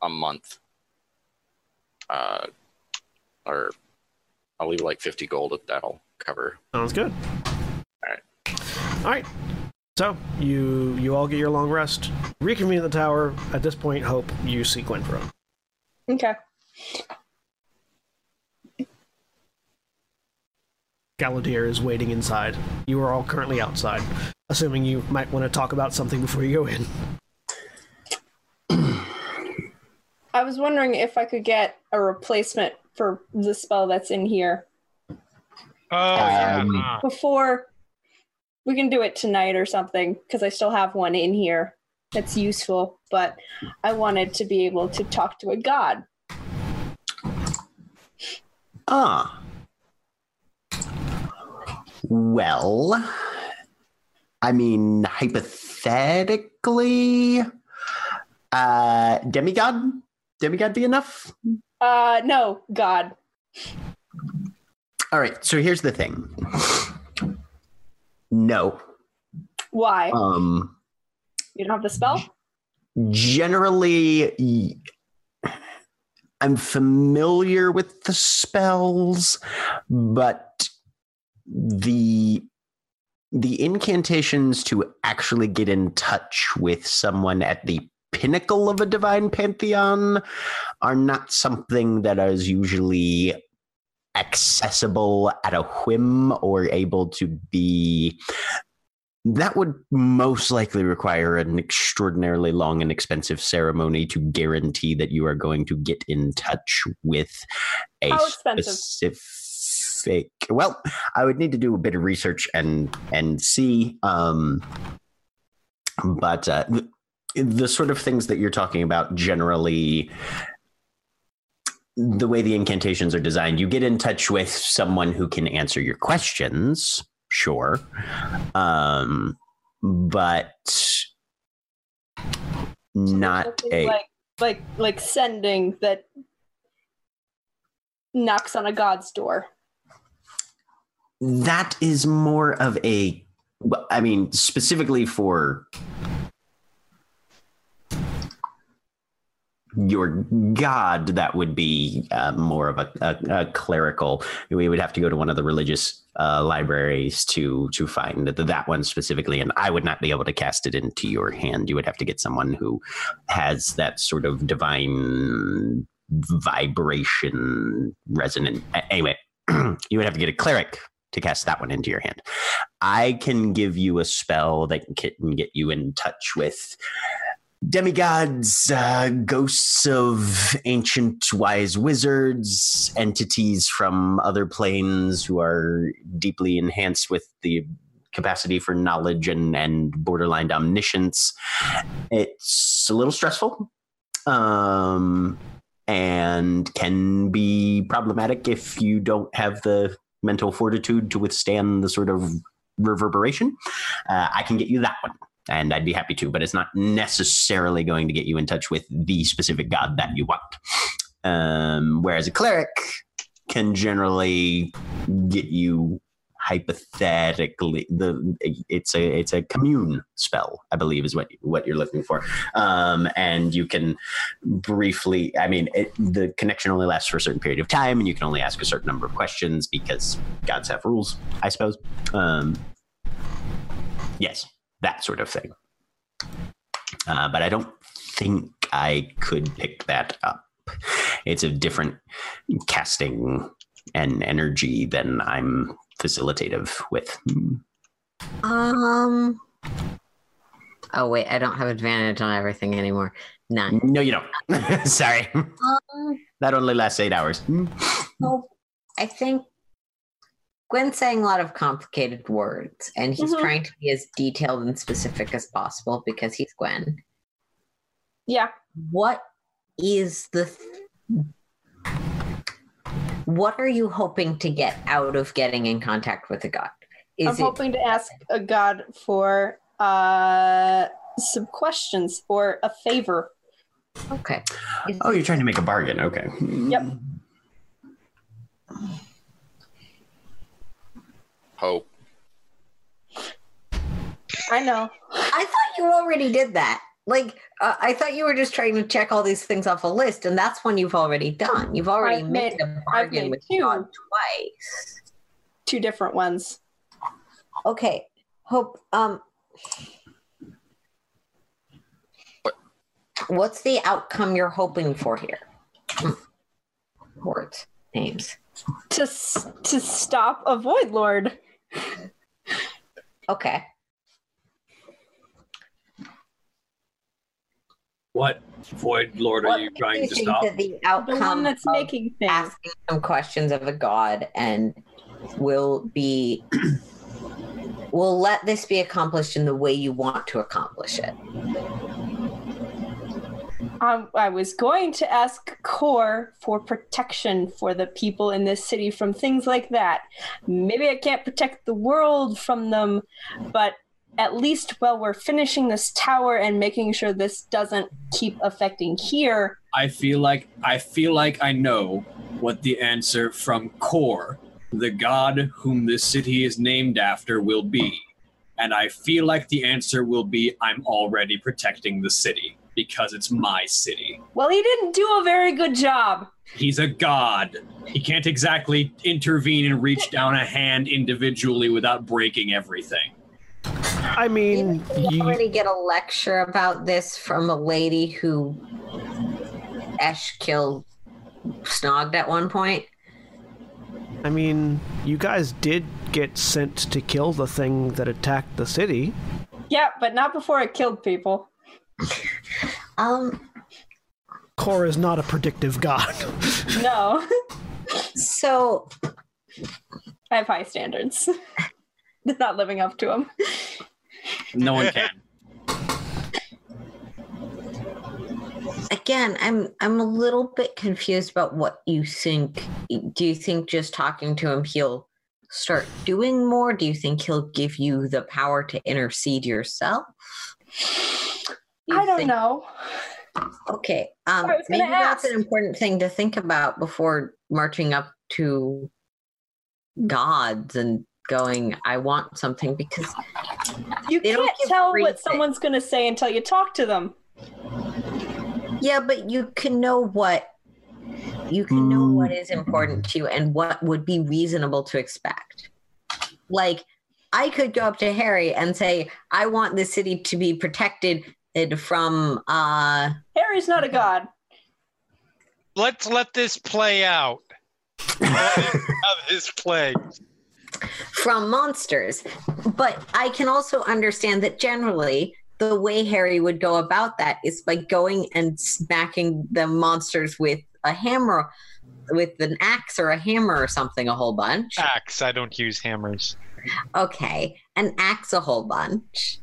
a month. Uh, or I'll leave like 50 gold if that'll cover. Sounds good. All right. All right. So you you all get your long rest. Reconvene at the tower. At this point, hope you see Gwenfro. okay. Galadir is waiting inside. You are all currently outside, assuming you might want to talk about something before you go in. I was wondering if I could get a replacement for the spell that's in here Oh. Um, uh, before we can do it tonight or something because I still have one in here that's useful, but I wanted to be able to talk to a god. Ah. Well, I mean, hypothetically, uh, demigod, demigod be enough. Uh no, god. All right. So here's the thing. No. Why? Um. you don't have the spell? generally I'm familiar with the spells but the the incantations to actually get in touch with someone at the pinnacle of a divine pantheon are not something that is usually accessible at a whim or able to be that would most likely require an extraordinarily long and expensive ceremony to guarantee that you are going to get in touch with a How specific well i would need to do a bit of research and and see um but uh, the, the sort of things that you're talking about generally the way the incantations are designed you get in touch with someone who can answer your questions sure um but not Something a like like like sending that knocks on a god's door. That is more of a I mean specifically for your god that would be uh, more of a, a, a clerical. We would have to go to one of the religious uh, libraries to to find that, that one specifically and i would not be able to cast it into your hand. You would have to get someone who has that sort of divine vibration resonant anyway you would have to get a cleric to cast that one into your hand. I can give you a spell that can get you in touch with demigods, uh, ghosts of ancient wise wizards, entities from other planes who are deeply enhanced with the capacity for knowledge and, and borderline omniscience. It's a little stressful. Um, and can be problematic if you don't have the mental fortitude to withstand the sort of reverberation. Uh, I can get you that one, and I'd be happy to, but it's not necessarily going to get you in touch with the specific god that you want. Um, whereas a cleric can generally get you hypothetically the it's a it's a commune spell i believe is what what you're looking for. Um and you can briefly i mean it, the connection only lasts for a certain period of time and you can only ask a certain number of questions because gods have rules i suppose. Um yes that sort of thing. Uh, but i don't think i could pick that up. It's a different casting and energy than i'm facilitative with Um. Oh wait, I don't have advantage on everything anymore. None. no you don't sorry Um. that only lasts eight hours Well, I think Gwen's saying a lot of complicated words, and he's Mhm. trying to be as detailed and specific as possible because he's Gwen. Yeah. What is the. Th- what are you hoping to get out of getting in contact with a god? Is I'm it hoping to ask a god for uh some questions or a favor. okay? Is oh you're trying to make a bargain okay Yep. Hope. I know. I thought you already did that. Like, uh, I thought you were just trying to check all these things off a list, and that's one you've already done. You've already I've made, made- a bargain made with two. God twice. Two different ones. Okay, Hope. Um, what's the outcome you're hoping for here? Words, names. To to stop a void lord. Okay. What void lord are you trying you to stop? that the The outcome one that's of making things. asking some questions of a god and will be will let this be accomplished in the way you want to accomplish it. Um, I was going to ask Kor for protection for the people in this city from things like that. Maybe I can't protect the world from them, but at least while we're finishing this tower and making sure this doesn't keep affecting here, I feel like I feel like I know what the answer from Kor, the god whom this city is named after, will be. And I feel like the answer will be I'm already protecting the city because it's my city. well, he didn't do a very good job. He's a god. He can't exactly intervene and reach down a hand individually without breaking everything. I mean, you, already get a lecture about this from a lady who Esh killed Snogged at one point. I mean, you guys did get sent to kill the thing that attacked the city. Yeah, but not before it killed people. Um, Kor is not a predictive god. No, so I have high standards. not living up to them. No one can. again, I'm I'm a little bit confused about what you think. Do you think just talking to him he'll start doing more? Do you think he'll give you the power to intercede yourself? You I don't think- know. Okay. Um, I was gonna maybe that's an important thing to think about before marching up to gods and going, I want something because You can't tell what things. someone's going to say until you talk to them. yeah, but you can know what you can know what is important to you and what would be reasonable to expect. Like I could go up to Harry and say, I want the city to be protected from uh Harry's not a god. Let's let this play out. Have his play. From monsters. But I can also understand that generally the way Harry would go about that is by going and smacking the monsters with a hammer, with an axe or a hammer or something, a whole bunch. Axe. I don't use hammers. Okay, an axe a whole bunch.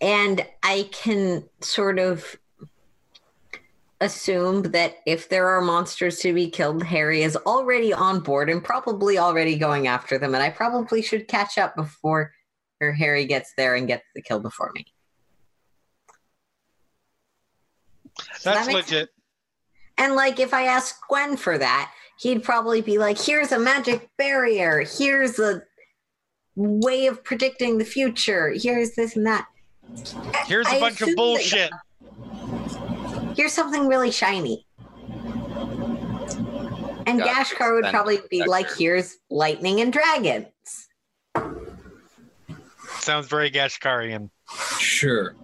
And I can sort of assume that if there are monsters to be killed, Harry is already on board and probably already going after them. And I probably should catch up before or Harry gets there and gets the kill before me. Does that That's make legit. And like if I asked Gwen for that, he'd probably be like, here's a magic barrier, here's a way of predicting the future, here's this and that. Here's a I bunch of assume that- bullshit. Here's something really shiny. And Got Gashkar would then probably be like, protector. here's lightning and dragons. Sounds very Gashkarian. Sure.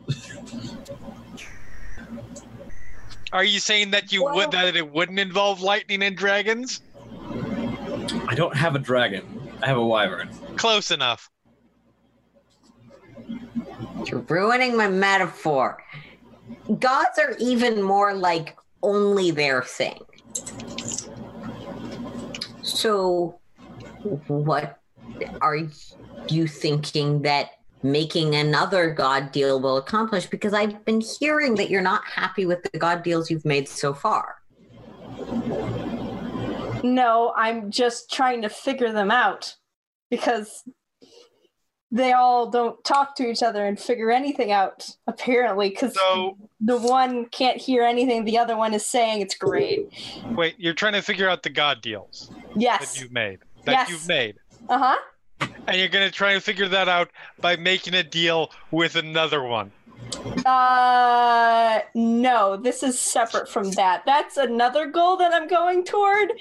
Are you saying that you Well- would that it wouldn't involve lightning and dragons? I don't have a dragon. I have a wyvern. Close enough. You're ruining my metaphor. Gods are even more like only their thing. So, what are you thinking that making another god deal will accomplish? Because I've been hearing that you're not happy with the god deals you've made so far. No, I'm just trying to figure them out because they all don't talk to each other and figure anything out, apparently, because So the one can't hear anything the other one is saying. It's great. wait, you're trying to figure out the god deals Yes. that you've made. That Yes. you've made. Uh huh. And you're gonna try and figure that out by making a deal with another one. Uh, no, this is separate from that. That's another goal that I'm going toward.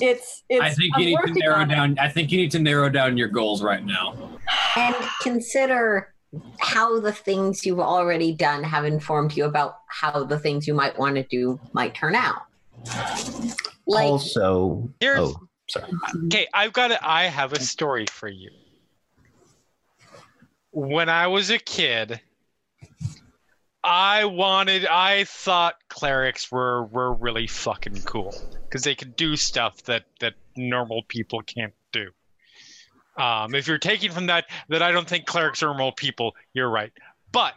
It's, it's. I think I'm you need to narrow on it. down. I think you need to narrow down your goals right now. And consider how the things you've already done have informed you about how the things you might want to do might turn out. Like, also, Here's oh, sorry. okay. I've got it. I have a story for you. When I was a kid, I wanted. I thought clerics were were really fucking cool because they could do stuff that that normal people can't do. Um, if you're taking from that that I don't think clerics are normal people, you're right. But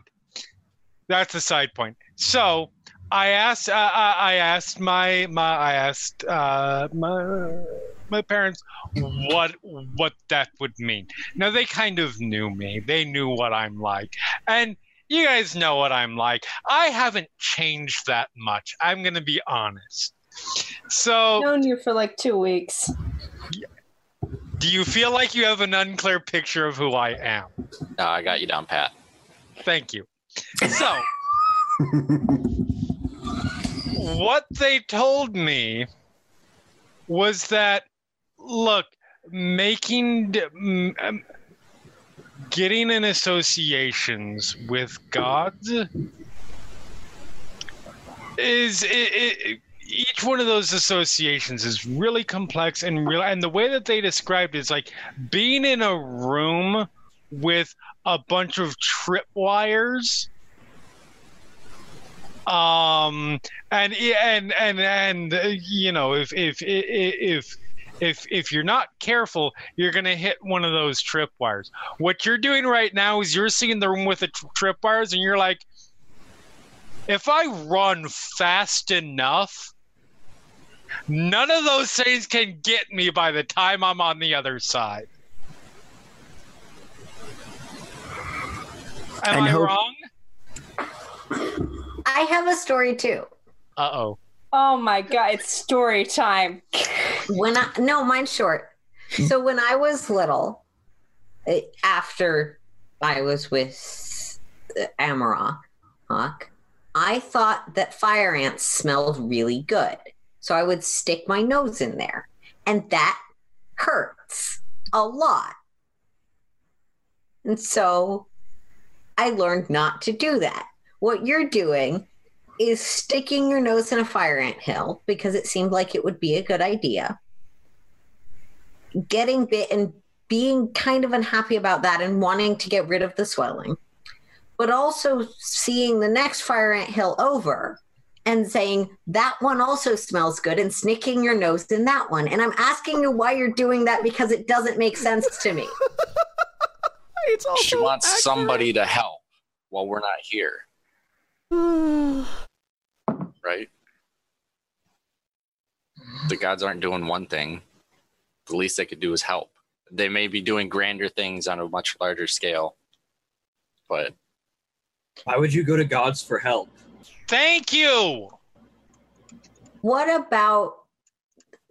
that's a side point. So I asked. Uh, I I asked my my. I asked uh, my my parents what what that would mean. Now they kind of knew me. They knew what I'm like, and you guys know what I'm like. I haven't changed that much. I'm gonna be honest. So, known you for like two weeks. do you feel like you have an unclear picture of who I am? No, I got you down, Pat. Thank you. So, what they told me was that look, making um, getting in associations with gods is it, it, each one of those associations is really complex and real and the way that they described it is like being in a room with a bunch of tripwires um and and and and you know if if if if if you're not careful you're going to hit one of those tripwires what you're doing right now is you're seeing the room with the tr- tripwires and you're like if i run fast enough none of those things can get me by the time i'm on the other side. Am And i wrong? I have a story too. uh-oh. Oh my god, it's story time. When I no, mine's short. So when I was little, eh, after I was with Hawk, I thought that fire ants smelled really good. So I would stick my nose in there, and that hurts a lot. And so I learned not to do that. What you're doing is sticking your nose in a fire ant hill because it seemed like it would be a good idea. Getting bit and being kind of unhappy about that and wanting to get rid of the swelling, but also seeing the next fire ant hill over and saying that one also smells good and snicking your nose in that one. And I'm asking you why you're doing that because it doesn't make sense to me. It's also She wants accurate. somebody to help while we're not here, right? The gods aren't doing one thing. The least they could do is help. They may be doing grander things on a much larger scale, but Why would you go to gods for help? thank you What about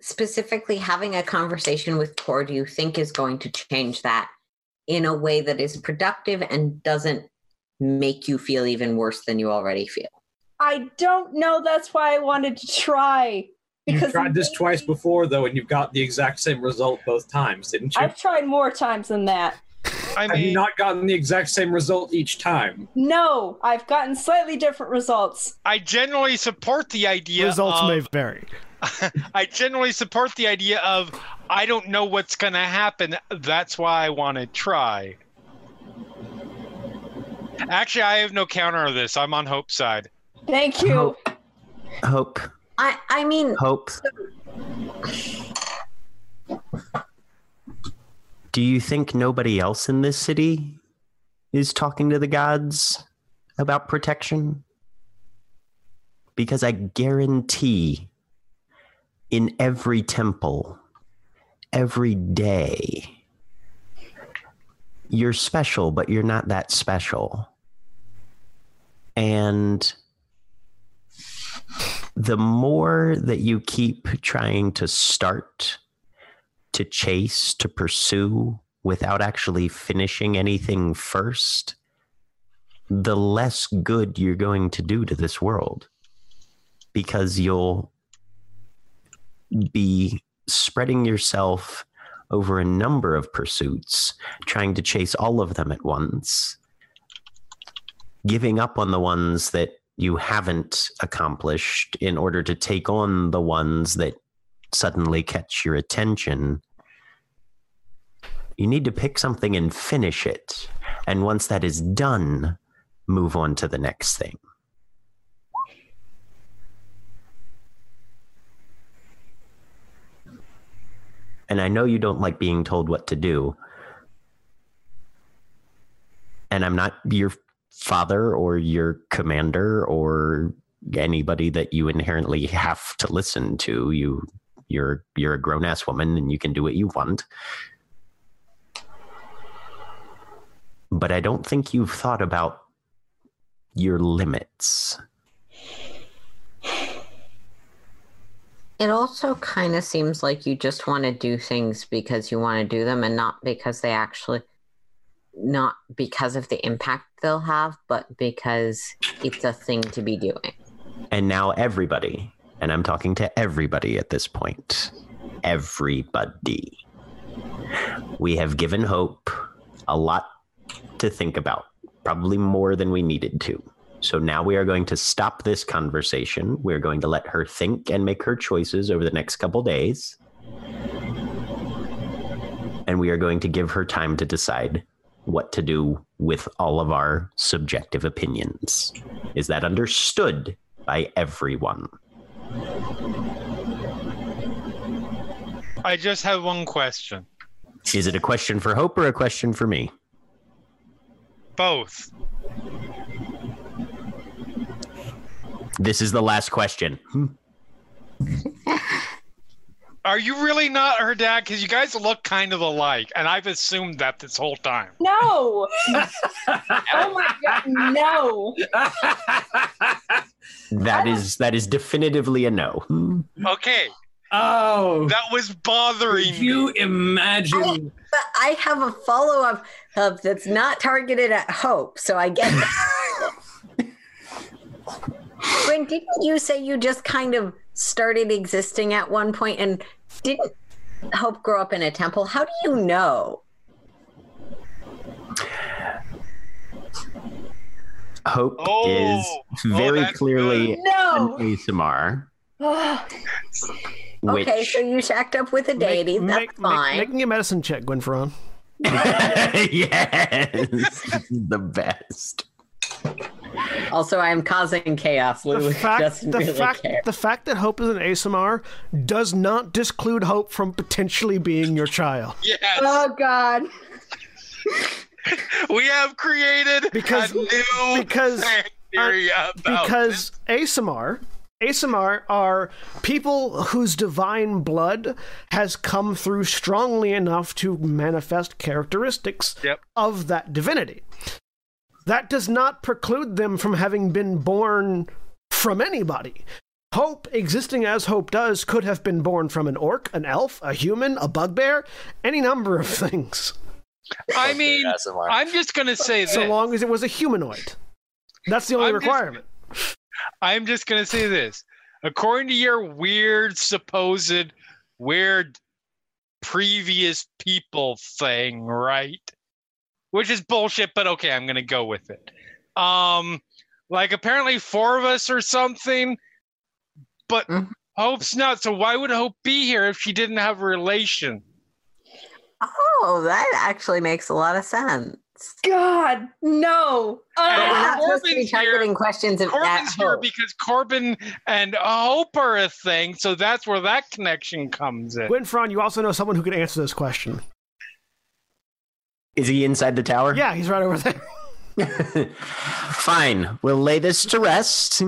specifically having a conversation with Kor do you think is going to change that in a way that is productive and doesn't make you feel even worse than you already feel? I don't know. That's why I wanted to try. Because You've tried this maybe- twice before, though, and you've got the exact same result both times, didn't you? I've tried more times than that. i Have you not gotten the exact same result each time? No, I've gotten slightly different results. I generally support the idea Results of, may vary. I generally support the idea of I don't know what's going to happen. That's why I want to try. Actually, I have no counter of this. I'm on Hope's side. Thank you. Hope. Hope. I I mean, Hope. Do you think nobody else in this city is talking to the gods about protection? Because I guarantee in every temple, every day, you're special, but you're not that special. And the more that you keep trying to start, to chase, to pursue without actually finishing anything first, the less good you're going to do to this world because you'll be spreading yourself over a number of pursuits, trying to chase all of them at once, giving up on the ones that you haven't accomplished in order to take on the ones that suddenly catch your attention. You need to pick something and finish it. And once that is done, move on to the next thing. And I know you don't like being told what to do. And I'm not your father or your commander or anybody that you inherently have to listen to. You you're you're a grown ass woman and you can do what you want. But I don't think you've thought about your limits. It also kind of seems like you just want to do things because you want to do them and not because they actually, not because of the impact they'll have, but because it's a thing to be doing. And now everybody, and I'm talking to everybody at this point, everybody. We have given Hope a lot to think about, probably more than we needed to. So now we are going to stop this conversation. We're going to let her think and make her choices over the next couple days. And we are going to give her time to decide what to do with all of our subjective opinions. Is that understood by everyone? I just have one question. Is it a question for Hope or a question for me? Both. This is the last question. Are you really not her dad? Because you guys look kind of alike, and I've assumed that this whole time. No. oh my god, no. That is that is definitively a no. Okay, Oh, that was bothering could you me. imagine? Oh, but I have a follow up of uh, that's not targeted at Hope, so I get that. Gwen, didn't you say you just kind of started existing at one point and didn't Hope grow up in a temple? How do you know? Hope Oh. is Oh, very that's clearly No. an Aasimar, which Okay, so you shacked up with a deity. Make- That's make- make- fine. making a medicine check, Gwynfaran. yes, the best. Also, I'm causing chaos. The fact, doesn't the really fact, care. the fact that Hope is an Aasimar does not disclude Hope from potentially being your child. Yes, Oh god. we have created Because- a new because- theory about because Aasimar Aasimar are people whose divine blood has come through strongly enough to manifest characteristics Yep. of that divinity. That does not preclude them from having been born from anybody. Hope, existing as Hope does, could have been born from an orc, an elf, a human, a bugbear, any number of things, I mean, I'm just gonna say this. so long as it was a humanoid. That's the only I'm just- requirement. I'm just gonna say this. According to your weird, supposed, weird previous people thing, right? Which is bullshit, but okay, I'm gonna go with it. Um, like apparently four of us or something, but Mhm. Hope's not. So why would Hope be here if she didn't have a relation? Oh, that actually makes a lot of sense. God, no. But we're And Uh, not supposed to be Korbyn's here- targeting questions of that Korbyn's here Hope. because Korbyn and Hope are a thing, so that's where that connection comes in. Gwynfaran, you also know someone who could answer this question. Is he inside the tower? Yeah, he's right over there. Fine. We'll lay this to rest.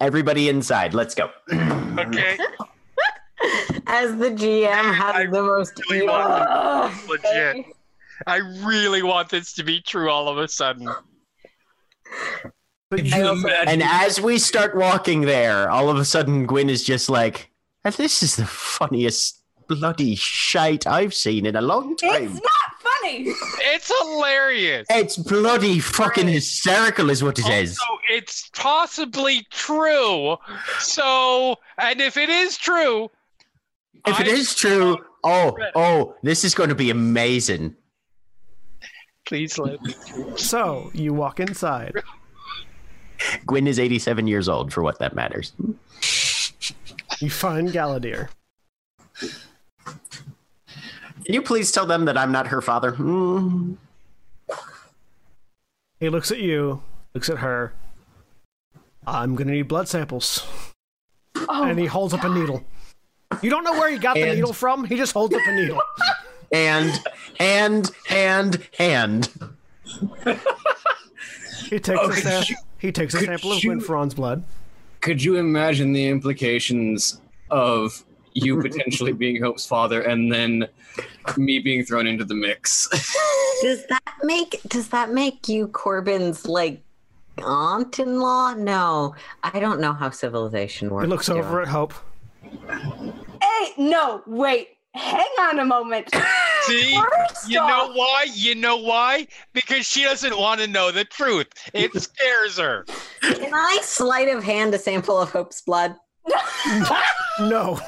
Everybody inside. Let's go. Okay, As the GM has I the most really want Ugh. Oh, legit. I really want this to be true all of a sudden. Could you imagine? And as we start walking there, all of a sudden Gwyn is just like, this is the funniest bloody shite I've seen in a long time. It's not funny. It's hilarious. It's bloody fucking hysterical, is what it is. Also, it's possibly true. So, and if it is true, If it I- is true, oh, oh, this is going to be amazing. please let me. So you walk inside. Gwyn is 87 years old, for what that matters. You find Galadir. Can you please tell them that I'm not her father? Hmm. He looks at you, looks at her. I'm gonna need blood samples. Oh, and he holds up a needle. You don't know where he got the needle from. He just holds up a needle. And, and, and, and. He takes Oh, a could sam- you- he takes a could sample of you- Gwynfaran's blood. Could you imagine the implications of you potentially being Hope's father and then me being thrown into the mix? Does that make does that make you Korbyn's like aunt-in-law? No, I don't know how civilization works. He looks Daryl. over at Hope. Hey, no, wait. Hang on a moment. See, First you know why? You know why? Because she doesn't want to know the truth. It scares her. Can I sleight of hand a sample of Hope's blood? No.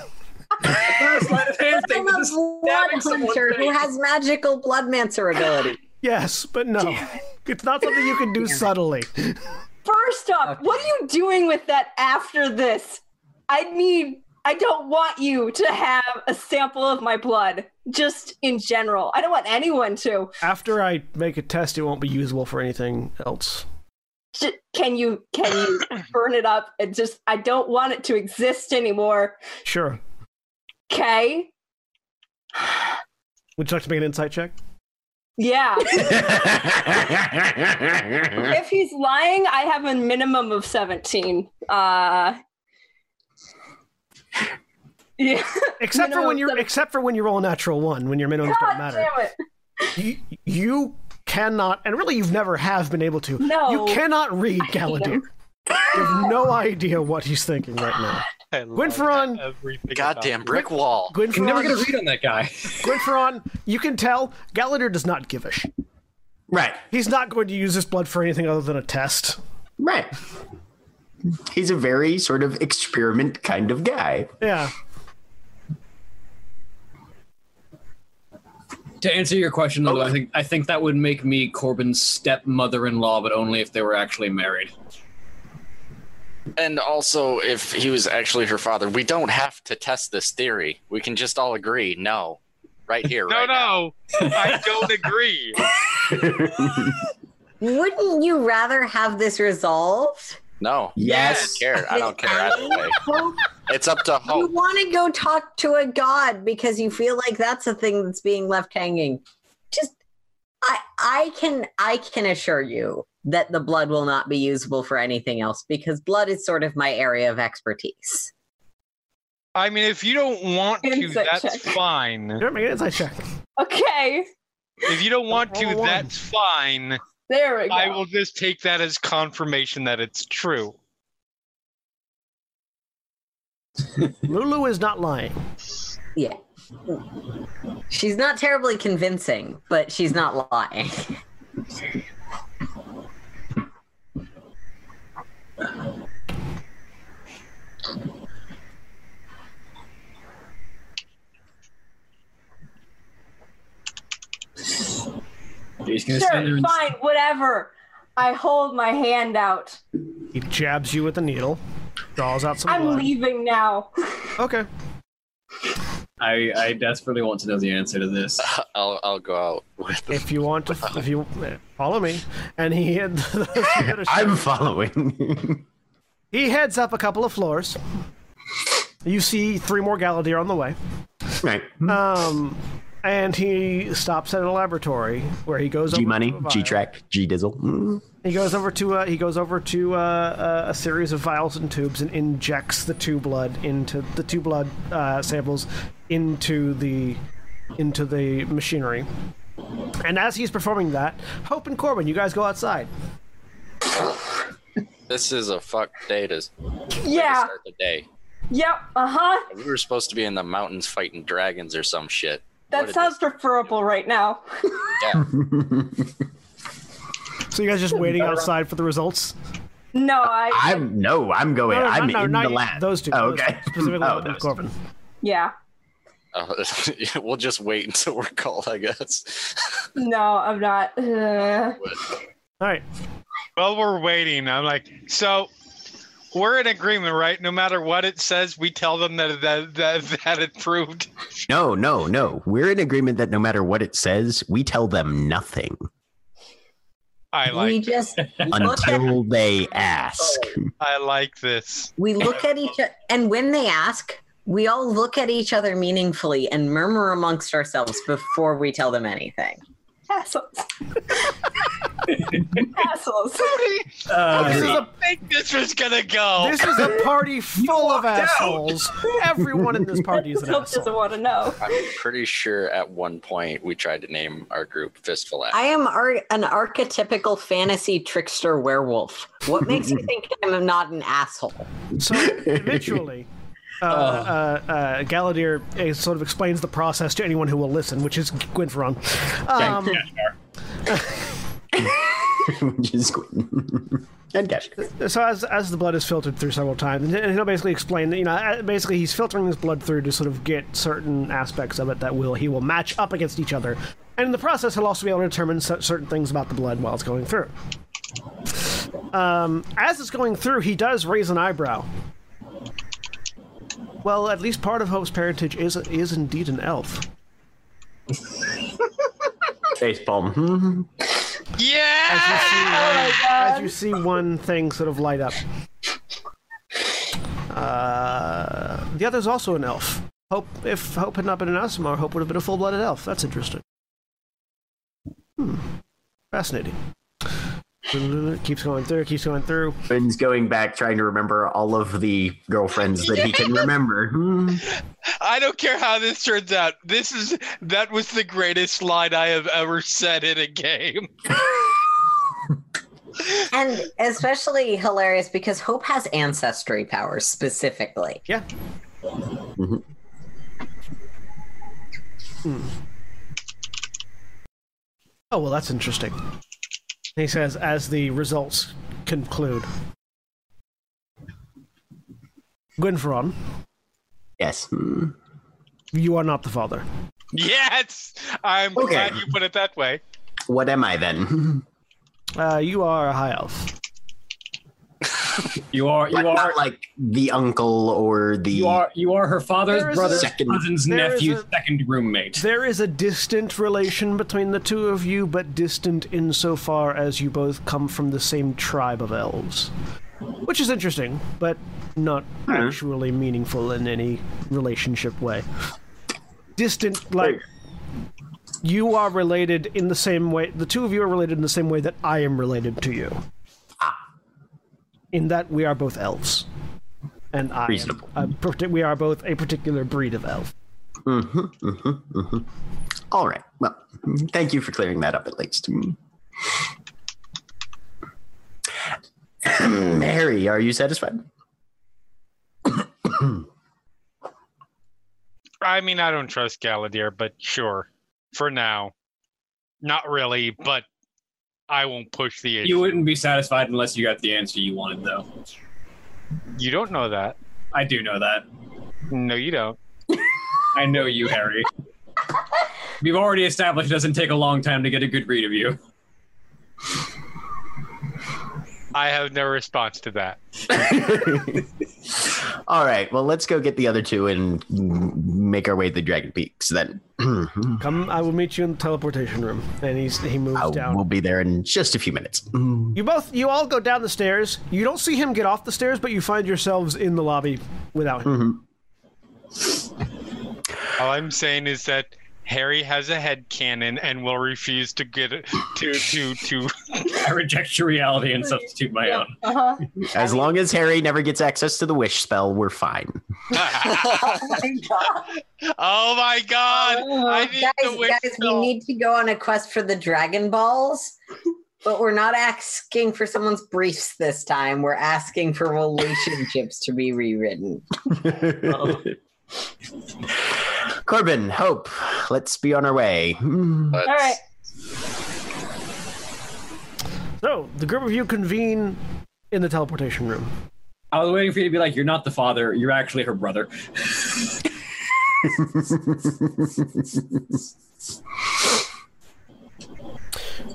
I'm a blood hunter who has magical blood mancer ability. Yes, but no. It's not something you can do subtly. First off, what are you doing with that after this? I need. I don't want you to have a sample of my blood, just in general. I don't want anyone to. After I make a test, it won't be usable for anything else. Can you can you burn it up and just? I don't want it to exist anymore. Sure. Okay. Would you like to make an insight check? Yeah. if he's lying, I have a minimum of seventeen. Uh. Yeah. Except for when you're seven- except for when you roll a natural one, when your minimums God don't matter. damn it. You, you cannot, and really you've never have been able to. No. You cannot read hate Galadir. Him. You have no idea what he's thinking right now. Gwynfaran- Goddamn brick wall. I'm never gonna read on that guy. Gwynfaran, you can tell Galadir does not give a sh. right, He's not going to use this blood for anything other than a test. right. He's a very sort of experiment kind of guy. Yeah. To answer your question, though, I think I think that would make me Korbyn's stepmother-in-law, but only if they were actually married. And also, if he was actually her father, we don't have to test this theory. We can just all agree, no, right here, No, right now. no, I don't agree. Wouldn't you rather have this resolved? No, Yes. I don't care. I don't care either way. It's up to hope. You want to go talk to a god because you feel like that's a thing that's being left hanging. Just I I can I can assure you that the blood will not be usable for anything else because blood is sort of my area of expertise. I mean, if you don't want to, Insight that's check. fine. Here, make an insight check. Okay. If you don't want to, Roll a one. that's fine. There we go. I will just take that as confirmation that it's true. Lulu is not lying. Yeah. She's not terribly convincing, but she's not lying. He's gonna stand there Sure, and fine, whatever. I hold my hand out. He jabs you with a needle, draws out some I'm blood. leaving now. Okay. I, I desperately want to know the answer to this. I'll I'll go out with. If you want to, if you follow me, and he had, I'm following. he heads up a couple of floors. You see three more Galadir on the way. right. Um, and he stops at a laboratory where he goes G over money, to a. G track, G dizzle. Mm. He goes over to uh, he goes over to uh, uh, a series of vials and tubes and injects the two blood into the two blood uh, samples into the into the machinery. And as he's performing that, Hope and Korbyn, you guys go outside. This is a fuck day to, Yeah. start the day. Yep. Uh huh. We were supposed to be in the mountains fighting dragons or some shit. That What did sounds preferable right now. Yeah. So you guys just waiting outside for the results? No, I. I'm no, I'm going. No, no, I'm no, in not the you- lab. Those two. Oh, okay. two, specifically Oh, those Korbyn. yeah. Uh, we'll just wait until we're called, I guess. No, I'm not. Uh, All right. While we're waiting, I'm like, so we're in agreement, right? No matter what it says, we tell them that that that, that it proved. No, no, no. We're in agreement that no matter what it says, we tell them nothing I like we like just look until they ask. I like this. we look at each other, and when they ask, we all look at each other meaningfully and murmur amongst ourselves before we tell them anything. Assholes. assholes. Uh, This is a I think this was gonna go. this is a party full of assholes. Everyone in this party is an Hope doesn't asshole. want to know. I'm pretty sure at one point we tried to name our group Fistful Ass. I am ar- an archetypical fantasy trickster werewolf. What makes you think I'm not an asshole? So eventually, uh, uh, uh, Galadir uh, sort of explains the process to anyone who will listen, which is Gwynfaran. Um, which is Gwyn. and Gash. So as as the blood is filtered through several times, and he'll basically explain that you know uh, basically he's filtering his blood through to sort of get certain aspects of it that will he will match up against each other, and in the process he'll also be able to determine certain things about the blood while it's going through. Um, as it's going through, he does raise an eyebrow. Well, at least part of Hope's parentage is is indeed an elf. Facepalm. Hmm. Yeah. As you see one, as you see one thing sort of light up. Uh, the other's also an elf. Hope if Hope had not been an Aasimar, Hope would have been a full-blooded elf. That's interesting. Hmm. Fascinating. Keeps going through. Keeps going through. Gwyn's going back, trying to remember all of the girlfriends that he can remember. Hmm. I don't care how this turns out. This is that was the greatest line I have ever said in a game. And especially hilarious because Hope has ancestry powers specifically. Yeah. Mhm. Oh well, that's interesting. He says as the results conclude. Gwynfaran, Yes. You are not the father. Yes, I'm Okay. glad you put it that way. What am I then? Uh, you are a high elf. You are you But are not like the uncle or the. you are you are her father's There is brother's Second- cousin's there is nephew's a- second roommate. There is a distant relation between the two of you, but distant insofar as you both come from the same tribe of elves. Which is interesting, but not hmm. actually meaningful in any relationship way. Distant, like, you are related in the same way, the two of you are related in the same way that I am related to you. In that we are both elves. And I am, Reasonable. a parti- we are both a particular breed of elf. Mm-hmm, mm-hmm, mm-hmm. All right. Well, thank you for clearing that up at least. Harry, are you satisfied? I mean, I don't trust Galadir, but sure, for now, not really. But I won't push the issue. You wouldn't be satisfied unless you got the answer you wanted, though. You don't know that. I do know that. No, you don't. I know you, Harry. We've already established it doesn't take a long time to get a good read of you. I have no response to that. All right. Well, let's go get the other two and make our way to the Dragon Peaks then. Come, I will meet you in the teleportation room. And he's he moves I down. will be there in just a few minutes. You both, you all go down the stairs. You don't see him get off the stairs, but you find yourselves in the lobby without him. Mm-hmm. All I'm saying is that Harry has a head canon and will refuse to get it to to to. I reject your reality and substitute my own. Uh-huh. As long as Harry never gets access to the wish spell, we're fine. Oh my god. oh my God! I need guys, to wish guys, we need to go on a quest for the Dragon Balls. But we're not asking for someone's briefs this time. We're asking for relationships to be rewritten. Korbyn, Hope, let's be on our way. Hmm. But All right. So the group of you convene in the teleportation room. I was waiting for you to be like, "You're not the father. You're actually her brother."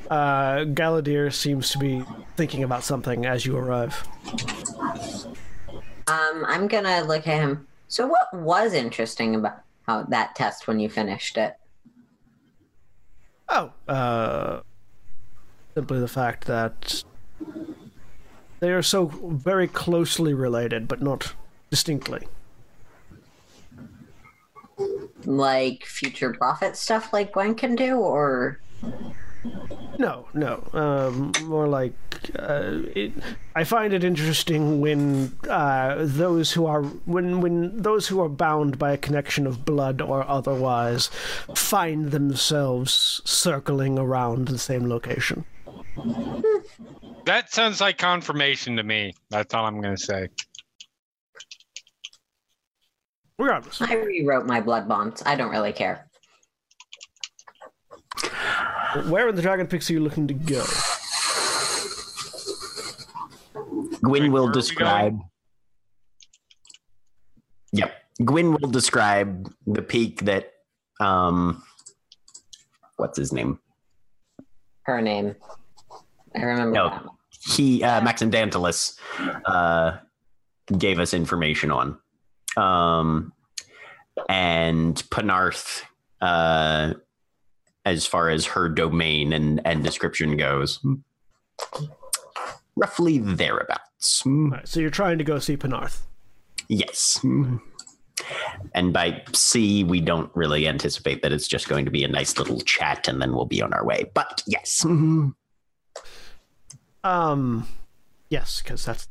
Uh, Galadir seems to be thinking about something as you arrive. Um, I'm gonna look at him. So, what was interesting about how that test when you finished it? Oh, uh, simply the fact that they are so very closely related, but not distinctly. Like future prophet stuff, like Gwen can do, or No, no. Um, more like uh, it, I find it interesting when uh, those who are when when those who are bound by a connection of blood or otherwise find themselves circling around the same location. That sounds like confirmation to me. That's all I'm gonna say. Regardless, I rewrote my blood bonds. I don't really care. Where in the Dragon Peaks are you looking to go? Gwyn will where are we describe. Yep. Gwyn will describe the peak that um what's his name? Her name. I remember No. that. He uh Maxim Dantilus uh gave us information on. Um and Panarth uh as far as her domain and, and description goes. Roughly thereabouts. Right, so you're trying to go see Penarth. Yes. And by C, we don't really anticipate that it's just going to be a nice little chat and then we'll be on our way. But yes. Um, yes, because that's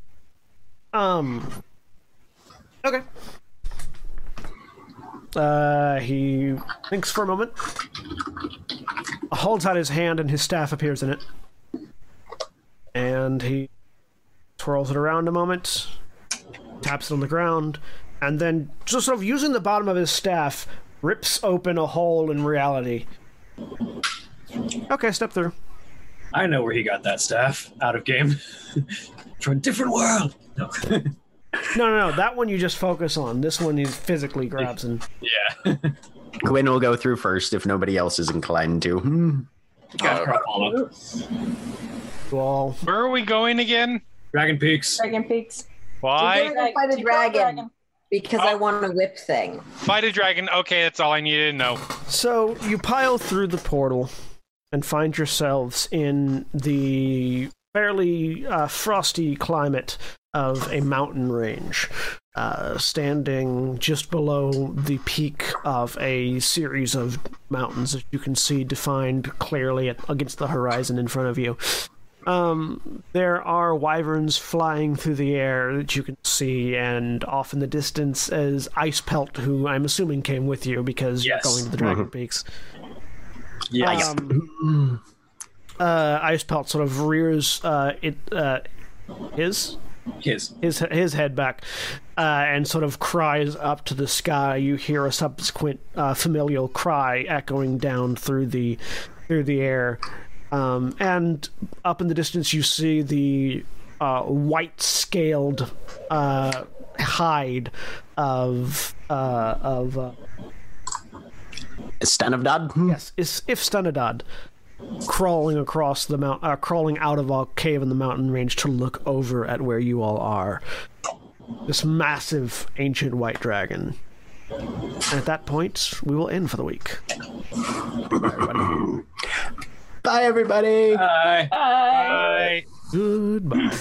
um. Okay. Uh, he thinks for a moment, holds out his hand, and his staff appears in it, and he twirls it around a moment, taps it on the ground, and then just sort of using the bottom of his staff, rips open a hole in reality. Okay, step through. I know where he got that staff out of game. From a different world. No. No, no, no. That one you just focus on. This one he physically grabs and yeah. Gwyn will go through first if nobody else is inclined to. Hmm. Gosh, I'll follow. you all. Where are we going again? Dragon Peaks. Dragon Peaks. Why? We're gonna fight a To dragon because I want a whip thing. Fight a dragon. Okay, that's all I needed to know. So you pile through the portal and find yourselves in the fairly uh, frosty climate of a mountain range, uh, standing just below the peak of a series of mountains that you can see defined clearly at, against the horizon in front of you. Um, there are wyverns flying through the air that you can see, and off in the distance is Ice Pelt, who I'm assuming came with you because Yes. you're going to the Dragon Peaks. Yes. Um, uh, Ice Pelt sort of rears uh, it uh, his His. his his head back uh, and sort of cries up to the sky. You hear a subsequent uh, familial cry echoing down through the through the air, um, and up in the distance you see the uh, white scaled uh, hide of uh, of uh, Stan? Yes, if Stunadad crawling across the mount, uh, crawling out of a cave in the mountain range to look over at where you all are. This massive ancient white dragon. And at that point, we will end for the week. Bye, everybody. Bye. Bye. Bye. Goodbye.